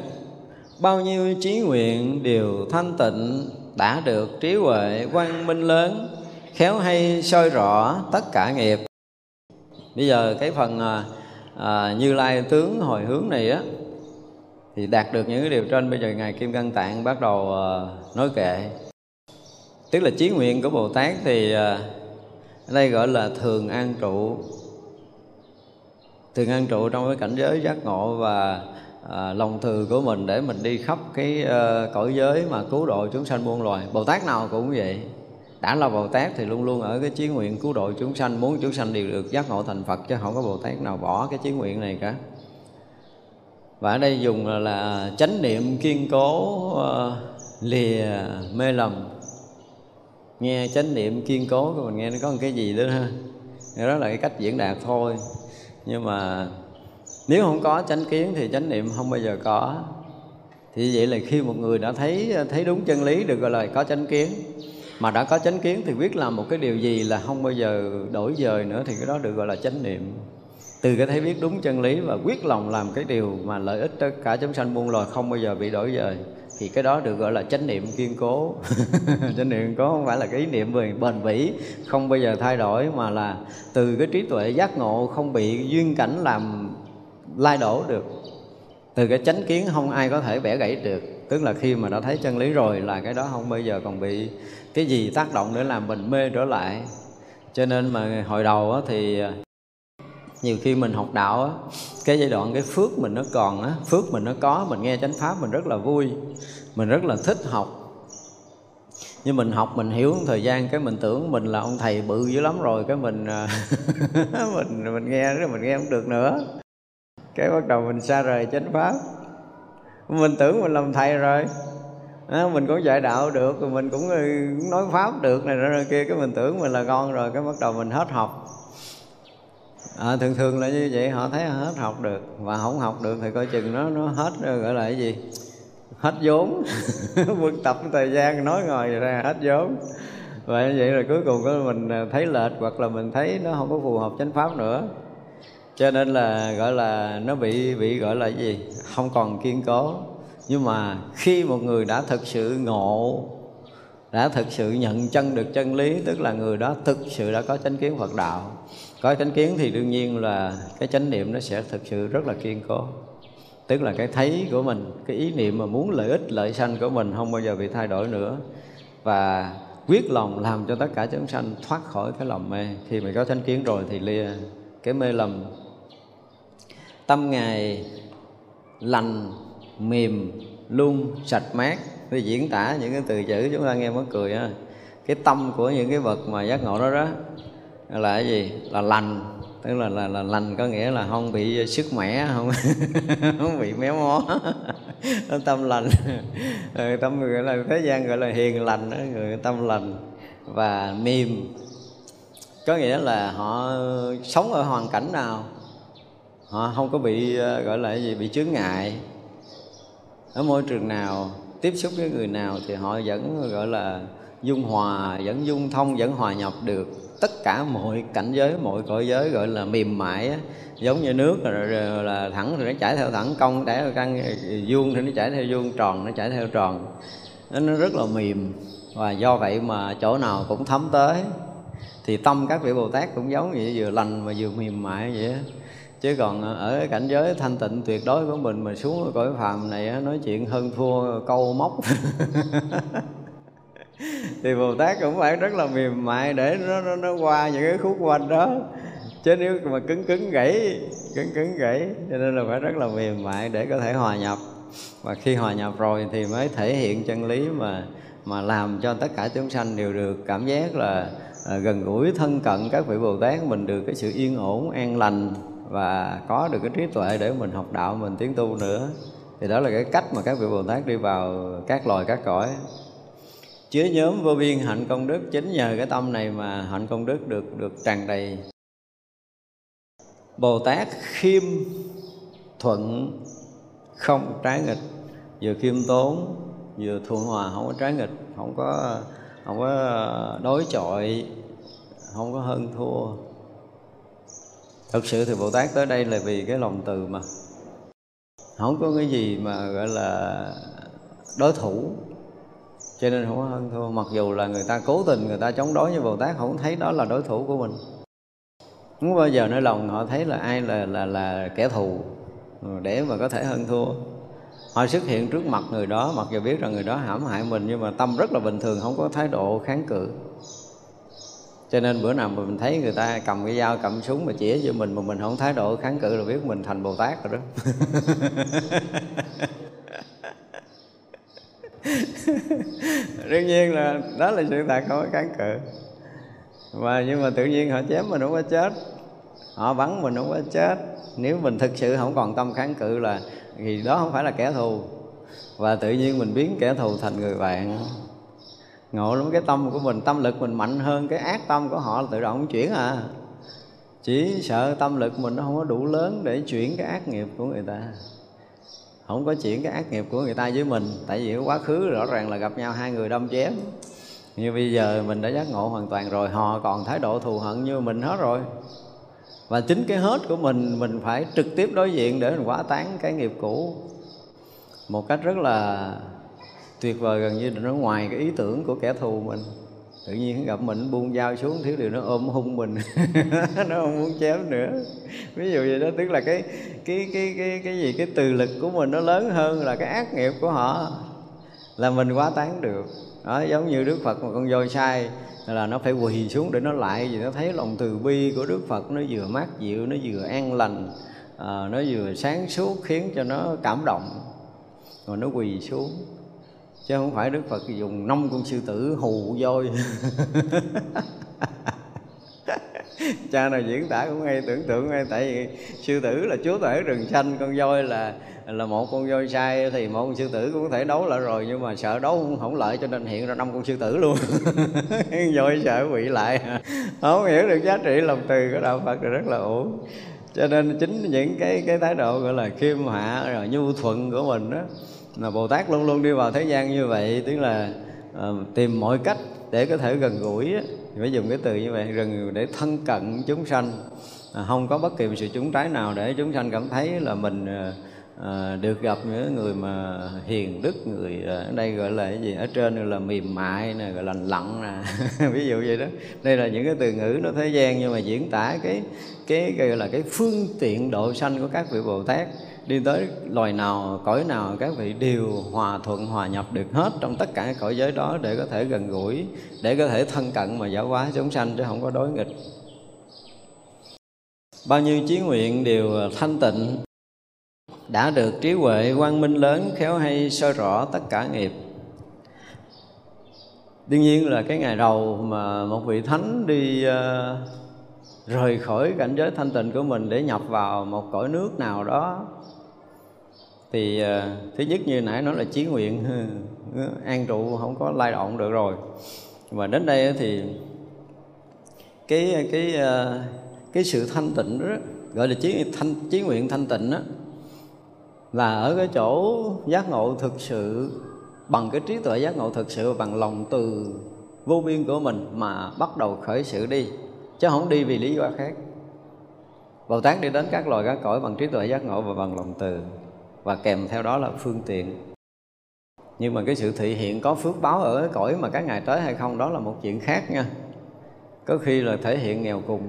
S1: Bao nhiêu trí nguyện đều thanh tịnh, Đã được trí huệ quang minh lớn. Khéo hay soi rõ tất cả nghiệp. Bây giờ cái phần à, à, Như Lai tướng hồi hướng này á Thì đạt được những cái điều trên Bây giờ Ngài Kim Cang Tạng bắt đầu à, nói kệ. Tức là chí nguyện của bồ tát thì ở à, đây gọi là thường an trụ. Thường an trụ trong cái cảnh giới giác ngộ và à, lòng từ của mình để mình đi khắp cái à, cõi giới mà cứu độ chúng sanh muôn loài. Bồ tát nào cũng vậy đã là bồ tát thì luôn luôn ở cái chí nguyện cứu độ chúng sanh muốn chúng sanh đều được giác ngộ thành phật chứ không có bồ tát nào bỏ cái chí nguyện này cả. Và ở đây dùng là, là chánh niệm kiên cố uh, lìa mê lầm. Nghe chánh niệm kiên cố của mình nghe nó có một cái gì đó ha. Đó là cái cách diễn đạt thôi. Nhưng mà nếu không có chánh kiến thì chánh niệm không bao giờ có. Thì vậy là khi một người đã thấy thấy đúng chân lý được gọi là có chánh kiến mà đã có chánh kiến thì biết làm một cái điều gì là không bao giờ đổi dời nữa thì cái đó được gọi là chánh niệm. Từ cái thấy biết đúng chân lý và quyết lòng làm cái điều mà lợi ích tất cả chúng sanh muôn loài không bao giờ bị đổi dời, thì cái đó được gọi là chánh niệm kiên cố. Chánh niệm kiên cố không phải là cái ý niệm về bền bỉ, không bao giờ thay đổi, mà là từ cái trí tuệ giác ngộ không bị duyên cảnh làm lai đổ được. Từ cái chánh kiến không ai có thể bẻ gãy được, tức là khi mà đã thấy chân lý rồi là cái đó không bao giờ còn bị cái gì tác động để làm mình mê trở lại. Cho nên mà hồi đầu thì à, nhiều khi mình học đạo á, cái giai đoạn cái phước mình nó còn á, phước mình nó có, mình nghe chánh pháp mình rất là vui, mình rất là thích học. Nhưng mình học mình hiểu thời gian, cái mình tưởng mình là ông thầy bự dữ lắm rồi, cái mình à, mình mình nghe rồi mình nghe không được nữa. Cái bắt đầu mình xa rời chánh pháp. Mình tưởng mình làm thầy rồi à, mình cũng dạy đạo được rồi mình cũng, ờ, cũng nói pháp được này rồi kia cái mình tưởng mình là con rồi cái bắt đầu mình hết học. À, thường thường là như vậy họ thấy hết học được và không học được thì coi chừng nó nó hết ờ, gọi là cái gì? Hết vốn. Quân tập thời gian nói ngồi ra hết vốn. Vậy vậy rồi cuối cùng mình ờ, thấy lệch hoặc là mình thấy nó không có phù hợp chánh pháp nữa. Cho nên là gọi là nó bị bị gọi là cái gì? Không còn kiên cố nhưng mà khi một người đã thực sự ngộ, đã thực sự nhận chân được chân lý, tức là người đó thực sự đã có chánh kiến Phật đạo, có chánh kiến thì đương nhiên là cái chánh niệm nó sẽ thực sự rất là kiên cố. Tức là cái thấy của mình, cái ý niệm mà muốn lợi ích, lợi sanh của mình không bao giờ bị thay đổi nữa. Và quyết lòng làm cho tất cả chúng sanh thoát khỏi cái lòng mê. Khi mà có chánh kiến rồi thì lìa cái mê lầm. Tâm ngài lành mềm lung sạch mát. Thì diễn tả những cái từ chữ chúng ta nghe mới cười á cái tâm của những cái vật mà giác ngộ đó đó là cái gì? Là lành. Tức là là, là lành có nghĩa là không bị sức mẻ không không bị méo mó. Tâm lành. Tâm gọi là thế gian gọi là hiền lành đó, người tâm lành và mềm. Có nghĩa là họ sống ở hoàn cảnh nào họ không có bị ờ, gọi là cái gì bị chướng ngại ở môi trường nào tiếp xúc với người nào thì họ vẫn gọi là dung hòa vẫn dung thông vẫn hòa nhập được. Tất cả mọi cảnh giới mọi cõi giới gọi là mềm mại á, giống như nước là, là thẳng thì nó chảy theo thẳng cong chảy theo căng vuông thì nó chảy theo vuông tròn nó chảy theo tròn. Nó rất là mềm. Và do vậy mà chỗ nào cũng thấm tới. Thì tâm các vị bồ tát cũng giống vậy vừa lành mà vừa mềm mại vậy chứ còn ờ, ở cảnh giới thanh tịnh tuyệt đối của mình mà xuống cõi phàm này nói chuyện hơn thua câu móc. Thì bồ tát cũng phải rất là mềm mại để nó nó, nó qua những cái khúc quanh đó. Chứ nếu mà cứng cứng gãy cứng cứng gãy cho nên là phải rất là mềm mại để có thể hòa nhập. Và khi hòa nhập rồi thì mới thể hiện chân lý mà mà làm cho tất cả chúng sanh đều được cảm giác là à, gần gũi thân cận các vị bồ tát mình được cái sự yên ổn an lành và có được cái trí tuệ để mình học đạo, mình tiến tu nữa. Thì đó là cái cách mà các vị bồ tát đi vào các loài, các cõi. Chứa nhóm vô biên hạnh công đức, chính nhờ cái tâm này mà hạnh công đức được được tràn đầy. Bồ tát khiêm thuận, không trái nghịch. Vừa khiêm tốn, vừa thuận hòa, không có trái nghịch. Không có không có đối chọi, không có hơn thua thực sự thì bồ tát tới đây là vì cái lòng từ mà. Không có cái gì mà gọi là đối thủ. Cho nên không có hơn thua. Mặc dù là người ta cố tình, người ta chống đối với bồ tát, không thấy đó là đối thủ của mình. Không bao giờ nơi lòng họ thấy là ai là là là kẻ thù để mà có thể hơn thua. Họ xuất hiện trước mặt người đó, mặc dù biết rằng người đó hãm hại mình, nhưng mà tâm rất là bình thường, không có thái độ kháng cự cho nên bữa nào mà mình thấy người ta cầm cái dao cầm súng mà chỉ cho mình mà mình không thái độ kháng cự là biết mình thành bồ tát rồi đó. Đương nhiên là đó là sự thật, không có kháng cự. Mà nhưng mà tự nhiên họ chém mình không có chết. Họ bắn mình không có chết. Nếu mình thực sự không còn tâm kháng cự là, thì đó không phải là kẻ thù. Và tự nhiên mình biến kẻ thù thành người bạn ngộ lắm, cái tâm của mình, tâm lực mình mạnh hơn, cái ác tâm của họ là tự động chuyển à. Chỉ sợ tâm lực mình nó không có đủ lớn để chuyển cái ác nghiệp của người ta. Không có chuyển cái ác nghiệp của người ta với mình, tại vì quá khứ rõ ràng là gặp nhau hai người đâm chém. Như bây giờ mình đã giác ngộ hoàn toàn rồi, họ còn thái độ thù hận như mình hết rồi. Và chính cái hết của mình mình phải trực tiếp đối diện để mình quá tán cái nghiệp cũ. Một cách rất là tuyệt vời gần như nó ngoài cái ý tưởng của kẻ thù mình. Tự nhiên gặp mình buông dao xuống thiếu điều nó ôm hung mình. Nó không muốn chém nữa. Ví dụ vậy đó tức là cái cái cái cái cái gì cái từ lực của mình nó lớn hơn là cái ác nghiệp của họ là mình quá tán được. Đó giống như đức phật mà con voi sai là nó phải quỳ xuống để nó lại vì nó thấy lòng từ bi của đức phật nó vừa mát dịu nó vừa an lành à, nó vừa sáng suốt khiến cho nó cảm động. Rồi nó quỳ xuống chứ không phải đức phật dùng năm con sư tử hù voi cha nào diễn tả cũng hay tưởng tượng hay tại vì sư tử là chúa tể rừng xanh con voi là là một con voi sai thì một con sư tử cũng có thể đấu lại rồi nhưng mà sợ đấu không, không lợi cho nên hiện ra năm con sư tử luôn. Voi sợ bị lại. Không hiểu được giá trị lòng từ của đạo phật là rất là ổn cho nên chính những cái cái thái độ gọi là khiêm hạ rồi nhu thuận của mình đó là bồ tát luôn luôn đi vào thế gian như vậy tức là uh, tìm mọi cách để có thể gần gũi phải dùng cái từ như vậy gần để thân cận chúng sanh. À, không có bất kỳ một sự chúng trái nào để chúng sanh cảm thấy là mình à, được gặp những người mà hiền đức người ở đây gọi là cái gì? Ở trên gọi là mềm mại nè gọi là lặng nè. Ví dụ vậy đó. Đây là những cái từ ngữ nó thế gian nhưng mà diễn tả cái cái gọi là cái phương tiện độ sanh của các vị bồ tát đi tới loài nào cõi nào các vị đều hòa thuận hòa nhập được hết trong tất cả cõi giới đó để có thể gần gũi để có thể thân cận mà giáo hóa chúng sanh chứ không có đối nghịch. Bao nhiêu chí nguyện đều thanh tịnh đã được trí huệ quang minh lớn khéo hay soi rõ tất cả nghiệp. Đương nhiên là cái ngày đầu mà một vị thánh đi uh, rời khỏi cảnh giới thanh tịnh của mình để nhập vào một cõi nước nào đó thì uh, thứ nhất như nãy nói là chí nguyện an trụ không có lay động được rồi. Và đến đây thì cái cái uh, cái sự thanh tịnh đó gọi là chí thanh chí nguyện thanh tịnh đó là ở cái chỗ giác ngộ thực sự bằng cái trí tuệ giác ngộ thực sự và bằng lòng từ vô biên của mình mà bắt đầu khởi sự đi chứ không đi vì lý do khác. Bồ Tát đi đến các loài các cõi bằng trí tuệ giác ngộ và bằng lòng từ và kèm theo đó là phương tiện. Nhưng mà cái sự thị hiện có phước báo ở cái cõi mà các ngài tới hay không, đó là một chuyện khác nha. Có khi là thể hiện nghèo cùng.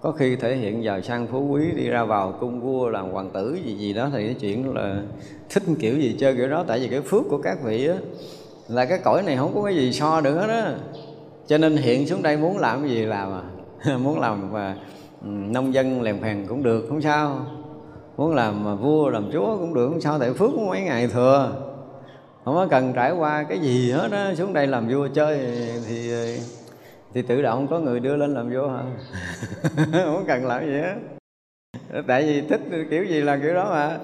S1: Có khi thể hiện giàu sang phú quý đi ra vào cung vua làm hoàng tử gì gì đó, thì cái chuyện là thích kiểu gì chơi kiểu đó. Tại vì cái phước của các vị á, là cái cõi này không có cái gì so được hết á. Cho nên hiện xuống đây muốn làm cái gì làm à? Muốn làm và ừ, nông dân lèm phèn cũng được, không sao muốn làm mà vua làm chúa cũng được sao tại phước cũng mấy ngày thừa? Không có cần trải qua cái gì hết á xuống đây làm vua chơi thì thì tự động có người đưa lên làm vua hả? Không cần làm gì hết. Tại vì thích kiểu gì là kiểu đó mà.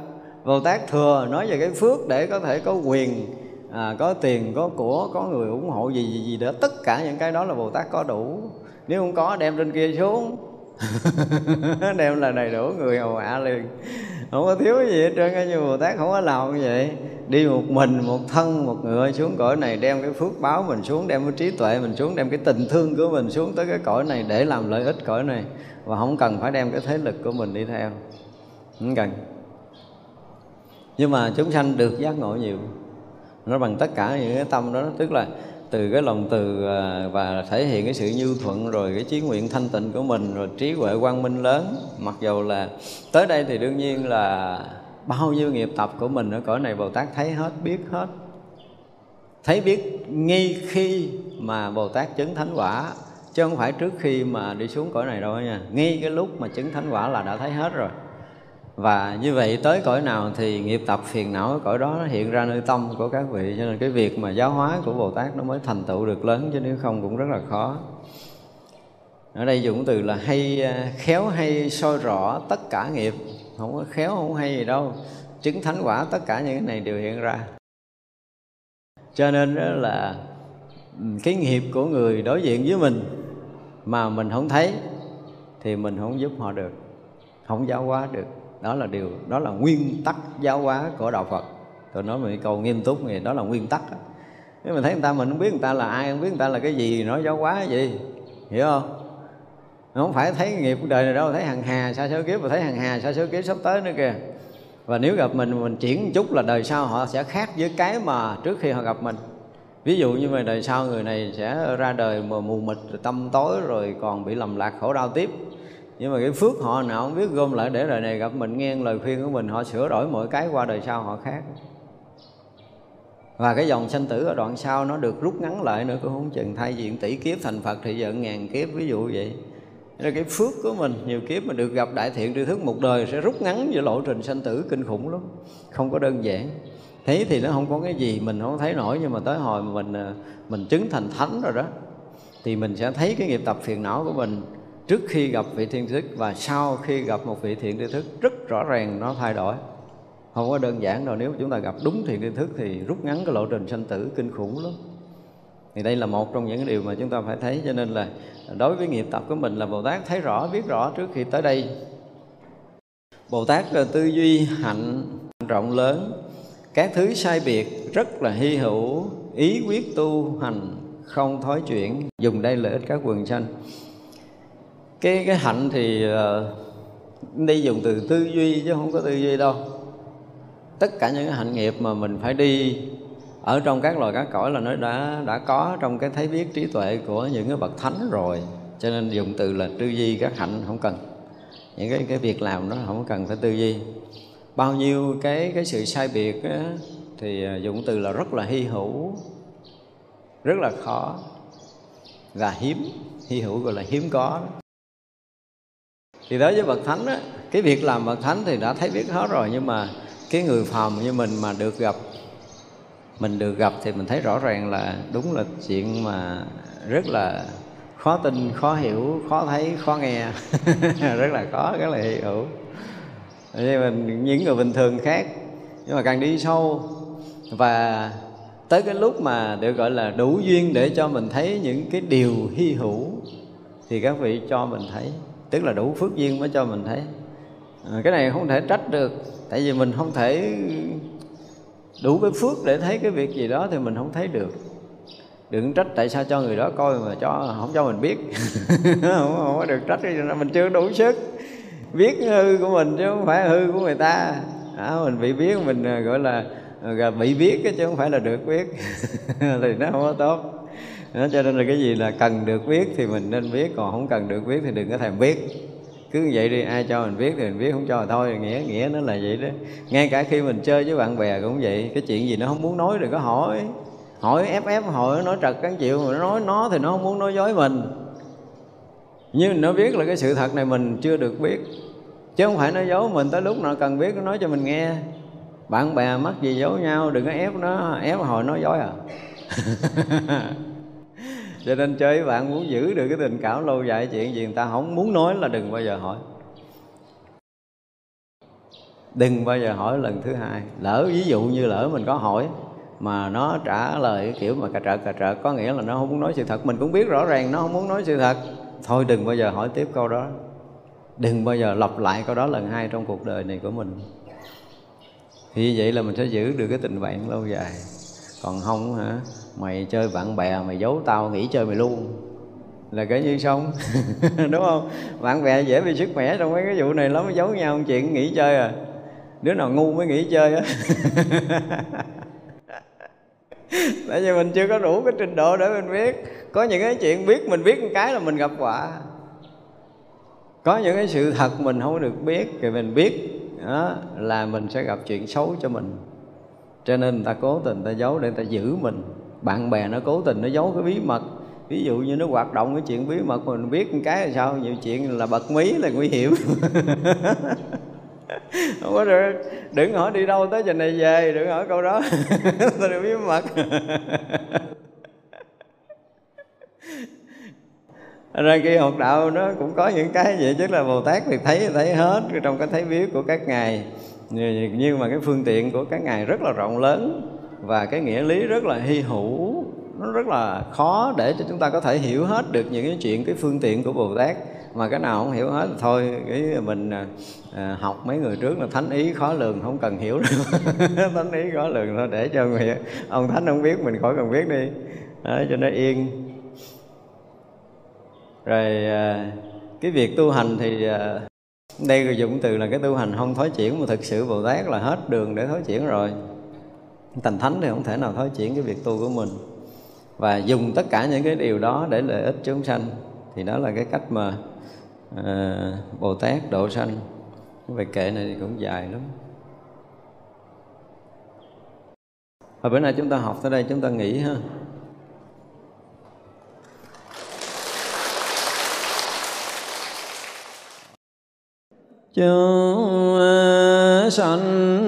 S1: Bồ tát thừa nói về cái phước để có thể có quyền à, có tiền có của có người ủng hộ gì gì gì đó. Tất cả những cái đó là bồ tát có đủ. Nếu không có đem trên kia xuống. đem là đầy đủ người hầu hạ liền. Không có thiếu gì hết trơn như bồ tát không có làm như vậy. Đi một mình, một thân, một người xuống cõi này, đem cái phước báo mình xuống, đem cái trí tuệ mình xuống, đem cái tình thương của mình xuống tới cái cõi này để làm lợi ích cõi này. Và không cần phải đem cái thế lực của mình đi theo. Không cần. Nhưng mà chúng sanh được giác ngộ nhiều, nó bằng tất cả những cái tâm đó, tức là từ cái lòng từ à, và thể hiện cái sự nhu thuận, rồi cái chí nguyện thanh tịnh của mình, rồi trí huệ quang minh lớn. Mặc dù là tới đây thì đương nhiên là bao nhiêu nghiệp tập của mình ở cõi này Bồ Tát thấy hết, biết hết. Thấy biết ngay khi mà Bồ Tát chứng thánh quả, chứ không phải trước khi mà đi xuống cõi này đâu nha. Ngay cái lúc mà chứng thánh quả là đã thấy hết rồi và như vậy tới cõi nào thì nghiệp tập phiền não ở cõi đó nó hiện ra nơi tâm của các vị. Cho nên cái việc mà giáo hóa của bồ tát nó mới thành tựu được lớn, chứ nếu không cũng rất là khó. Ở đây dùng từ là hay à, khéo hay soi rõ tất cả nghiệp. Không có khéo, không hay gì đâu. Chứng thánh quả tất cả những cái này đều hiện ra. Cho nên đó là cái nghiệp của người đối diện với mình mà mình không thấy thì mình không giúp họ được, không giáo hóa được đó là điều, đó là nguyên tắc giáo hóa của đạo phật. Tôi nói một câu nghiêm túc này đó là nguyên tắc nếu mình thấy người ta mình không biết người ta là ai, không biết người ta là cái gì nói giáo hóa gì? Hiểu không? Không phải thấy nghiệp cuộc đời này đâu, thấy hàng hà xa số kiếp và thấy hàng hà xa số kiếp sắp tới nữa kìa. Và nếu gặp mình mình chuyển một chút là đời sau họ sẽ khác với cái mà trước khi họ gặp mình. Ví dụ như mà đời sau người này sẽ ra đời mà mù mịt tâm tối, rồi còn bị lầm lạc khổ đau tiếp nhưng mà cái phước họ nào không biết gom lại để đời này gặp mình, nghe lời khuyên của mình, họ sửa đổi mọi cái qua đời sau họ khác. Và cái dòng sanh tử ở đoạn sau nó được rút ngắn lại nữa, cũng không chừng thay diện tỷ kiếp thành phật thì giận ngàn kiếp, ví dụ vậy. Là cái phước của mình, nhiều kiếp mà được gặp đại thiện tri thức một đời sẽ rút ngắn giữa lộ trình sanh tử kinh khủng lắm, không có đơn giản. Thấy thì nó không có cái gì mình không thấy nổi, nhưng mà tới hồi mà mình à, mình chứng thành thánh rồi đó, thì mình sẽ thấy cái nghiệp tập phiền não của mình trước khi gặp vị thiên thức và sau khi gặp một vị thiện tri thức, rất rõ ràng nó thay đổi. Không có đơn giản đâu, nếu chúng ta gặp đúng thiện tri thức thì rút ngắn cái lộ trình sanh tử kinh khủng lắm. Thì đây là một trong những điều mà chúng ta phải thấy, cho nên là đối với nghiệp tập của mình là bồ tát thấy rõ, biết rõ trước khi tới đây. Bồ tát là tư duy, hạnh, rộng lớn. Các thứ sai biệt rất là hy hữu, ý quyết tu hành, không thói chuyển. Dùng đây lợi ích các quần sanh cái cái hạnh thì uh, đi dùng từ tư duy chứ không có tư duy đâu. Tất cả những cái hạnh nghiệp mà mình phải đi ở trong các loài các cõi là nó đã đã có trong cái thấy biết trí tuệ của những cái bậc thánh rồi. Cho nên dùng từ là tư duy các hạnh không cần. Những cái cái việc làm đó không cần phải tư duy. Bao nhiêu cái cái sự sai biệt á, thì ờ, dụng dùng từ là rất là hy hữu rất là khó và hiếm. Hy hữu gọi là hiếm có thì đối với bậc thánh á, cái việc làm bậc thánh thì đã thấy biết hết rồi nhưng mà cái người phàm như mình mà được gặp mình được gặp thì mình thấy rõ ràng là đúng là chuyện mà rất là khó tin khó hiểu khó thấy khó nghe. Rất là khó rất là hiểu. Nhưng mà những người bình thường khác nhưng mà càng đi sâu. Và tới cái lúc mà được gọi là đủ duyên để cho mình thấy những cái điều hy hữu thì các vị cho mình thấy tức là đủ phước duyên mới cho mình thấy. À, cái này không thể trách được tại vì mình không thể đủ cái phước để thấy cái việc gì đó thì mình không thấy được. Đừng trách tại sao cho người đó coi mà cho không cho mình biết. Không, không có được trách mình chưa đủ sức biết hư của mình chứ không phải hư của người ta. À, mình bị biết mình à, gọi là à, bị biết chứ không phải là được biết. Thì nó không có tốt đó, cho nên là cái gì là cần được biết thì mình nên biết còn không cần được biết thì đừng có thèm biết. Cứ vậy đi ai cho mình biết thì mình biết không cho thì thôi nghĩa nghĩa nó là vậy đó. Ngay cả khi mình chơi với bạn bè cũng vậy cái chuyện gì nó không muốn nói đừng có hỏi. Hỏi ép ép hỏi nói trật cán chịu mà nó nói nó thì nó không muốn nói dối mình. Nhưng nó biết là cái sự thật này mình chưa được biết. Chứ không phải nó giấu mình tới lúc nào cần biết nó nói cho mình nghe. Bạn bè mắc gì giấu nhau đừng có ép nó ép hồi nói dối à. cho nên chơi bạn muốn giữ được cái tình cảm lâu dài chuyện gì người ta không muốn nói là đừng bao giờ hỏi. Đừng bao giờ hỏi lần thứ hai. Lỡ ví dụ như lỡ mình có hỏi mà nó trả lời kiểu mà cà trợ cà trợ có nghĩa là nó không muốn nói sự thật. Mình cũng biết rõ ràng nó không muốn nói sự thật. Thôi đừng bao giờ hỏi tiếp câu đó. Đừng bao giờ lặp lại câu đó lần hai trong cuộc đời này của mình. Thì vậy là mình sẽ giữ được cái tình bạn lâu dài còn không hả? Mày chơi bạn bè mày giấu tao nghỉ chơi mày luôn. Là kể như xong đúng không? Bạn bè dễ bị sức khỏe trong mấy cái vụ này lắm giấu nhau chuyện nghỉ chơi à. Đứa nào ngu mới nghỉ chơi á. Tại vì mình chưa có đủ cái trình độ để mình biết. Có những cái chuyện biết mình biết một cái là mình gặp quả. Có những cái sự thật mình không được biết thì mình biết đó, là mình sẽ gặp chuyện xấu cho mình cho nên người ta cố tình ta giấu để người ta giữ mình. Bạn bè nó cố tình nó giấu cái bí mật. Ví dụ như nó hoạt động cái chuyện bí mật mình biết một cái là sao? Nhiều chuyện là bật mí là nguy hiểm. Không có được. Đừng hỏi đi đâu tới giờ này về, đừng hỏi câu đó. Tôi được bí mật. Ra khi học đạo nó cũng có những cái vậy, chứ là bồ tát thì thấy thấy hết, trong cái thấy biết của các ngài nhưng mà cái phương tiện của các ngài rất là rộng lớn và cái nghĩa lý rất là hy hữu nó rất là khó để cho chúng ta có thể hiểu hết được những cái chuyện cái phương tiện của bồ tát. Mà cái nào không hiểu hết thôi cái mình à, à, học mấy người trước là thánh ý khó lường không cần hiểu được thánh ý khó lường thôi để cho người ông thánh không biết mình khỏi cần biết đi. Đó, cho nó yên. Rồi à, cái việc tu hành thì à, đây người dụng từ là cái tu hành không thối chuyển mà thực sự bồ tát là hết đường để thối chuyển rồi. Thành thánh thì không thể nào thối chuyển cái việc tu của mình. Và dùng tất cả những cái điều đó để lợi ích chúng sanh thì đó là cái cách mà uh, bồ tát độ sanh. Về kệ này thì cũng dài lắm. Và bữa nay chúng ta học tới đây chúng ta nghỉ ha. Chúng sanh